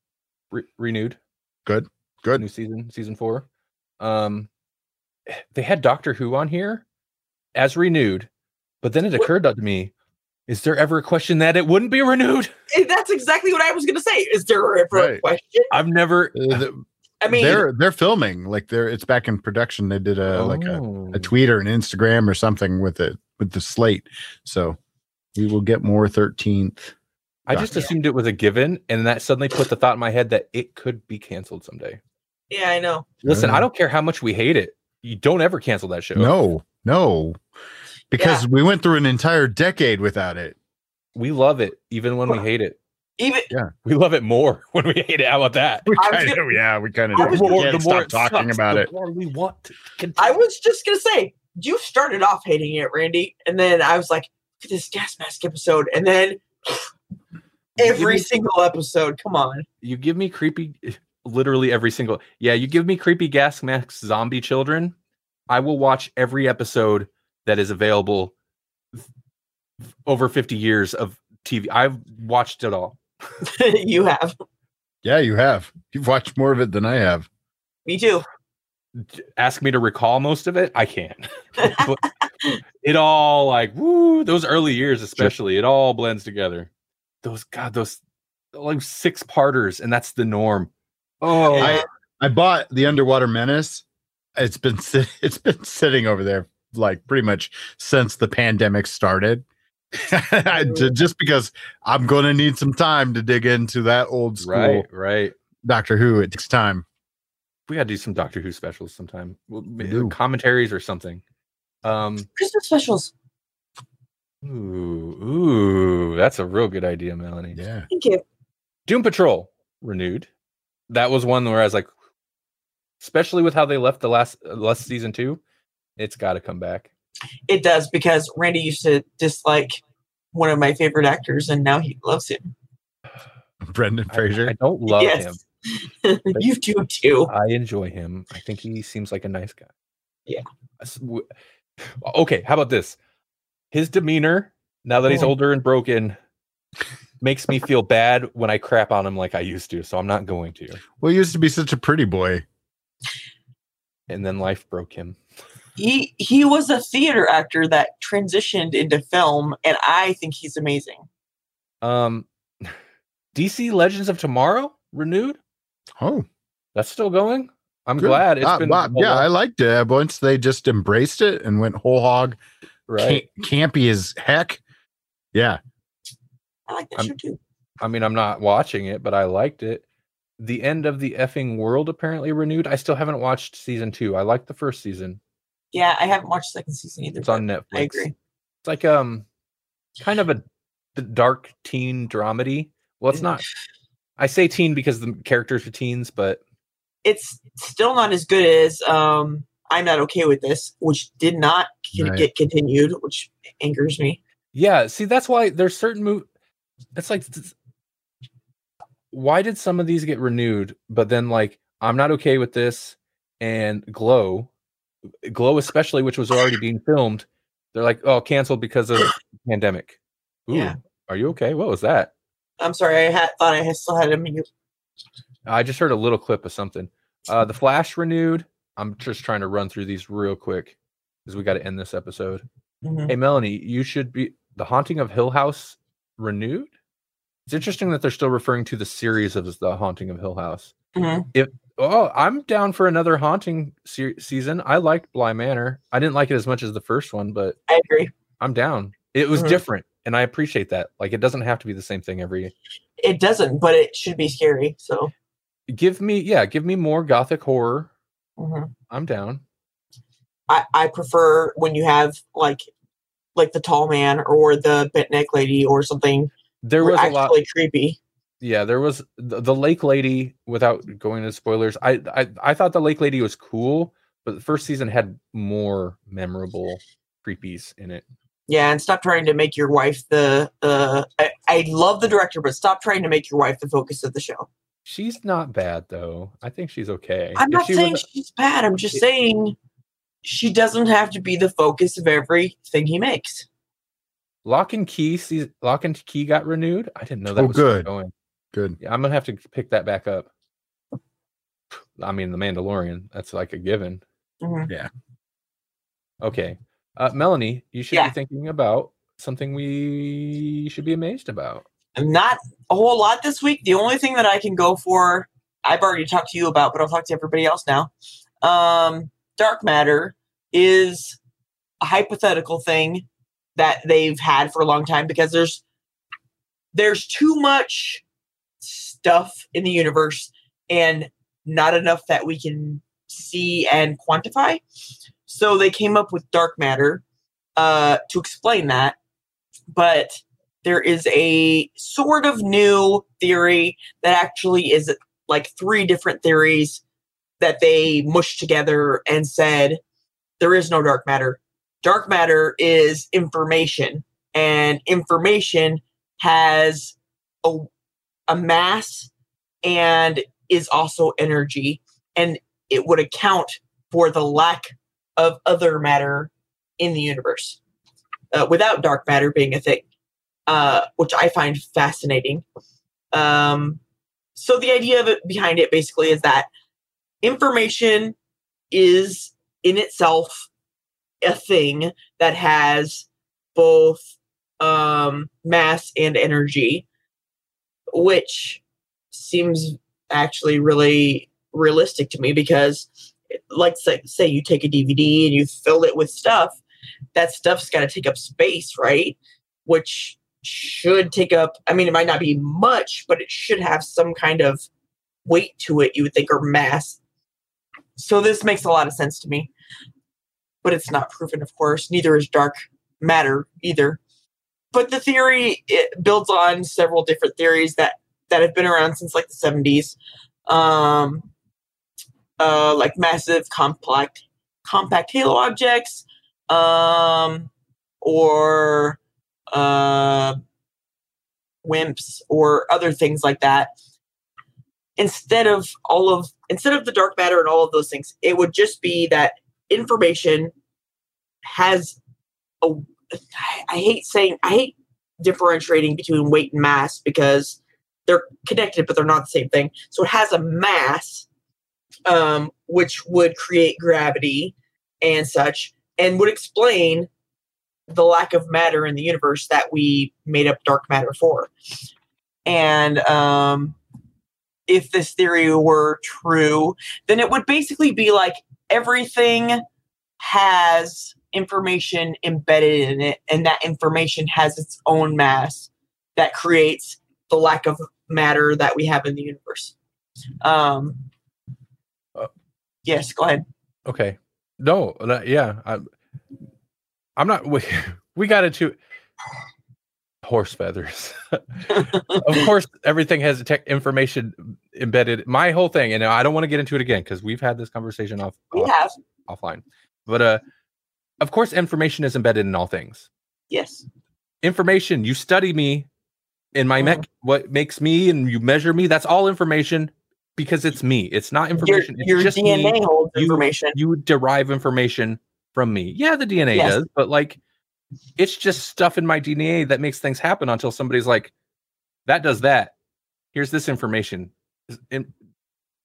re- renewed. Good. Good. New season, season four. Um, they had Doctor Who on here as renewed, but then it What- occurred to me: Is there ever a question that it wouldn't be renewed? Eh, That's exactly what I was going to say. Is there ever a question? I've never. Uh, the- I mean, they're they're filming like they're it's back in production. They did a like a, Oh. a tweet or an Instagram or something with it with the slate. So we will get more 13th. I just Yeah. assumed it was a given, and that suddenly put the thought in my head that it could be canceled someday. yeah, I know. Listen, Yeah. I don't care how much we hate it. You don't ever cancel that show. No, no. Because we went through an entire decade without it. We love it, even when we hate it. Even yeah, We love it more <laughs> when we hate it. How about that? We I was kind gonna- of, <laughs> yeah, we kind of I was gonna- can't stop talking sucks, about the it. more we want to continue. I was just going to say, you started off hating it, Randy, and then I was like, look at this gas mask episode, and then every me- single episode. Come on. you give me creepy, literally every single. Yeah, you give me creepy gas mask zombie children. I will watch every episode that is available. f- Over fifty years of TV, I've watched it all. <laughs> you have. Yeah, you have. You've watched more of it than I have. Me too. Ask me to recall most of it, I can't. <laughs> <laughs> It all like woo, those early years especially, it all blends together. Those God, those like six parters, and that's the norm. Oh, Yeah. I bought the Underwater Menace. It's been <laughs> sit- it's been sitting over there like pretty much since the pandemic started. <laughs> Just because I'm going to need some time to dig into that old school right, right. Doctor Who. It takes time. We gotta do some Doctor Who specials sometime. Well, ma- do. Commentaries or something. Um, Christmas specials. ooh, ooh, that's a real good idea, Melanie. Yeah. Thank you. Doom Patrol renewed. That was one where I was like, especially with how they left the last uh, last season two, it's got to come back. It does because Randy used to dislike one of my favorite actors, and now he loves him. <sighs> Brendan Fraser. I don't love him. <laughs> yes, you do too. I enjoy him. I think he seems like a nice guy. Yeah. <sighs> Okay, how about this? His demeanor, now that he's Mhm. older and broken, makes me feel bad when I crap on him like I used to. So I'm not going to. well, he used to be such a pretty boy. And then life broke him. He he was a theater actor that transitioned into film, and I think he's amazing. Um, DC Legends of Tomorrow renewed. Oh, That's still going. I'm good. glad it's Ah, been. wow, yeah, while- I liked it. Once they just embraced it and went whole hog, right. camp- campy as heck. Yeah, I like that I'm- show too. I mean, I'm not watching it, but I liked it. The end of the effing world apparently renewed. I still haven't watched season two. I liked the first season. Yeah, I haven't watched second season either. It's on Netflix. I agree. It's like um, kind of a dark teen dramedy. Well, it's not. I say teen because the characters are teens, but It's still not as good as um, I'm not okay with this, which did not con- Right. get continued, which angers me. yeah. See, that's why there's certain move. It's like, why did some of these get renewed? But then, like, I'm not okay with this, and Glow, Glow especially, which was already being filmed, they're like, oh, canceled because of pandemic. Ooh, Yeah. Are you okay? What was that? I'm sorry, I had thought I still had him. mute. I just heard a little clip of something. Uh, the Flash renewed. I'm just trying to run through these real quick because we got to end this episode. Mhm. Hey, Melanie, you should be the Haunting of Hill House renewed. It's interesting that they're still referring to the series of the Haunting of Hill House. Mhm. If oh, I'm down for another haunting se- season. I liked Bly Manor. I didn't like it as much as the first one, but I agree. I'm down. It was Mhm. different, and I appreciate that. Like, it doesn't have to be the same thing every. It doesn't, but it should be scary. So Give me, yeah, give me more gothic horror. mhm. I'm down. I I prefer when you have like like the tall man or the bent neck lady or something There was a lot. creepy. Yeah, there was the, the lake lady. Without going into spoilers, I, I I thought the lake lady was cool, but the first season had more memorable creepies in it. Yeah, and stop trying to make your wife the uh I, I love the director, but stop trying to make your wife the focus of the show. She's not bad though. I think she's okay. I'm If not she saying was- she's bad. I'm just It- saying she doesn't have to be the focus of everything he makes. Locke and Key. See, Locke and Key got renewed. I didn't know that Oh, was good. going. good. Yeah, I'm gonna have to pick that back up. I mean, The Mandalorian. That's like a given. Mhm. Okay, uh, Melanie, you should Yeah. be thinking about something we should be amazed about. Not a whole lot this week. The only thing that I can go for, I've already talked to you about, but I'll talk to everybody else now. Um, dark matter is a hypothetical thing that they've had for a long time because there's there's too much stuff in the universe and not enough that we can see and quantify. So they came up with dark matter uh, to explain that. But there is a sort of new theory that actually is like three different theories that they mushed together and said there is no dark matter. Dark matter is information, and information has a, a mass and is also energy, and it would account for the lack of other matter in the universe uh, without dark matter being a thing, uh, which I find fascinating. Um, so the idea of it behind it basically is that information is in itself a thing that has both um, mass and energy, which seems actually really realistic to me because, like, say, say you take a DVD and you fill it with stuff, that stuff's got to take up space, right? Which should take up, I mean, it might not be much, but it should have some kind of weight to it, you would think, or mass. So this makes a lot of sense to me. But it's not proven, of course. Neither is dark matter either. But the theory builds on several different theories that that have been around since like the 70s. Um, uh, like massive compact compact halo objects, um, or uh, WIMPs or other things like that. Instead of all of instead of the dark matter and all of those things, it would just be that information has a. I hate saying I hate differentiating between weight and mass because they're connected, but they're not the same thing. So it has a mass, um, which would create gravity and such, and would explain the lack of matter in the universe that we made up dark matter for. And um, if this theory were true, then it would basically be like everything has information embedded in it, and that information has its own mass that creates the lack of matter that we have in the universe. Um, Uh, yes, go ahead. Okay. No, yeah. I'm, I'm not. <laughs> We, we got into horse feathers. <laughs> of course, everything has tech information embedded. My whole thing, and I don't want to get into it again because we've had this conversation off, We off have offline. But uh, of course, information is embedded in all things. yes, Information. You study me, in my mech. What makes me, and you measure me. That's all information because it's me. It's not your, information. it's your just DNA me. holds You- information. you derive information from me. Yeah, the DNA Yes. does, but like it's just stuff in my DNA that makes things happen until somebody's like, that does that. Here's this information. And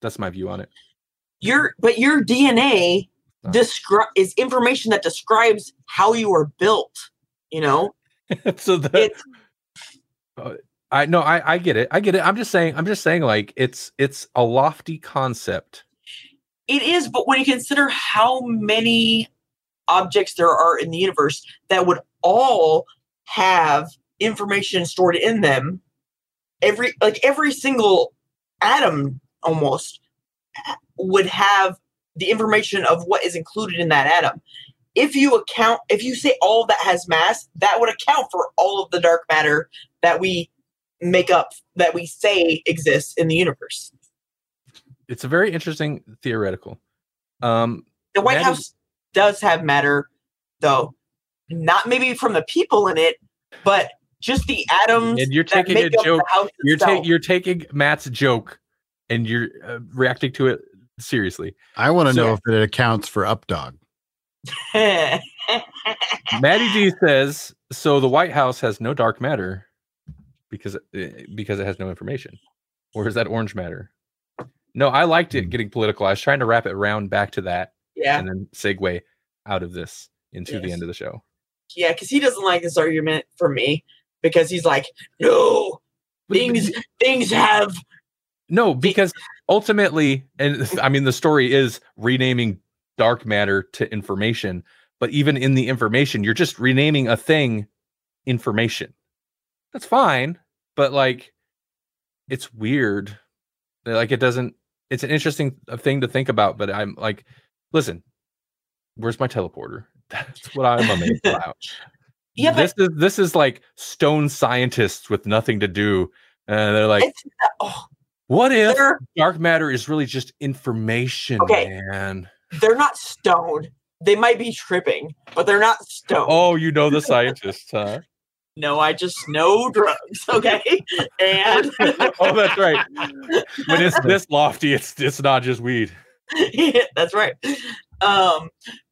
That's my view on it. your but your DNA Oh. descri- is information that describes how you were built. You know, <laughs> so the it's uh, I no, I I get it. I get it. I'm just saying. I'm just saying. Like it's it's a lofty concept. it is, but when you consider how many objects there are in the universe that would all have information stored in them, every like every single atom almost would have the information of what is included in that atom. If you account, if you say all that has mass, that would account for all of the dark matter that we make up, that we say exists in the universe. It's a very interesting theoretical. Um, The White That is- House does have matter, though, not maybe from the people in it, but just the atoms. and you're taking a make up joke. You're itself. taking you're taking Matt's joke, and you're uh, reacting to it seriously. I want to So- know if it accounts for updog. <laughs> Maddie D says so. The White House has no dark matter because it, because it has no information, or is that orange matter? No, I liked it getting political. I was trying to wrap it around back to that, yeah, and then segue out of this into the end of the show. yeah, because he doesn't like this argument for me because he's like, no, things things have No, because ultimately, and <laughs> I mean, the story is renaming dark matter to information, but even in the information, you're just renaming a thing information. That's fine, but like, it's weird. Like, it doesn't, it's an interesting uh, thing to think about, but I'm like, listen, where's my teleporter? <laughs> That's what I'm amazed about. yeah, but this is this is like stone scientists with nothing to do, and they're like, it's uh, oh, what if dark matter is really just information, Okay. man. they're not stoned. They might be tripping, but they're not stoned. Oh, you know the <laughs> scientists, huh? No, I just know drugs. <laughs> Okay, and oh, that's right. When it's this lofty, it's it's not just weed. <laughs> that's right. Um,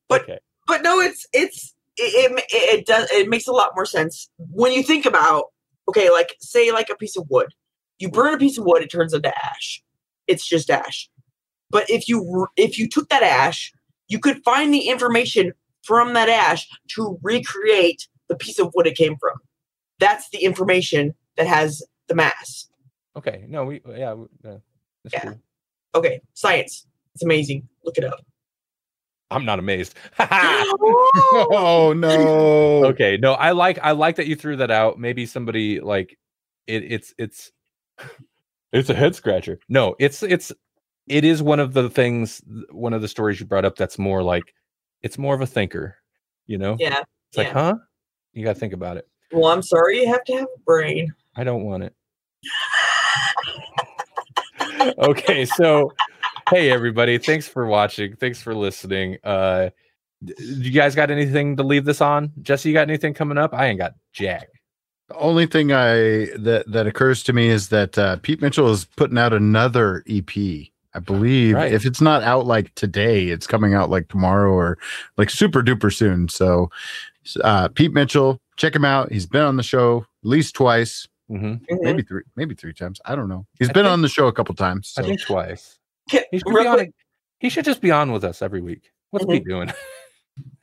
But- okay. but no, it's it's it, it it does it makes a lot more sense when you think about okay, like say like a piece of wood. You burn a piece of wood, it turns into ash. It's just ash. But if you if you took that ash, you could find the information from that ash to recreate the piece of wood it came from. That's the information that has the mass. Okay. No, we yeah. we- yeah that's Yeah. cool. Okay, science. It's amazing. Look it up. I'm not amazed. <laughs> Oh no. <laughs> okay. No, I like I like that you threw that out. Maybe somebody like it. It's it's <sighs> it's a head scratcher. No, it's it's it is one of the things. One of the stories you brought up. That's more like it's more of a thinker. You know. yeah. It's like, huh? You got to think about it. Well, I'm sorry you have to have a brain. I don't want it. <laughs> okay, so hey everybody, thanks for watching. Thanks for listening. Uh You guys got anything to leave this on? Jesse, you got anything coming up? I ain't got jack. The only thing I that that occurs to me is that uh, Pete Mitchell is putting out another EP. I believe Right. if it's not out like today, it's coming out like tomorrow or like super duper soon. So, uh, Pete Mitchell, check him out. He's been on the show at least twice, hmm Mhm. maybe three, maybe three times. I don't know. He's I been think- on the show a couple times. So. I think twice. Can- He should, real be on, quick, he should just be on with us every week. What's Mhm. Pete doing? <laughs>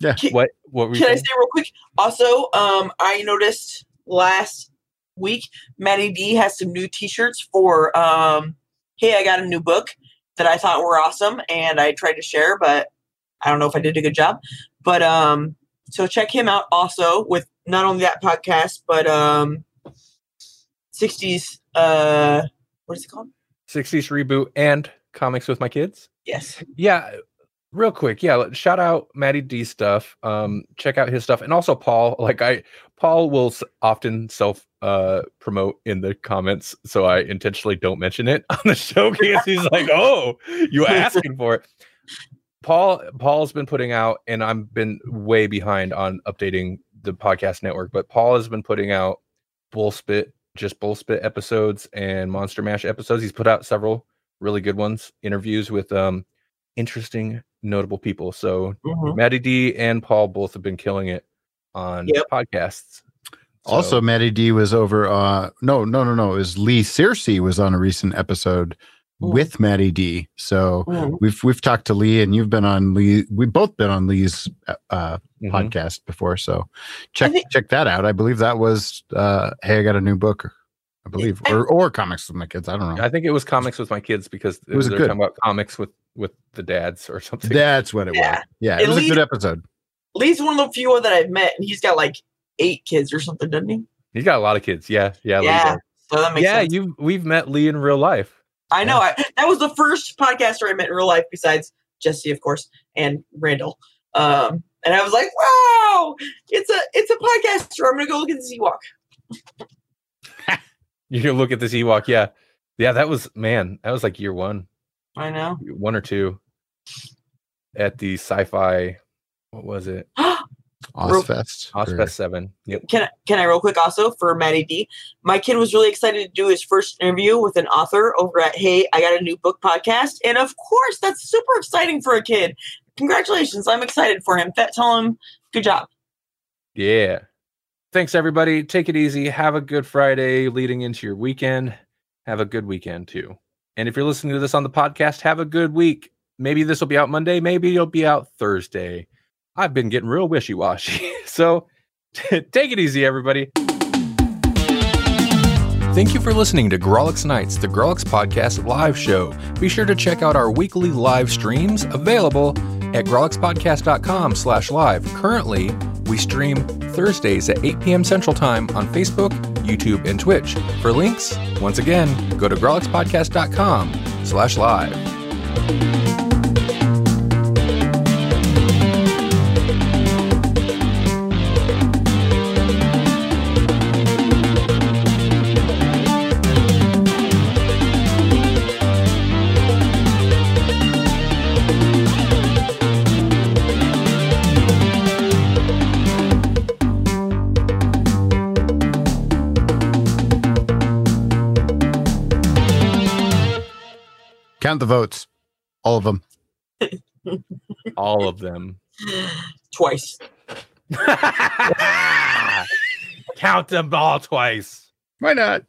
Yeah. Can- What what were you Can I say real quick? Also, um, I noticed last week Maddie D has some new T-shirts for um, "Hey, I got a new book" that I thought were awesome, and I tried to share, but I don't know if I did a good job. But um, so check him out also with not only that podcast, but um, '60s. Uh, what is it called? 60s reboot and comics with my kids. Yes. Yeah, real quick. Yeah, shout out Matty D stuff. Um, check out his stuff, and also Paul. <laughs> Like I, Paul will often self uh promote in the comments, so I intentionally don't mention it <laughs> on the showcase. he's like, <laughs> "Oh, you asking for it." Paul Paul's been putting out, and I've been way behind on updating the podcast network, but Paul has been putting out Bullspit, just Bullspit episodes and Monster Mash episodes. He's put out several really good ones, interviews with um interesting, notable people. So Mhm. Maddie D and Paul both have been killing it on Yep. podcasts. So- Also, Maddie D was over. Uh, no, no, no, no. It was Lee Searcy was on a recent episode Mm. with Maddie D. So Mhm. we've we've talked to Lee, and you've been on Lee. We've both been on Lee's uh, Mhm. podcast before. So check think- check that out. I believe that was. Uh, hey, I got a new book. I believe, or or comics with my kids. I don't know. I think it was comics with my kids because It was they're good. talking about comics with with the dads or <laughs> something. That's what it Yeah. was. Yeah, it At was a good episode. Lee's one of the few that I've met, and he's got like eight kids or something, doesn't he? He's got a lot of kids. Yeah, yeah, Yeah. So that makes yeah. sense. You we've met Lee in real life. I know. I, that was the first podcaster I met in real life, besides Jesse, of course, and Randall. Um, and I was like, "Wow, it's a it's a podcaster." I'm gonna go look at the Ewok. You can look at this Ewok. Yeah, yeah. That was man. That was like year one, I know. one or two, at the sci-fi. What was it? <gasps> Ozfest. or- Ozfest Seven. Yep. Can I, can I real quick also for Maddie D? My kid was really excited to do his first interview with an author over at Hey, I Got a New Book podcast, and of course, that's super exciting for a kid. Congratulations! I'm excited for him. That tell him good job. Yeah. Thanks, everybody. Take it easy. Have a good Friday leading into your weekend. Have a good weekend, too. And if you're listening to this on the podcast, have a good week. Maybe this will be out Monday. Maybe it'll be out Thursday. I've been getting real wishy washy. <laughs> so <laughs> take it easy, everybody. Thank you for listening to Grawlix Nights, the Grawlix Podcast live show. Be sure to check out our weekly live streams available at grawlixpodcast.com slash live. Currently, we stream Thursdays at 8 p.m. Central Time on Facebook, YouTube, and Twitch. For links, once again, go to grawlixpodcast.com slash live. Count the votes, all of them. <laughs> All of them. Twice. <laughs> Count them all twice. Why not?